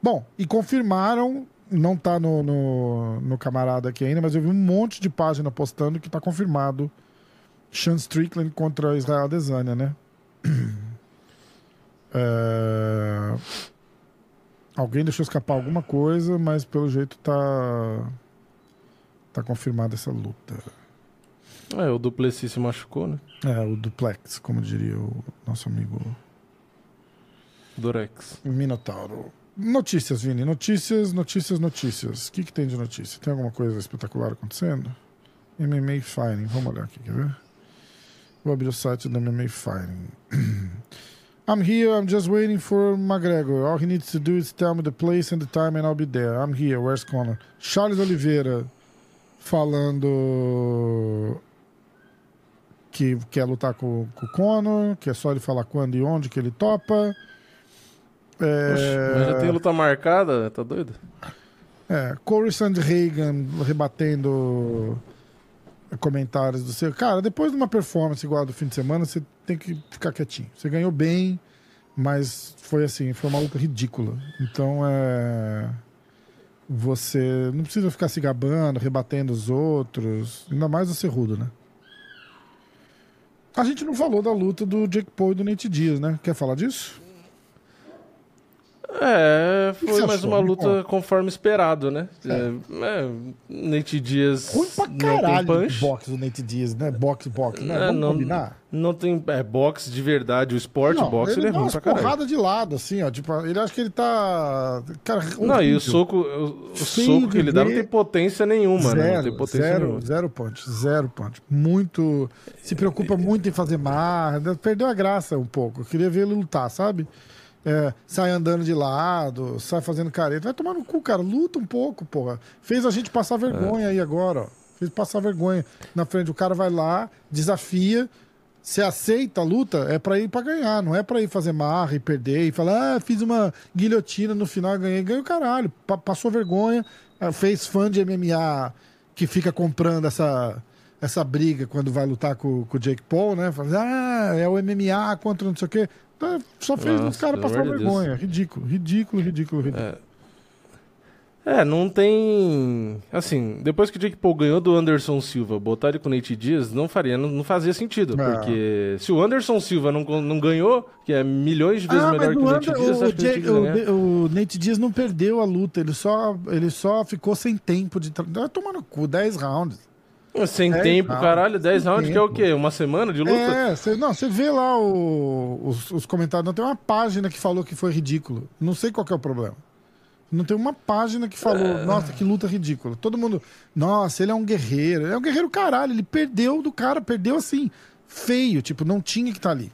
Bom, e confirmaram não tá no, no, no, camarada aqui ainda, mas eu vi um monte de página postando que tá confirmado Sean Strickland contra Israel Adesanya, né? É... Alguém deixou escapar alguma coisa, mas pelo jeito tá tá confirmada essa luta. É, o Duplessis se machucou, né? É, o Duplex, como diria o nosso amigo Durex. Minotauro. Notícias, Vini. Notícias, notícias, notícias. O que, que tem de notícia? Tem alguma coisa espetacular acontecendo? MMA Fighting. Vamos olhar aqui, quer ver? Vou abrir o site do MMA Fighting. I'm here, I'm just waiting for McGregor. All he needs to do is tell me the place and the time and I'll be there. I'm here, where's Conor? Charles Oliveira falando que quer lutar com, com o Conor, que é só ele falar quando e onde que ele topa. É... mas já tem luta marcada, tá doido? É, Corey Sandhagen rebatendo comentários do seu. Cara, depois de uma performance igual a do fim de semana, você tem que ficar quietinho. Você ganhou bem, mas foi assim, foi uma luta ridícula. Então é. Você não precisa ficar se gabando, rebatendo os outros, ainda mais o Cerrudo, né? A gente não falou da luta do Jake Paul e do Nate Diaz, né? Quer falar disso? É, foi mais uma luta conforme esperado, né? É. É, Nate Dias. Ruim pra caralho não tem boxe do Nate Dias, né? Boxe, boxe, né? É, Vamos não, combinar? Não tem. É, boxe de verdade, o esporte não, boxe ele, ele é ruim pra caralho. porrada de lado, assim, ó. Tipo, ele acha que ele tá. Cara, não, e o soco, o, o soco que ele dá não tem potência nenhuma, zero, né? Não tem potência zero, nenhuma. Zero punch, zero punch. Muito. Se preocupa muito em fazer mar. Perdeu a graça um pouco. Eu queria ver ele lutar, sabe? É, sai andando de lado, sai fazendo careta. Vai tomar no cu, cara. Luta um pouco, porra. Fez a gente passar vergonha é. aí agora, ó. Fez passar vergonha na frente. O cara vai lá, desafia. Você aceita a luta, é pra ir pra ganhar, não é pra ir fazer marra e perder e falar, ah, fiz uma guilhotina no final, ganhei. Ganhou caralho. passou vergonha, ah, fez fã de MMA que fica comprando essa, essa briga quando vai lutar com, com o Jake Paul, né? Fala, ah, é o MMA contra não sei o quê. Tá, só fez Nossa, os caras passar vergonha. Deus. Ridículo, ridículo, ridículo, ridículo. É. é. não tem. Assim, depois que o Jake Paul ganhou do Anderson Silva, botar ele com o Nate Diaz não faria, não, não fazia sentido. É. Porque se o Anderson Silva não, não ganhou, que é milhões de vezes ah, melhor que o Nate Diaz, o, que o, Nate o, Nate Diaz não perdeu a luta, ele só, ele só ficou sem tempo de. Vai tomar no cu, 10 rounds. Sem tempo, rounds, caralho, 10 rounds, que é o quê? Uma semana de luta? É, cê, não, você vê lá os, os, comentários. Não tem uma página que falou que foi ridículo. Não sei qual é o problema. Não tem uma página que falou, é... nossa, que luta ridícula. Todo mundo, nossa, ele é um guerreiro. Ele é um guerreiro caralho. Ele perdeu do cara, perdeu assim, feio. Tipo, não tinha que estar tá ali.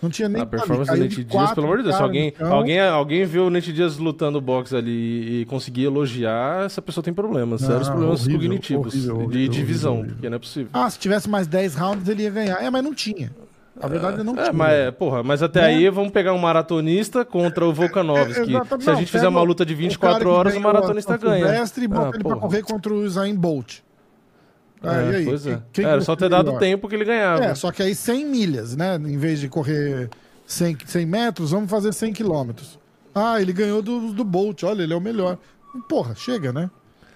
Não tinha nem. A performance do Nate Diaz, pelo amor de Deus. Se alguém, alguém, alguém viu o Nate Diaz lutando boxe ali e conseguir elogiar, essa pessoa tem problemas. Não, sérios problemas horrível, cognitivos. Horrível, horrível, de divisão, porque não é possível. Ah, se tivesse mais 10 rounds, ele ia ganhar. É, mas não tinha. A verdade é, não é, tinha. Mas, porra, mas até é. aí vamos pegar um maratonista contra o Volkanovski. É, se a gente fizer uma luta de 24 horas, o maratonista ganha. O mestre e bota ah, ele porra. pra correr contra o Zayn Bolt. Ah, É, e aí? Pois é. Quem- Era só ter dado o tempo que ele ganhava. É, só que aí 100 milhas, né? Em vez de correr 100, 100 metros, vamos fazer 100 quilômetros. Ah, ele ganhou do, do Bolt, olha, ele é o melhor. Porra, chega, né?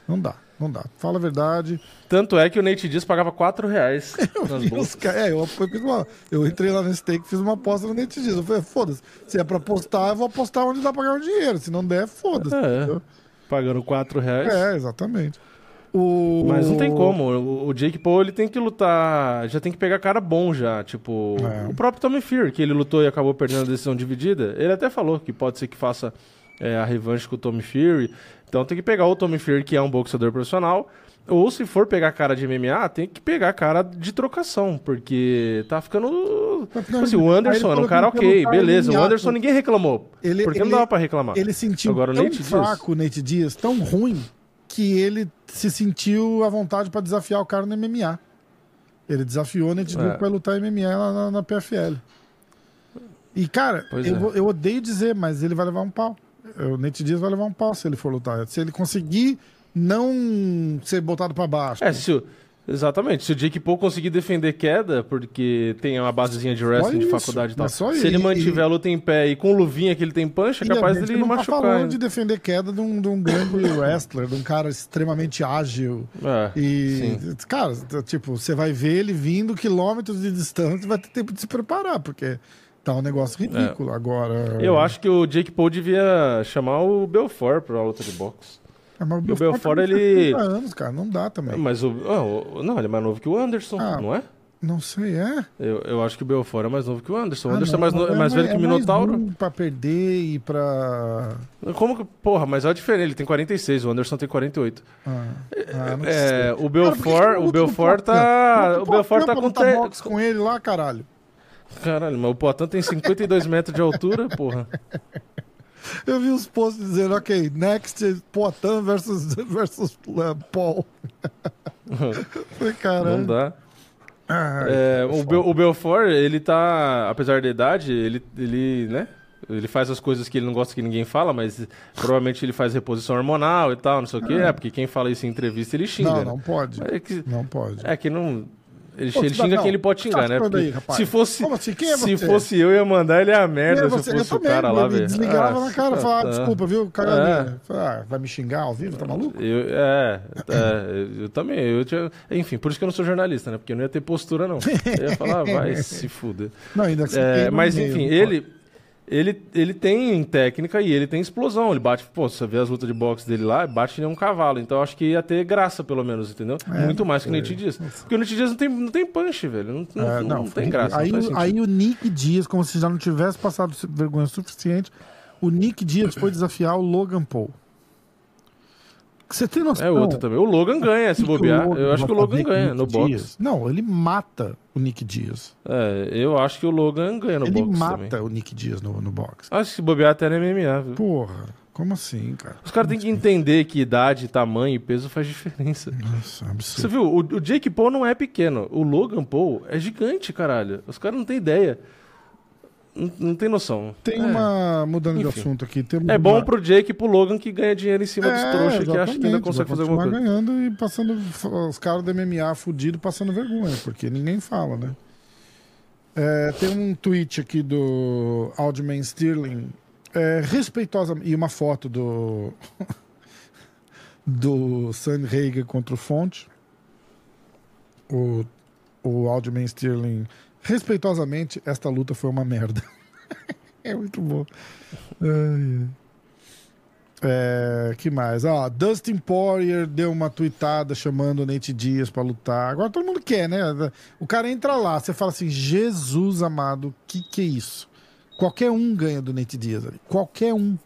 Não dá, não dá. Fala a verdade. Tanto é que o Nate Diaz pagava 4 reais nas E os bolsas. ca- é, eu, eu uma- eu entrei lá nesse take e fiz uma aposta no Net Dias. Eu falei, foda-se, se é pra apostar, eu vou apostar onde dá pra ganhar o dinheiro. Se não der, foda-se. É. Pagando 4 reais. É, exatamente. O... Mas não tem como. O, o Jake Paul ele tem que lutar. Já tem que pegar cara bom já. Tipo, É. o próprio Tommy Fury, que ele lutou e acabou perdendo a decisão dividida. Ele até falou que pode ser que faça é, a revanche com o Tommy Fury. Então tem que pegar o Tommy Fury, que é um boxeador profissional. Ou se for pegar cara de MMA, tem que pegar cara de trocação. Porque tá ficando. Tipo assim, o Anderson era um cara ok, beleza. O Anderson ninguém reclamou. Ele- porque ele- não dava pra reclamar. Ele sentiu Agora, o tão Nate fraco o Nate Dias, tão ruim, que ele se sentiu à vontade pra desafiar o cara no MMA. Ele desafiou o Nate É. pra lutar MMA lá na, na PFL. E, cara, eu, é. eu odeio dizer, mas ele vai levar um pau. O Nate Diaz vai levar um pau se ele for lutar. Se ele conseguir não ser botado pra baixo. É, se o- exatamente. Se o Jake Paul conseguir defender queda, porque tem uma basezinha de wrestling de faculdade e tal. Se ele- ele mantiver e- a luta em pé e com luvinha que ele tem punch, é capaz dele não tá machucar. falando hein? de defender queda de um, de um grande wrestler, de um cara extremamente ágil. É, E, sim. cara, tipo, você vai ver ele vindo quilômetros de distância e vai ter tempo de se preparar, porque tá um negócio ridículo. Agora. Eu acho que o Jake Paul devia chamar o Belfort pra luta de boxe. É, mas o Belfort, tem ele- 30 anos, cara, não dá também. Mas o, ah, o- Não, ele é mais novo que o Anderson, Ah. não é? Não sei, é? Eu, eu acho que o Belfort é mais novo que o Anderson. O Ah, Anderson não, é mais, no- é mais velho que o é Minotauro. burro pra perder e pra. Como que. Porra, mas olha a diferença. Ele tem 46, o Anderson tem 48. Ah, ah, não. É, o Cara, Belfort, não o Belfort tá. O Belfort tá com. Te... com ele lá, caralho. Caralho, mas o Poitin tem 52 metros de altura, porra. Eu vi os posts dizendo, ok, next Poitin versus, versus uh, Paul. Falei, caralho. Não dá. É, o, Bel- o Belfort, ele tá. Apesar da idade, ele, ele, né? Ele faz as coisas que ele não gosta que ninguém fala, mas provavelmente ele faz reposição hormonal e tal, não sei o quê. É, porque quem fala isso em entrevista, ele xinga. não, né? não pode. É que, Não pode. é que não. Ele, Pô, ele tá- xinga quem ele pode tá xingar, né? Porque aí, se fosse, assim? É se fosse eu, ia mandar ele a merda É, se você- eu fosse o cara lá, velho. desligava Ah, na cara, falava, tá. desculpa, viu, cagadinha. Falei, ah, vai me xingar ao vivo, tá maluco? Eu, é, é, eu também. Eu tinha, enfim, por isso que eu não sou jornalista, né? Porque eu não ia ter postura, não. Eu ia falar, ah, vai se fuder. Não, ainda que você É, mas enfim, ele, ele, ele tem técnica e ele tem explosão. Ele bate, pô, você vê as lutas de boxe dele lá, bate nem um cavalo. Então eu acho que ia ter graça, pelo menos, entendeu? É, Muito mais que o Nate Diaz. Porque o Nate Diaz não tem, não tem punch, velho. Não, não, É, não, não, tem graça. Aí, aí o Nick Dias, como se já não tivesse passado vergonha suficiente, o Nick Dias foi desafiar o Logan Paul. Você tem noção? É outro também. O Logan ganha se bobear. Logan Eu acho que o Logan ganha no. Diaz? Não, ele mata o Nick Dias. É, eu acho que o Logan ganha no ele boxe mata também. o Nick Dias no, no boxe. Acho que se bobear até no MMA, viu? Porra, como assim, cara? Os caras têm que entender que idade, tamanho e peso faz diferença. Nossa, Você absurdo. viu? O, o Jake Paul não é pequeno. O Logan Paul é gigante, caralho. Os caras não têm ideia. Não, não tem noção. Tem é. uma. Mudando de Enfim. assunto aqui. Tem É bom uma- pro Jake e pro Logan que ganha dinheiro em cima dos É, trouxas que acha que ainda consegue fazer alguma coisa. ganhando e passando os caras do MMA fudido passando vergonha, porque ninguém fala, né? É, tem um tweet aqui do Aldman Sterling, é, respeitosa e uma foto do do Hager contra o Fonte. O, o Aldman Sterling, respeitosamente, esta luta foi uma merda. é muito bom. Ai, ai. É, que mais? Ó, Dustin Poirier deu uma tweetada chamando o Nate Diaz pra lutar. Agora todo mundo quer, né? O cara entra lá, você fala assim: Jesus amado, que que é isso? Qualquer um ganha do Nate Diaz ali. Qualquer um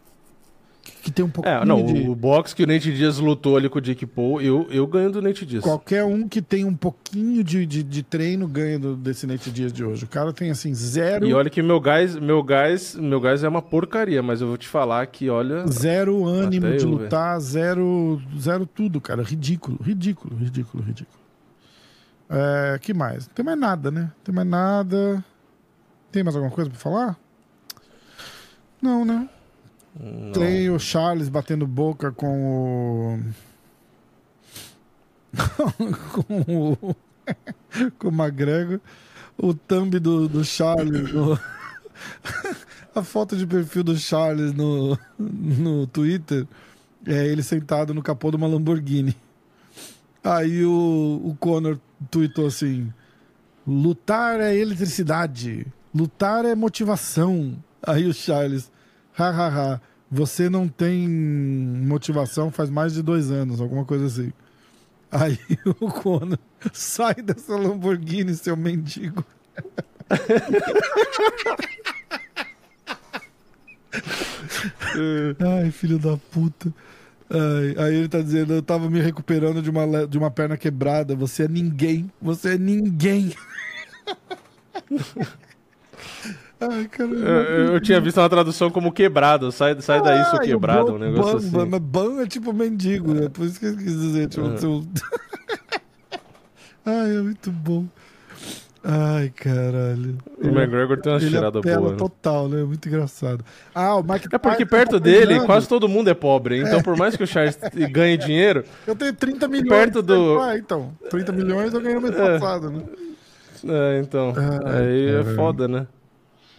que, tem um pouquinho É, não, de. o boxe que o Nate Diaz lutou ali com o Jake Paul, eu, eu ganho do Nate Diaz. Qualquer um que tem um pouquinho de, de, de treino ganha do, desse Nate Diaz de hoje. O cara tem assim, zero, E olha que meu gás, meu gás, meu gás é uma porcaria, mas eu vou te falar que, olha, zero ânimo Até de eu, lutar, zero, zero tudo, cara. Ridículo, ridículo, ridículo, ridículo. É, que mais? Não tem mais nada, né? Não tem mais nada. Tem mais alguma coisa pra falar? Não, né? Não. Tem o Charles batendo boca com o. com o, com o McGregor, o thumb do, do Charles, no- a foto de perfil do Charles no, no Twitter é ele sentado no capô de uma Lamborghini. Aí o, o Conor tweetou assim: lutar é eletricidade, lutar é motivação. Aí o Charles, hahaha, você não tem motivação faz mais de dois anos, alguma coisa assim. Aí o Conor, sai dessa Lamborghini, seu mendigo. Ai, filho da puta. Ai, aí ele tá dizendo, eu tava me recuperando de uma, de uma perna quebrada. Você é ninguém. Você é ninguém. Ai, cara. Eu, eu- tinha visto uma tradução como quebrado. Sai, sai daí, seu quebrado. Um negócio ban, assim. ban, mas ban é tipo mendigo, né? Por isso que eu quis dizer. Tipo, Uhum. seu- Ai, é muito bom. Ai, caralho. O McGregor tem uma Ele cheirada apela boa. né? total, né? Muito engraçado. Ah, o Mike É porque Tyson perto tá dele, quase todo mundo é pobre. Então, por mais que o Charles ganhe dinheiro, Eu tenho 30 milhões. perto do- Ah, então. 30 milhões eu ganhei no mês É. passado, né? É, então. Aí é foda, né?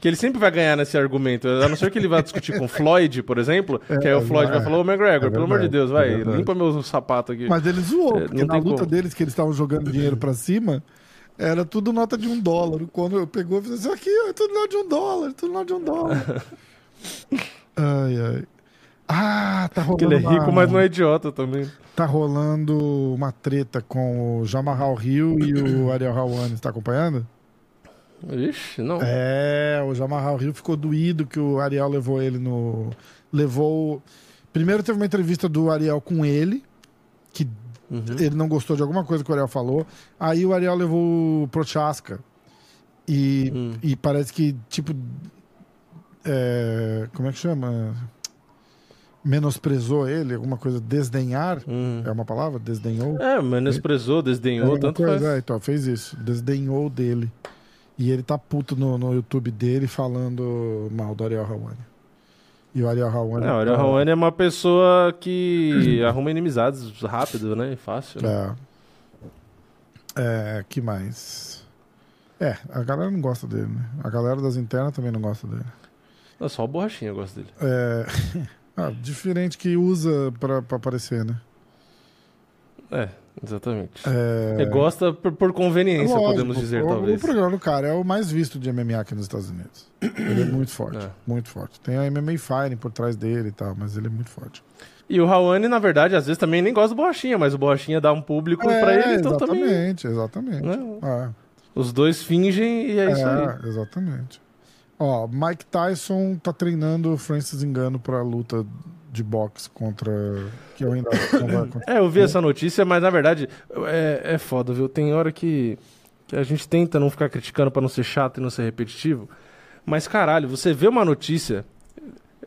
Que ele sempre vai ganhar nesse argumento. A não ser que ele vá discutir com o Floyd, por exemplo, que aí o Floyd vai é. falar, ô McGregor, É pelo amor de Deus, vai, é verdade. limpa meus sapatos aqui. Mas ele zoou, É, porque na luta como. deles, que eles estavam jogando dinheiro pra cima, era tudo nota de um dólar. Quando eu pegou e fez assim, aqui, ó, é tudo nota de um dólar, tudo nota de um dólar. ai, ai. Ah, tá rolando. Porque ele é rico, uma- mas não é idiota também. Tá rolando uma treta com o Jamarral Rio e o Ariel Hawani. Você tá acompanhando? Ixi, não. É, o Jamarral Rio ficou doído que o Ariel levou ele no. Levou. Primeiro teve uma entrevista do Ariel com ele, que Uhum. ele não gostou de alguma coisa que o Ariel falou. Aí o Ariel levou o Prochaska. E, Hum. e parece que, tipo. é, como é que chama? Menosprezou ele, alguma coisa. Desdenhar. Uhum. É uma palavra? Desdenhou? É, menosprezou, desdenhou, Alguma tanto coisa, faz. é, então, fez isso. Desdenhou dele. E ele tá puto no, no YouTube dele falando mal do Ariel Hawani. E o Ariel Hawani. Não, o Ariel tá- Hawani é uma pessoa que arruma inimizades rápido, né? Fácil. né? É. É, que mais? É, a galera não gosta dele, né? A galera das internas também não gosta dele. Não, só o borrachinha gosta dele. É. ah, diferente que usa pra, pra aparecer, né? É, exatamente. É. Ele gosta por, por conveniência, Lógico, podemos dizer, o, talvez. O programa do cara é o mais visto de MMA aqui nos Estados Unidos. Ele é muito forte, É. muito forte. Tem a MMA Fighting por trás dele e tal, mas ele é muito forte. E o Raoni, na verdade, às vezes também nem gosta do Borrachinha, mas o Borrachinha dá um público pra ele, então também. exatamente, exatamente. É, Os dois fingem e é isso aí. é, exatamente. Ó, Mike Tyson tá treinando o Francis Engano pra luta de boxe contra. Que eu ainda. É, eu vi essa notícia, mas na verdade é, é foda, viu? Tem hora que, que a gente tenta não ficar criticando pra não ser chato e não ser repetitivo. Mas caralho, você vê uma notícia.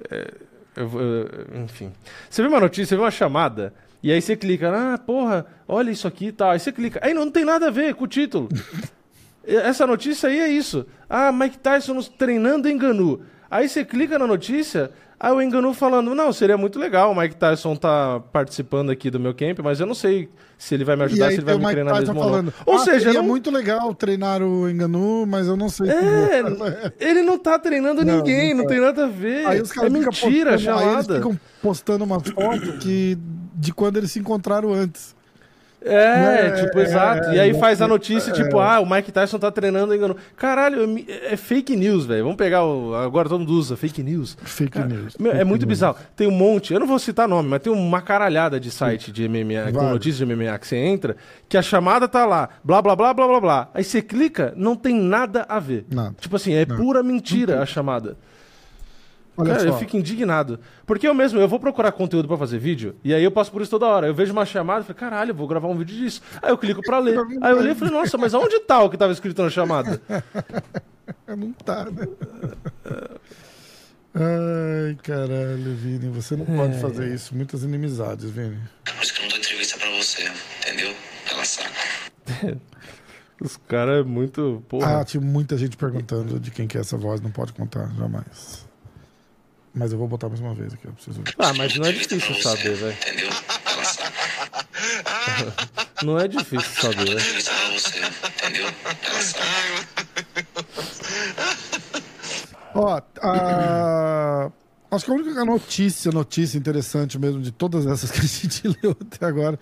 é, eu eu- enfim. Você vê uma notícia, vê uma chamada. E aí você clica, ah, porra, olha isso aqui e tal. Aí você clica. Aí não, não tem nada a ver com o título. Essa notícia aí é isso. Ah, Mike Tyson treinando em Enganu. Aí você clica na notícia, aí o Enganu falando, não, seria muito legal o Mike Tyson tá participando aqui do meu camp, mas eu não sei se ele vai me ajudar, se ele vai me treinar Tyson mesmo ou falando. não. Ou "Ah, seja, seria não- muito legal treinar o Enganu, mas eu não sei. É, como." ele não tá treinando Não, ninguém, não não, tá. tem nada a ver. Aí os é caras ficam mentira postando- aí eles chamada. ficam postando uma foto que, de quando eles se encontraram antes. É, É, tipo, é, exato. é, e aí é, faz a é, notícia, tipo, ah, o Mike Tyson tá treinando engano. Caralho, é é fake news, velho. Vamos pegar o. Agora todo mundo usa fake news. Fake news. Meu, é Fake muito news. bizarro. Tem um monte, eu não vou citar nome, mas tem uma caralhada de site de MMA, com notícias de MMA que você entra, que a chamada tá lá, blá blá blá blá blá blá. Aí você clica, não tem nada a ver. Nada. Tipo assim, é pura mentira a chamada. Olha Cara, só. eu fico indignado. Porque eu mesmo, eu vou procurar conteúdo pra fazer vídeo, e aí eu passo por isso toda hora. Eu vejo uma chamada e falo, caralho, eu vou gravar um vídeo disso. Aí eu clico pra ler. Aí eu leio e falei, nossa, mas aonde tá o que tava escrito na chamada? Não tá, né? Ai, caralho, Vini, você não É. pode fazer isso. Muitas inimizades, Vini. Por isso que eu não dou entrevista pra você, entendeu? Ela saca. Os caras é muito. Porra. Ah, tinha muita gente perguntando de quem que é essa voz, não pode contar, jamais. Mas eu vou botar mais uma vez aqui, eu preciso ver. Ah, mas não é difícil saber, velho. Entendeu? Não é difícil saber. né? Relaxar. Ó, a- acho que a única notícia, notícia interessante mesmo de todas essas que a gente leu até agora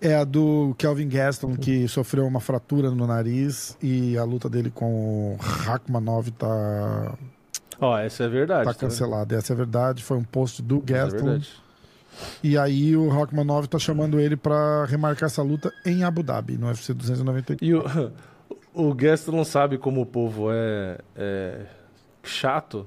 é a do Kelvin Gaston, que sofreu uma fratura no nariz e a luta dele com o Rachmanov tá, Ó, essa é verdade. tá tá vendo? cancelada. Essa é verdade, foi um post do é Gaston. verdade. e aí o Rachmanov tá chamando ele pra remarcar essa luta em Abu Dhabi, no UFC 298. E o, o Gaston não sabe como o povo é, é chato,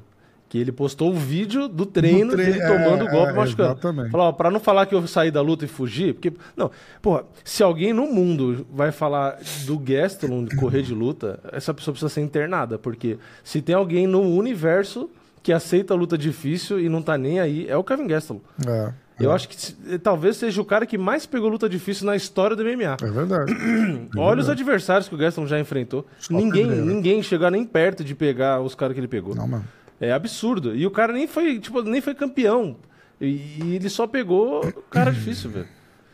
que ele postou o vídeo do treino Do tre- dele tomando o é, golpe é, machucando. exatamente. Falou, ó, pra não falar que eu saí da luta e fugi, porque, não, porra, se alguém no mundo vai falar do Gaston correr de luta, essa pessoa precisa ser internada, porque se tem alguém no universo que aceita a luta difícil e não tá nem aí, é o Kevin Gaston. É, Eu acho que talvez seja o cara que mais pegou luta difícil na história do MMA. é verdade. Olha os adversários que o Gaston já enfrentou. Só ninguém, ninguém chegou nem perto de pegar os caras que ele pegou. Não, mano. É absurdo. E o cara nem foi, tipo, nem foi campeão. E, e ele só pegou o cara difícil, velho.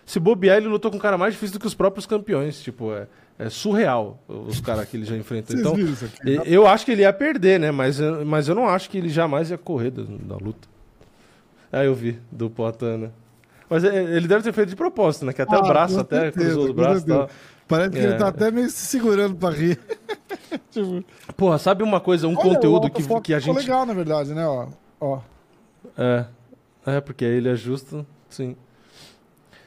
Se bobear, ele lutou com um cara mais difícil do que os próprios campeões. Tipo, é, é surreal os caras que ele já enfrentou. Então, eu acho que ele ia perder, né? Mas, eu- mas eu não acho que ele jamais ia correr da, da luta. Ah, eu vi, do Poatana. Mas é, ele deve ter feito de propósito, né? Que até Ah, até certeza, cruzou os braços e tal. Parece que É. ele tá até meio se segurando pra rir. tipo, Porra, sabe uma coisa, um olha, conteúdo que, que a ficou gente. legal, na verdade, né? Ó, ó. É. É, porque aí ele é justo, sim.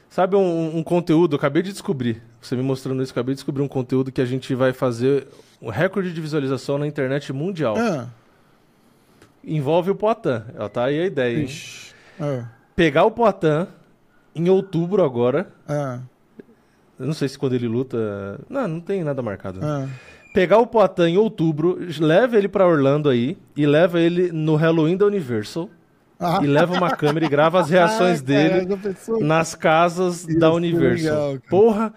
Sabe um, um conteúdo, acabei de descobrir. Você me mostrando isso, eu acabei de descobrir um conteúdo que a gente vai fazer um recorde de visualização na internet mundial. Ah, Envolve o Poitin. Ó, Tá aí a ideia, hein? ixi. Ah, Pegar o Poitin em outubro agora. ah, Eu não sei se quando ele luta. Não, não tem nada marcado. né? ah. Pegar o Poitin em outubro, leva ele pra Orlando aí e leva ele no Halloween da Universal. Ah. E leva uma câmera e grava as reações Ah, dele cara, nas casas Ia da ser Universal. legal. Porra,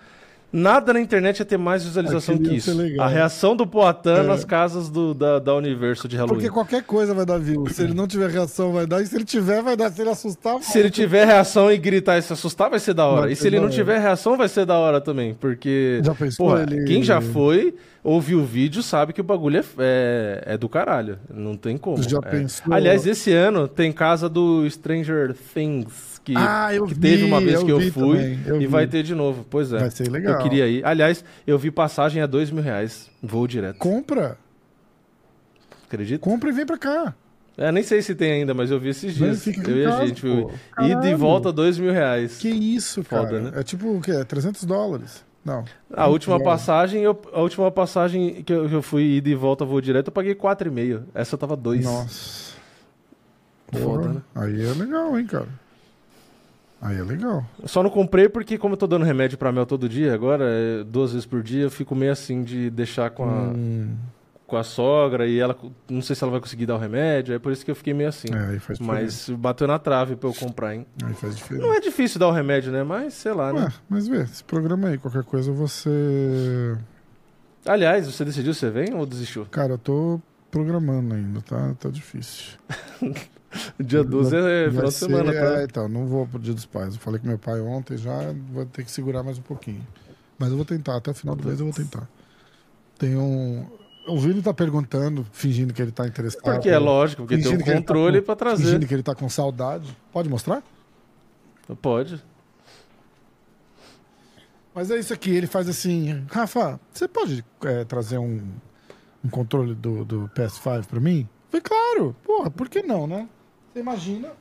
nada na internet ia ter mais visualização que isso. A reação do Poitin É. nas casas do, da, da Universal de Halloween. Porque qualquer coisa vai dar view. Se ele não tiver reação, vai dar. E se ele tiver, vai dar. Se ele assustar, Se ele tiver reação e gritar e se assustar, vai ser da hora. Vai E se ele não hora. tiver reação, vai ser da hora também. Porque, Já pensou porra, ele- quem já foi, ouviu o vídeo, sabe que o bagulho é, é, é do caralho. Não tem como. Já É. pensou- Aliás, esse ano tem casa do Stranger Things. Que, Ah, que vi, teve uma vez eu que eu fui também, eu e vi. vai ter de novo. Pois é. Vai ser legal. Eu queria ir. Aliás, eu vi passagem a dois mil reais. Voo direto. compra. Acredita? Compra e vem pra cá. É, nem sei se tem ainda, mas eu vi esses dias. Eu e a gente viu. e Caralho. volta dois mil reais. Que isso, cara. Foda, né? É tipo o quê? 300 dólares. Não. A última passagem, eu, a última passagem que eu, que eu fui ida e volta voo direto, eu paguei 4,5. Essa tava 2. Nossa. Foda, Porra, né? Aí é legal, hein, cara. Aí é legal. Só não comprei porque, como eu tô dando remédio pra Mel todo dia, agora, é, duas vezes por dia, eu fico meio assim de deixar com a, Hum, com a sogra e ela, não sei se ela vai conseguir dar o remédio, é por isso que eu fiquei meio assim. é, aí faz. Mas bateu na trave pra eu comprar, hein? Aí faz diferença. Não é difícil dar o remédio, né? Mas sei lá, né? Ué, mas vê, esse programa aí, qualquer coisa você. Aliás, você decidiu você vem ou desistiu? Cara, eu tô programando ainda, tá? Tá difícil. Dia 12 é final de ser- semana, tá? É, então, não vou pro dia dos pais. Eu falei com meu pai ontem já, vou ter que segurar mais um pouquinho. Mas eu vou tentar, até o final do mês eu vou tentar. Tem um. O Vini tá perguntando, fingindo que ele tá interessado. Porque é lógico, porque tem um tá controle com- pra trazer. Fingindo que ele tá com saudade. Pode mostrar? Pode. Mas é isso aqui, ele faz assim, Rafa, você pode é, trazer um, um controle do, do PS5 pra mim? Falei, claro, porra, por que não, né? Você imagina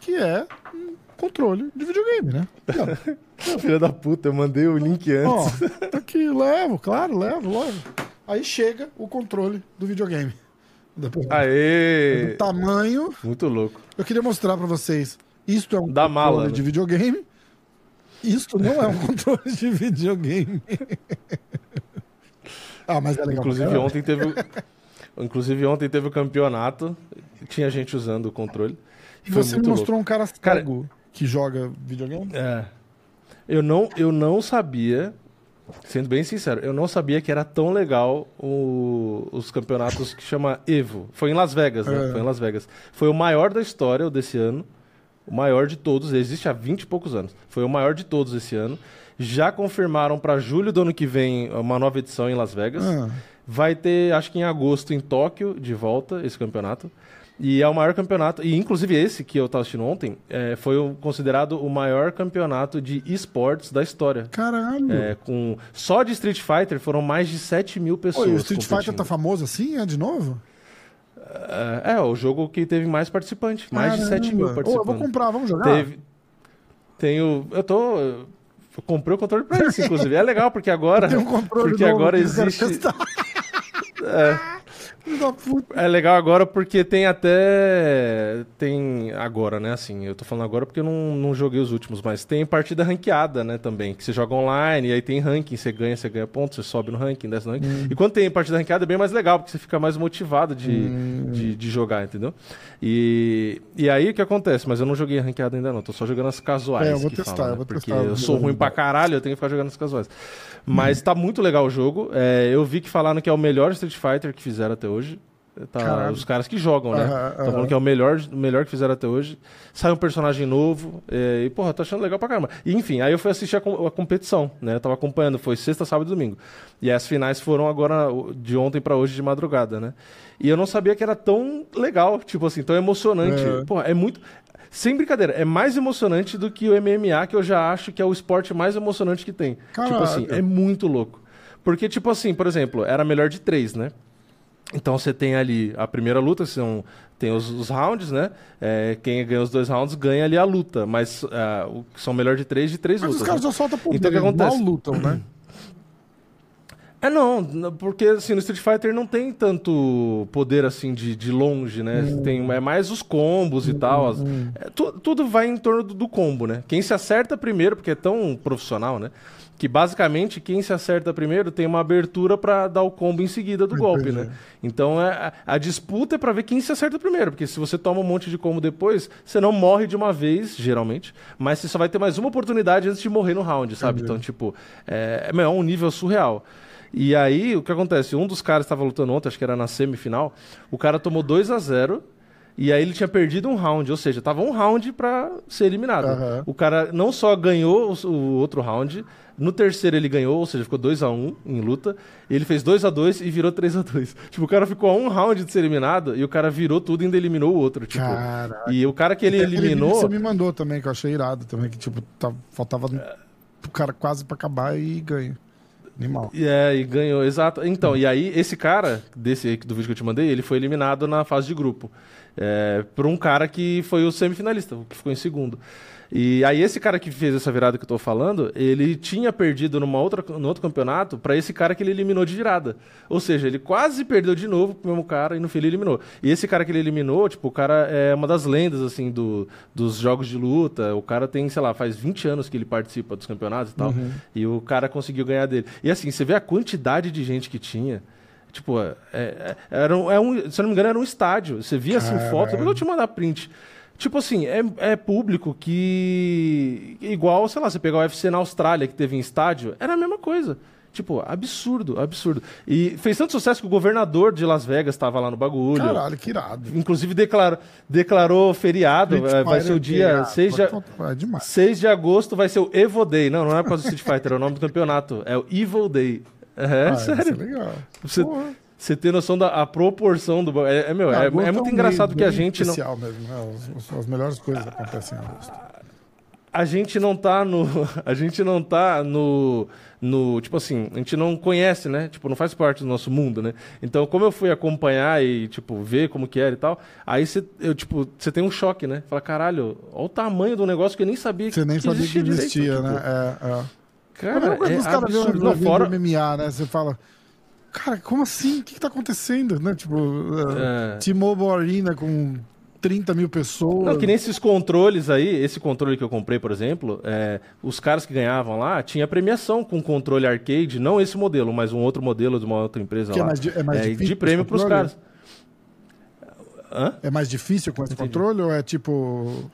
que é um controle de videogame, né? Filha da puta, eu mandei o link Ó, antes. tá aqui, levo, claro, levo, lógico. Aí chega o controle do videogame. Depois, Aê! do tamanho, Muito louco. eu queria mostrar pra vocês. Isto é um Da controle mala, né? de videogame. Isto não é um controle de videogame. ah, mas é legal. Inclusive ontem teve. o- Inclusive ontem teve o campeonato. Tinha gente usando o controle. E Foi você me mostrou um cara Cara- cego que joga videogame? É. Eu não, eu não sabia, sendo bem sincero, eu não sabia que era tão legal o- os campeonatos que chama Evo. Foi em Las Vegas, né? É. Foi em Las Vegas. Foi o maior da história, desse ano. O maior de todos, existe há 20 e poucos anos. Foi o maior de todos esse ano. Já confirmaram para julho do ano que vem uma nova edição em Las Vegas. Ah. Vai ter, acho que em agosto, em Tóquio, de volta, esse campeonato. E é o maior campeonato, e inclusive esse que eu estava assistindo ontem, é, foi o- considerado o maior campeonato de esportes da história. Caralho. É, com, só de Street Fighter foram mais de 7 mil pessoas. Oi, o Street Fighter competindo. tá famoso assim? É de novo? É, é, o jogo que teve mais participantes. Mais de 7 mil Caramba. Ô, eu participantes. vou comprar, vamos jogar? Teve. Tenho. Eu tô. Eu comprei o controle pra isso, inclusive. É legal, porque agora. Um porque agora existe. testar. É legal agora porque tem até. Tem. Agora, né? Assim, eu tô falando agora porque eu não, não joguei os últimos, mas tem partida ranqueada, né? Também. Que você joga online e aí tem ranking, você ganha, você ganha pontos, você sobe no ranking, desce no ranking. Hum. E quando tem partida ranqueada é bem mais legal, porque você fica mais motivado de, de, de jogar, entendeu? E, e aí o que acontece? Mas eu não joguei ranqueada ainda não, tô só jogando as casuais. É, eu vou testar, falam, eu né? vou Porque testar. eu sou ruim pra caralho, eu tenho que ficar jogando as casuais. Mas tá muito legal o jogo. É, eu vi que falaram que é o melhor Street Fighter que fizeram até hoje. Tá, os caras que jogam, né? Estão aham. falando que é o melhor, o melhor que fizeram até hoje. Sai um personagem novo. é, e, porra, tô achando legal pra caramba. E, enfim, aí eu fui assistir a, a competição, né? Eu tava acompanhando, foi sexta, sábado e domingo. E as finais foram agora de ontem pra hoje de madrugada, né? E eu não sabia que era tão legal, tipo assim, tão emocionante. É. Porra, é muito. Sem brincadeira, é mais emocionante do que o MMA, que eu já acho que é o esporte mais emocionante que tem. Tipo assim, é muito louco. Porque, tipo assim, por exemplo, era melhor de três, né? Então você tem ali a primeira luta, são, tem os, os rounds, né? É, quem ganha os dois rounds ganha ali a luta. Mas o, são melhor de três de três Mas lutas. os caras né? já soltam poder, Então o que acontece? lutam, né? É não, porque assim, no Street Fighter não tem tanto poder assim de, de longe, né? Hum. Tem, é mais os combos e tal. as- é, tu- tudo vai em torno do, do combo, né? Quem se acerta primeiro, porque é tão profissional, né? Que basicamente quem se acerta primeiro tem uma abertura pra dar o combo em seguida do golpe, Entendi. né? Então é, a, disputa é pra ver quem se acerta primeiro, porque se você toma um monte de combo depois, você não morre de uma vez, geralmente, mas você só vai ter mais uma oportunidade antes de morrer no round, sabe? Então, tipo, é, é é um nível surreal. E aí, o que acontece? Um dos caras estava lutando ontem, acho que era na semifinal, o cara tomou 2 a 0 e aí ele tinha perdido um round, ou seja, tava um round pra ser eliminado. Aham. O cara não só ganhou o, outro round, no terceiro ele ganhou, ou seja, ficou 2 a 1 em luta, ele fez 2 a 2 e virou 3 a 2 Tipo, o cara ficou a um round de ser eliminado e o cara virou tudo e ainda eliminou o outro, tipo. Caraca. E o cara que ele eliminou... Você me mandou também, que eu achei irado também, que tipo, tá- faltava o cara quase pra acabar e ganha. Animal. E É, e ganhou, exato. Então, e aí, esse cara, desse do vídeo que eu te mandei, ele foi eliminado na fase de grupo. É, por um cara que foi o semifinalista, que ficou em segundo. E aí, esse cara que fez essa virada que eu tô falando, ele tinha perdido numa outra, no outro campeonato pra esse cara que ele eliminou de virada. Ou seja, ele quase perdeu de novo pro mesmo cara e no fim ele eliminou. E esse cara que ele eliminou, tipo, o cara é uma das lendas, assim, do, dos jogos de luta. O cara tem, sei lá, faz 20 anos que ele participa dos campeonatos e tal. E o cara conseguiu ganhar dele. E assim, você vê a quantidade de gente que tinha. Tipo, é, é- era um, é um- se eu não me engano, era um estádio. Você via assim fotos, depois eu vou te mandar print. Tipo assim, é, é público que. Igual, sei lá, você pegar o UFC na Austrália, que teve em estádio, era a mesma coisa. Tipo, absurdo, absurdo. E fez tanto sucesso que o governador de Las Vegas estava lá no bagulho. Caralho, que irado. Inclusive declarou, declarou feriado. Street vai- vai ser o dia irado. 6 de, É demais. 6 de agosto, vai ser o Evo Day. Não, não é por causa do Street Fighter, é o nome do campeonato. É o Evil Day. É, Ah, isso é sério. legal. Você, Porra. Você ter noção da a proporção do. É, é, meu, é, Agosto é muito engraçado que a gente não. especial mesmo, né? As, as melhores coisas acontecem em agosto. a gente não tá no. A gente não tá no. No, tipo assim, a gente não conhece, né? Tipo, não faz parte do nosso mundo, né? Então, como eu fui acompanhar e, tipo, ver como que era e tal, aí você, eu, tipo, você tem um choque, né? Fala, caralho, olha o tamanho do negócio que eu nem sabia Você nem que sabia que existia direito, existia, tipo. né? É, é. Cara, é os caras absurdo. Não, fora... MMA, né? Você fala, cara, como assim? O que, que tá acontecendo? Né? Tipo, É. é. T-Mobile Arena com 30 mil pessoas. Não, que nem esses controles aí, esse controle que eu comprei, por exemplo, é, os caras que ganhavam lá tinha premiação com controle arcade, não esse modelo, mas um outro modelo de uma outra empresa Que é lá. mais di- é mais difícil de prêmio pros controle? caras. Hã? É mais difícil com esse Entendi. controle ou é tipo.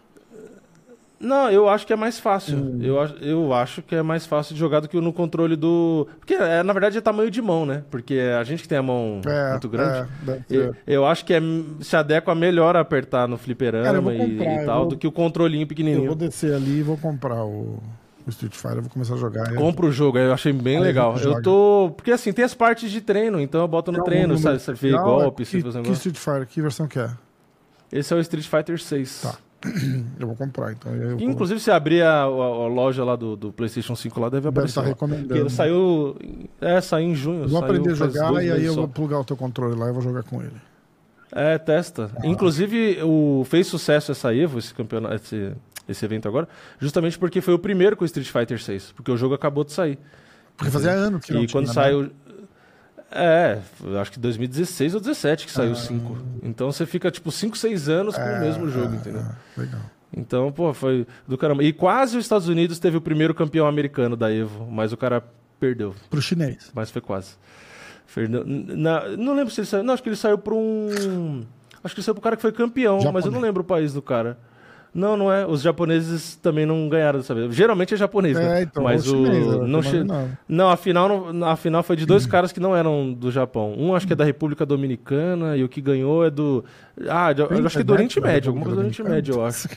Não, eu acho que é mais fácil. Hum. Eu, acho- eu acho que é mais fácil de jogar do que no controle do. Porque é, na verdade é tamanho de mão, né? Porque é a gente que tem a mão É, muito grande. é, eu, eu acho que é, se adequa melhor a apertar no Cara, eu fliperama e, comprar, e eu tal vou- do que o controlinho Eu pequenininho. vou descer ali e vou comprar o, o Street Fighter, eu vou começar a jogar. Compra o jogo, aí eu achei bem Aí legal. Eu tô. Porque assim, tem as partes de treino, então eu boto no treino, sabe? Você vê especial? golpe, você que, vê que. Street Fighter, que versão que é? Esse é o Street Fighter 6. Tá. Eu vou comprar, então. Inclusive, se abrir a, a- a loja lá do, do PlayStation 5 lá, deve deve aparecer. estar recomendando. Porque ele saiu. É, saiu em junho. Eu vou aprender a jogar e aí eu só. vou plugar o teu controle lá e vou jogar com ele. É, testa. Inclusive, o, fez sucesso essa Evo, esse campeonato, esse, esse evento agora, justamente porque foi o primeiro com o Street Fighter 6, porque o jogo acabou de sair. Porque fazia ano que não e quando né? saiu. É, acho que 2016 ou 17 que Ah. saiu o 5. Então você fica tipo 5, 6 anos com o mesmo jogo, É, entendeu? é, legal. Então, pô, foi do caramba. E quase os Estados Unidos teve o primeiro campeão americano da Evo, mas o cara perdeu. Pro chinês. Mas foi quase. Fernando, na- não lembro se ele saiu. Não, acho que ele saiu pra um. Acho que ele saiu pro cara que foi campeão, mas eu não Japonês. lembro o país do cara. Não, não é. Os japoneses também não ganharam dessa vez. Geralmente é japonês, né? É, então, mas o chinês, eu o. tô Não, che... não, a final, não- a final foi de dois caras que não eram do Japão. Um acho que é da República Dominicana e o que ganhou é do. Ah, de- eu acho que é do Oriente Médio, alguma coisa do Oriente Médio, eu acho.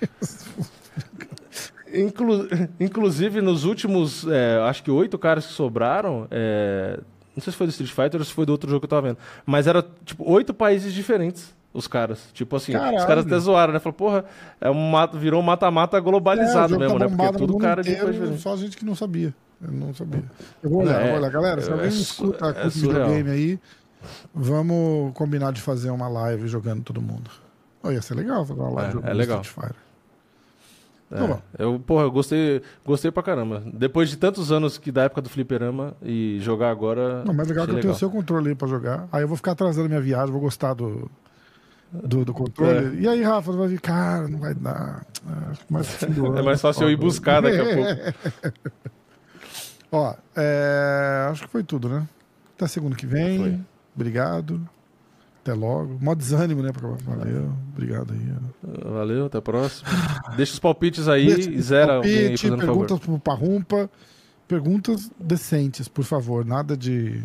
Inclu- Inclusive, nos últimos, é, acho que oito caras que sobraram, é, não sei se foi do Street Fighter ou se foi do outro jogo que eu tava vendo, mas era, tipo, oito países diferentes, os caras. Tipo assim, Caralho. os caras até zoaram, né? Falaram, porra, é um mata, virou um mata-mata É, globalizado jogo mesmo, tá né? Porque é tudo cara de inteiro, diferente. Só gente que não sabia. Eu não sabia. Eu vou olhar, É, eu vou olhar. Galera, se é alguém su- escuta é surreal. videogame aí, vamos combinar de fazer uma live jogando todo mundo. Oh, ia ser legal fazer uma live É, jogando é legal. Street Fighter. É, Então, eu, porra, eu gostei, gostei pra caramba. Depois de tantos anos que da época do fliperama e jogar agora. Não, mas legal é que eu tenho o seu controle aí pra jogar. Aí eu vou ficar atrasando minha viagem, vou gostar do, do, do controle. E aí, Rafa, vai vir, cara, não vai dar. Ah, do É mais fácil eu ir buscar daqui a pouco. Ó, é, acho que foi tudo, né? Até segunda que vem. Foi. Obrigado. Até logo. Mó desânimo, né? Valeu. Obrigado aí. Valeu, até a próxima. Deixa os palpites aí Deixa e zera alguém aí palpite, fazendo favor. perguntas pro Parrumpa. Perguntas decentes, por favor. Nada de.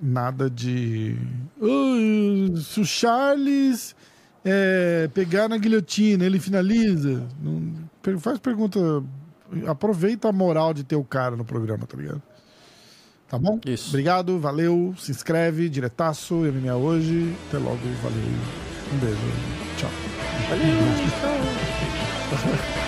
Nada de. "Ah, se o Charles é, pegar na guilhotina, ele finaliza. Não- faz pergunta. Aproveita a moral de ter o cara no programa, tá ligado? Tá bom? Isso. Obrigado, valeu. Se inscreve, diretaço, MMA hoje. Até logo, valeu. Um beijo. Tchau. Valeu, tchau.